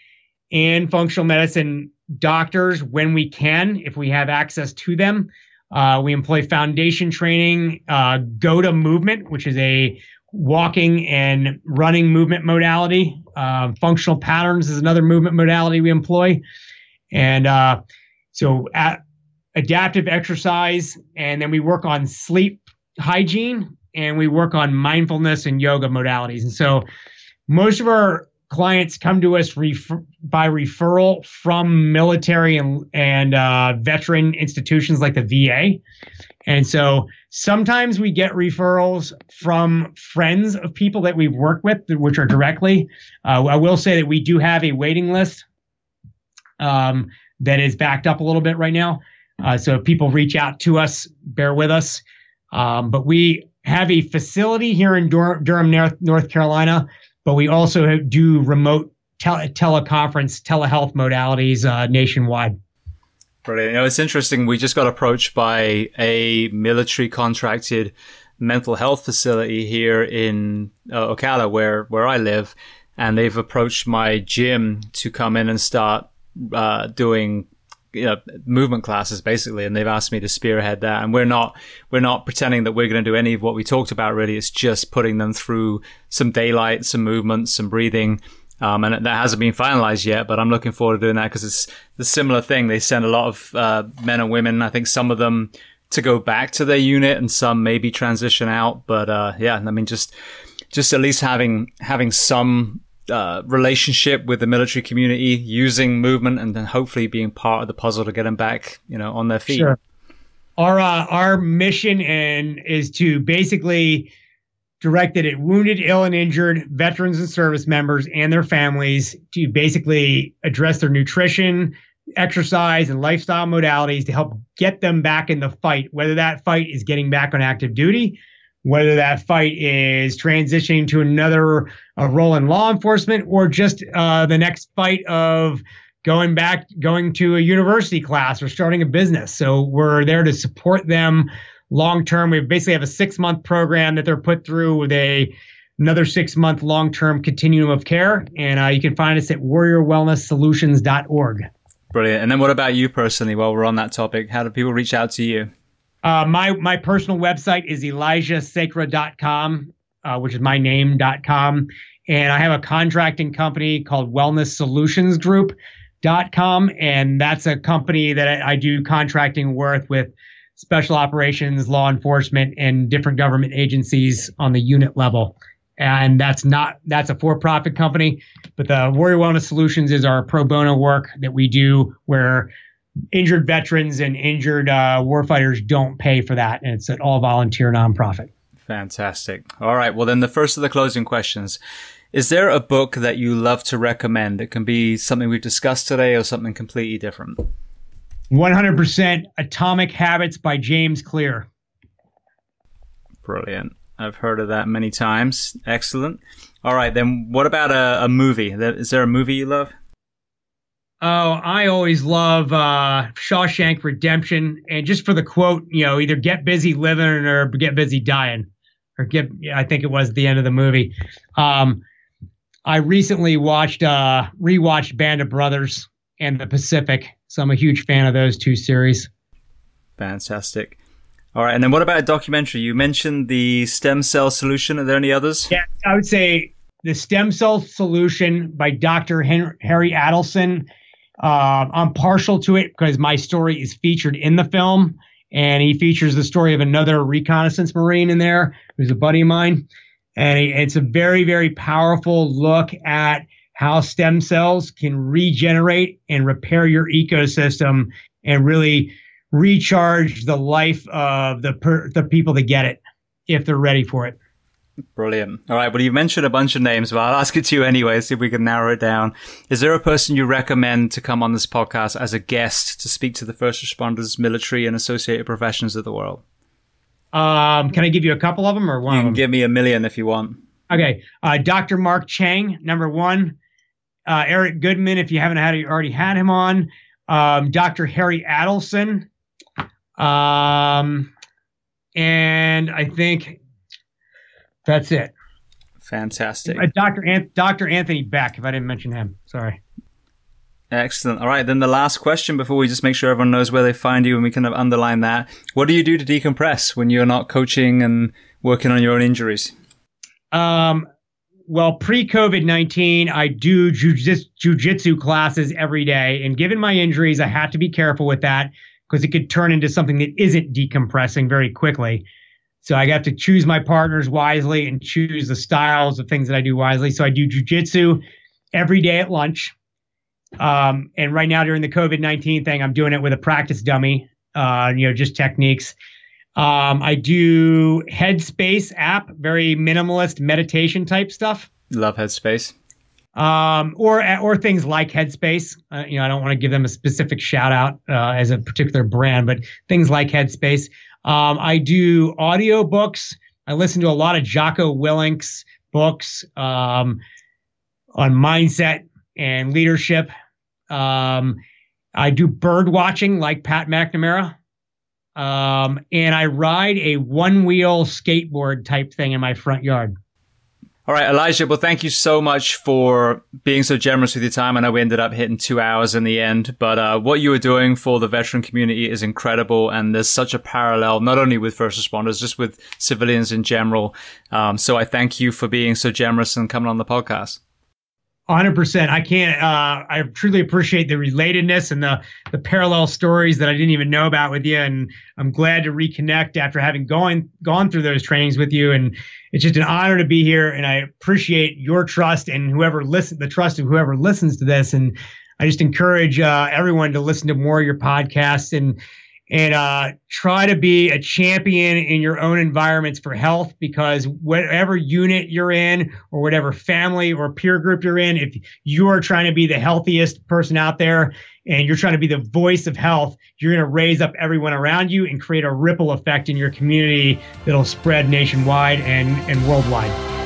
and functional medicine doctors when we can, if we have access to them. Uh, we employ foundation training, uh, GOATA movement, which is a walking and running movement modality. Uh, functional patterns is another movement modality we employ. And uh, so at, adaptive exercise, and then we work on sleep hygiene and we work on mindfulness and yoga modalities. And so most of our clients come to us refer- by referral from military and, and uh, veteran institutions like the VA. And so sometimes we get referrals from friends of people that we've worked with, which are directly. Uh, I will say that we do have a waiting list um, that is backed up a little bit right now. Uh, so if people reach out to us, bear with us. Um, but we have a facility here in Dur- Durham, North Carolina, but we also do remote tele- teleconference, telehealth modalities uh, nationwide. Brilliant. You know, it's interesting. We just got approached by a military contracted mental health facility here in uh, Ocala, where where I live, and they've approached my gym to come in and start uh, doing you know, movement classes basically, and they've asked me to spearhead that. And we're not we're not pretending that we're going to do any of what we talked about. Really, it's just putting them through some daylight, some movement, some breathing. Um, and that hasn't been finalized yet, but I'm looking forward to doing that because it's the similar thing. They send a lot of uh, men and women. I think some of them to go back to their unit, and some maybe transition out. But uh, yeah, I mean, just just at least having having some uh, relationship with the military community, using movement, and then hopefully being part of the puzzle to get them back, you know, on their feet. Sure. Our uh, our mission and is to basically direct it at wounded, ill, and injured veterans and service members and their families to basically address their nutrition, exercise, and lifestyle modalities to help get them back in the fight. Whether that fight is getting back on active duty, whether that fight is transitioning to another uh, role in law enforcement or just uh, the next fight of going back, going to a university class or starting a business. So we're there to support them long term. We basically have a six month program that they're put through with a another six month long term continuum of care. And uh, you can find us at warriorwellnesssolutions.org. Brilliant. And then what about you personally? While we're on that topic, how do people reach out to you? Uh, my my personal website is elijahsacra.com, uh, which is my name.com. And I have a contracting company called Wellness Solutions Group.com. And that's a company that I, I do contracting work with special operations, law enforcement, and different government agencies on the unit level. And that's not that's a for-profit company, but the Warrior Wellness Solutions is our pro bono work that we do where injured veterans and injured uh, warfighters don't pay for that, and it's an all volunteer nonprofit. Fantastic. All right. Well, then the first of the closing questions. Is there a book that you love to recommend? that can be something we've discussed today or something completely different. 100% Atomic Habits by James Clear. Brilliant. I've heard of that many times. Excellent. All right, then what about a, a movie? Is there a movie you love? Oh, I always love uh, Shawshank Redemption, and just for the quote, you know, either get busy living or get busy dying, or get. I think it was the end of the movie. Um, I recently watched, uh, rewatched Band of Brothers and The Pacific, so I'm a huge fan of those two series. Fantastic. All right, and then what about a documentary? You mentioned the stem cell solution. Are there any others? Yeah, I would say the stem cell solution by Dr. Harry Adelson uh, I'm partial to it because my story is featured in the film, and he features the story of another reconnaissance marine in there who's a buddy of mine, and it's a very very powerful look at how stem cells can regenerate and repair your ecosystem and really recharge the life of the per- the people that get it if they're ready for it. Brilliant. All right. Well, you mentioned a bunch of names, but I'll ask it to you anyway, see if we can narrow it down. Is there a person you recommend to come on this podcast as a guest to speak to the first responders, military, and associated professions of the world? Um, can I give you a couple of them or one? You can give me a million if you want. Okay. Uh, Dr. Mark Cheng, number one. Uh, Eric Goodman, if you haven't had already had him on. um, Dr. Harry Adelson, um, and I think that's it. Fantastic. Uh, Dr. An- Dr. Anthony Beck, if I didn't mention him. Sorry. Excellent. All right. Then the last question before we just make sure everyone knows where they find you and we kind of underline that. What do you do to decompress when you're not coaching and working on your own injuries? Um, well, pre COVID 19, I do jujitsu classes every day. And given my injuries, I had to be careful with that because it could turn into something that isn't decompressing very quickly. So I have to choose my partners wisely and choose the styles of things that I do wisely. So I do jujitsu every day at lunch. Um, and right now during the COVID 19 thing, I'm doing it with a practice dummy, uh, you know, just techniques. Um, I do Headspace app, very minimalist meditation type stuff. Love Headspace. Um, or or things like Headspace. Uh, you know, I don't want to give them a specific shout out uh, as a particular brand, but things like Headspace. Um, I do audio books. I listen to a lot of Jocko Willink's books um, on mindset and leadership. Um, I do bird watching like Pat McNamara. Um, and I ride a one wheel skateboard type thing in my front yard. All right, Elijah. Well, thank you so much for being so generous with your time. I know we ended up hitting two hours in the end, but uh, what you were doing for the veteran community is incredible. And there's such a parallel, not only with first responders, just with civilians in general. Um, so I thank you for being so generous and coming on the podcast. 100%. I can't, uh, I truly appreciate the relatedness and the, the parallel stories that I didn't even know about with you. And I'm glad to reconnect after having gone, gone through those trainings with you. And it's just an honor to be here. And I appreciate your trust and whoever listen, the trust of whoever listens to this. And I just encourage uh, everyone to listen to more of your podcasts and, and uh, try to be a champion in your own environments for health because whatever unit you're in or whatever family or peer group you're in, if you're trying to be the healthiest person out there and you're trying to be the voice of health, you're going to raise up everyone around you and create a ripple effect in your community that'll spread nationwide and, and worldwide.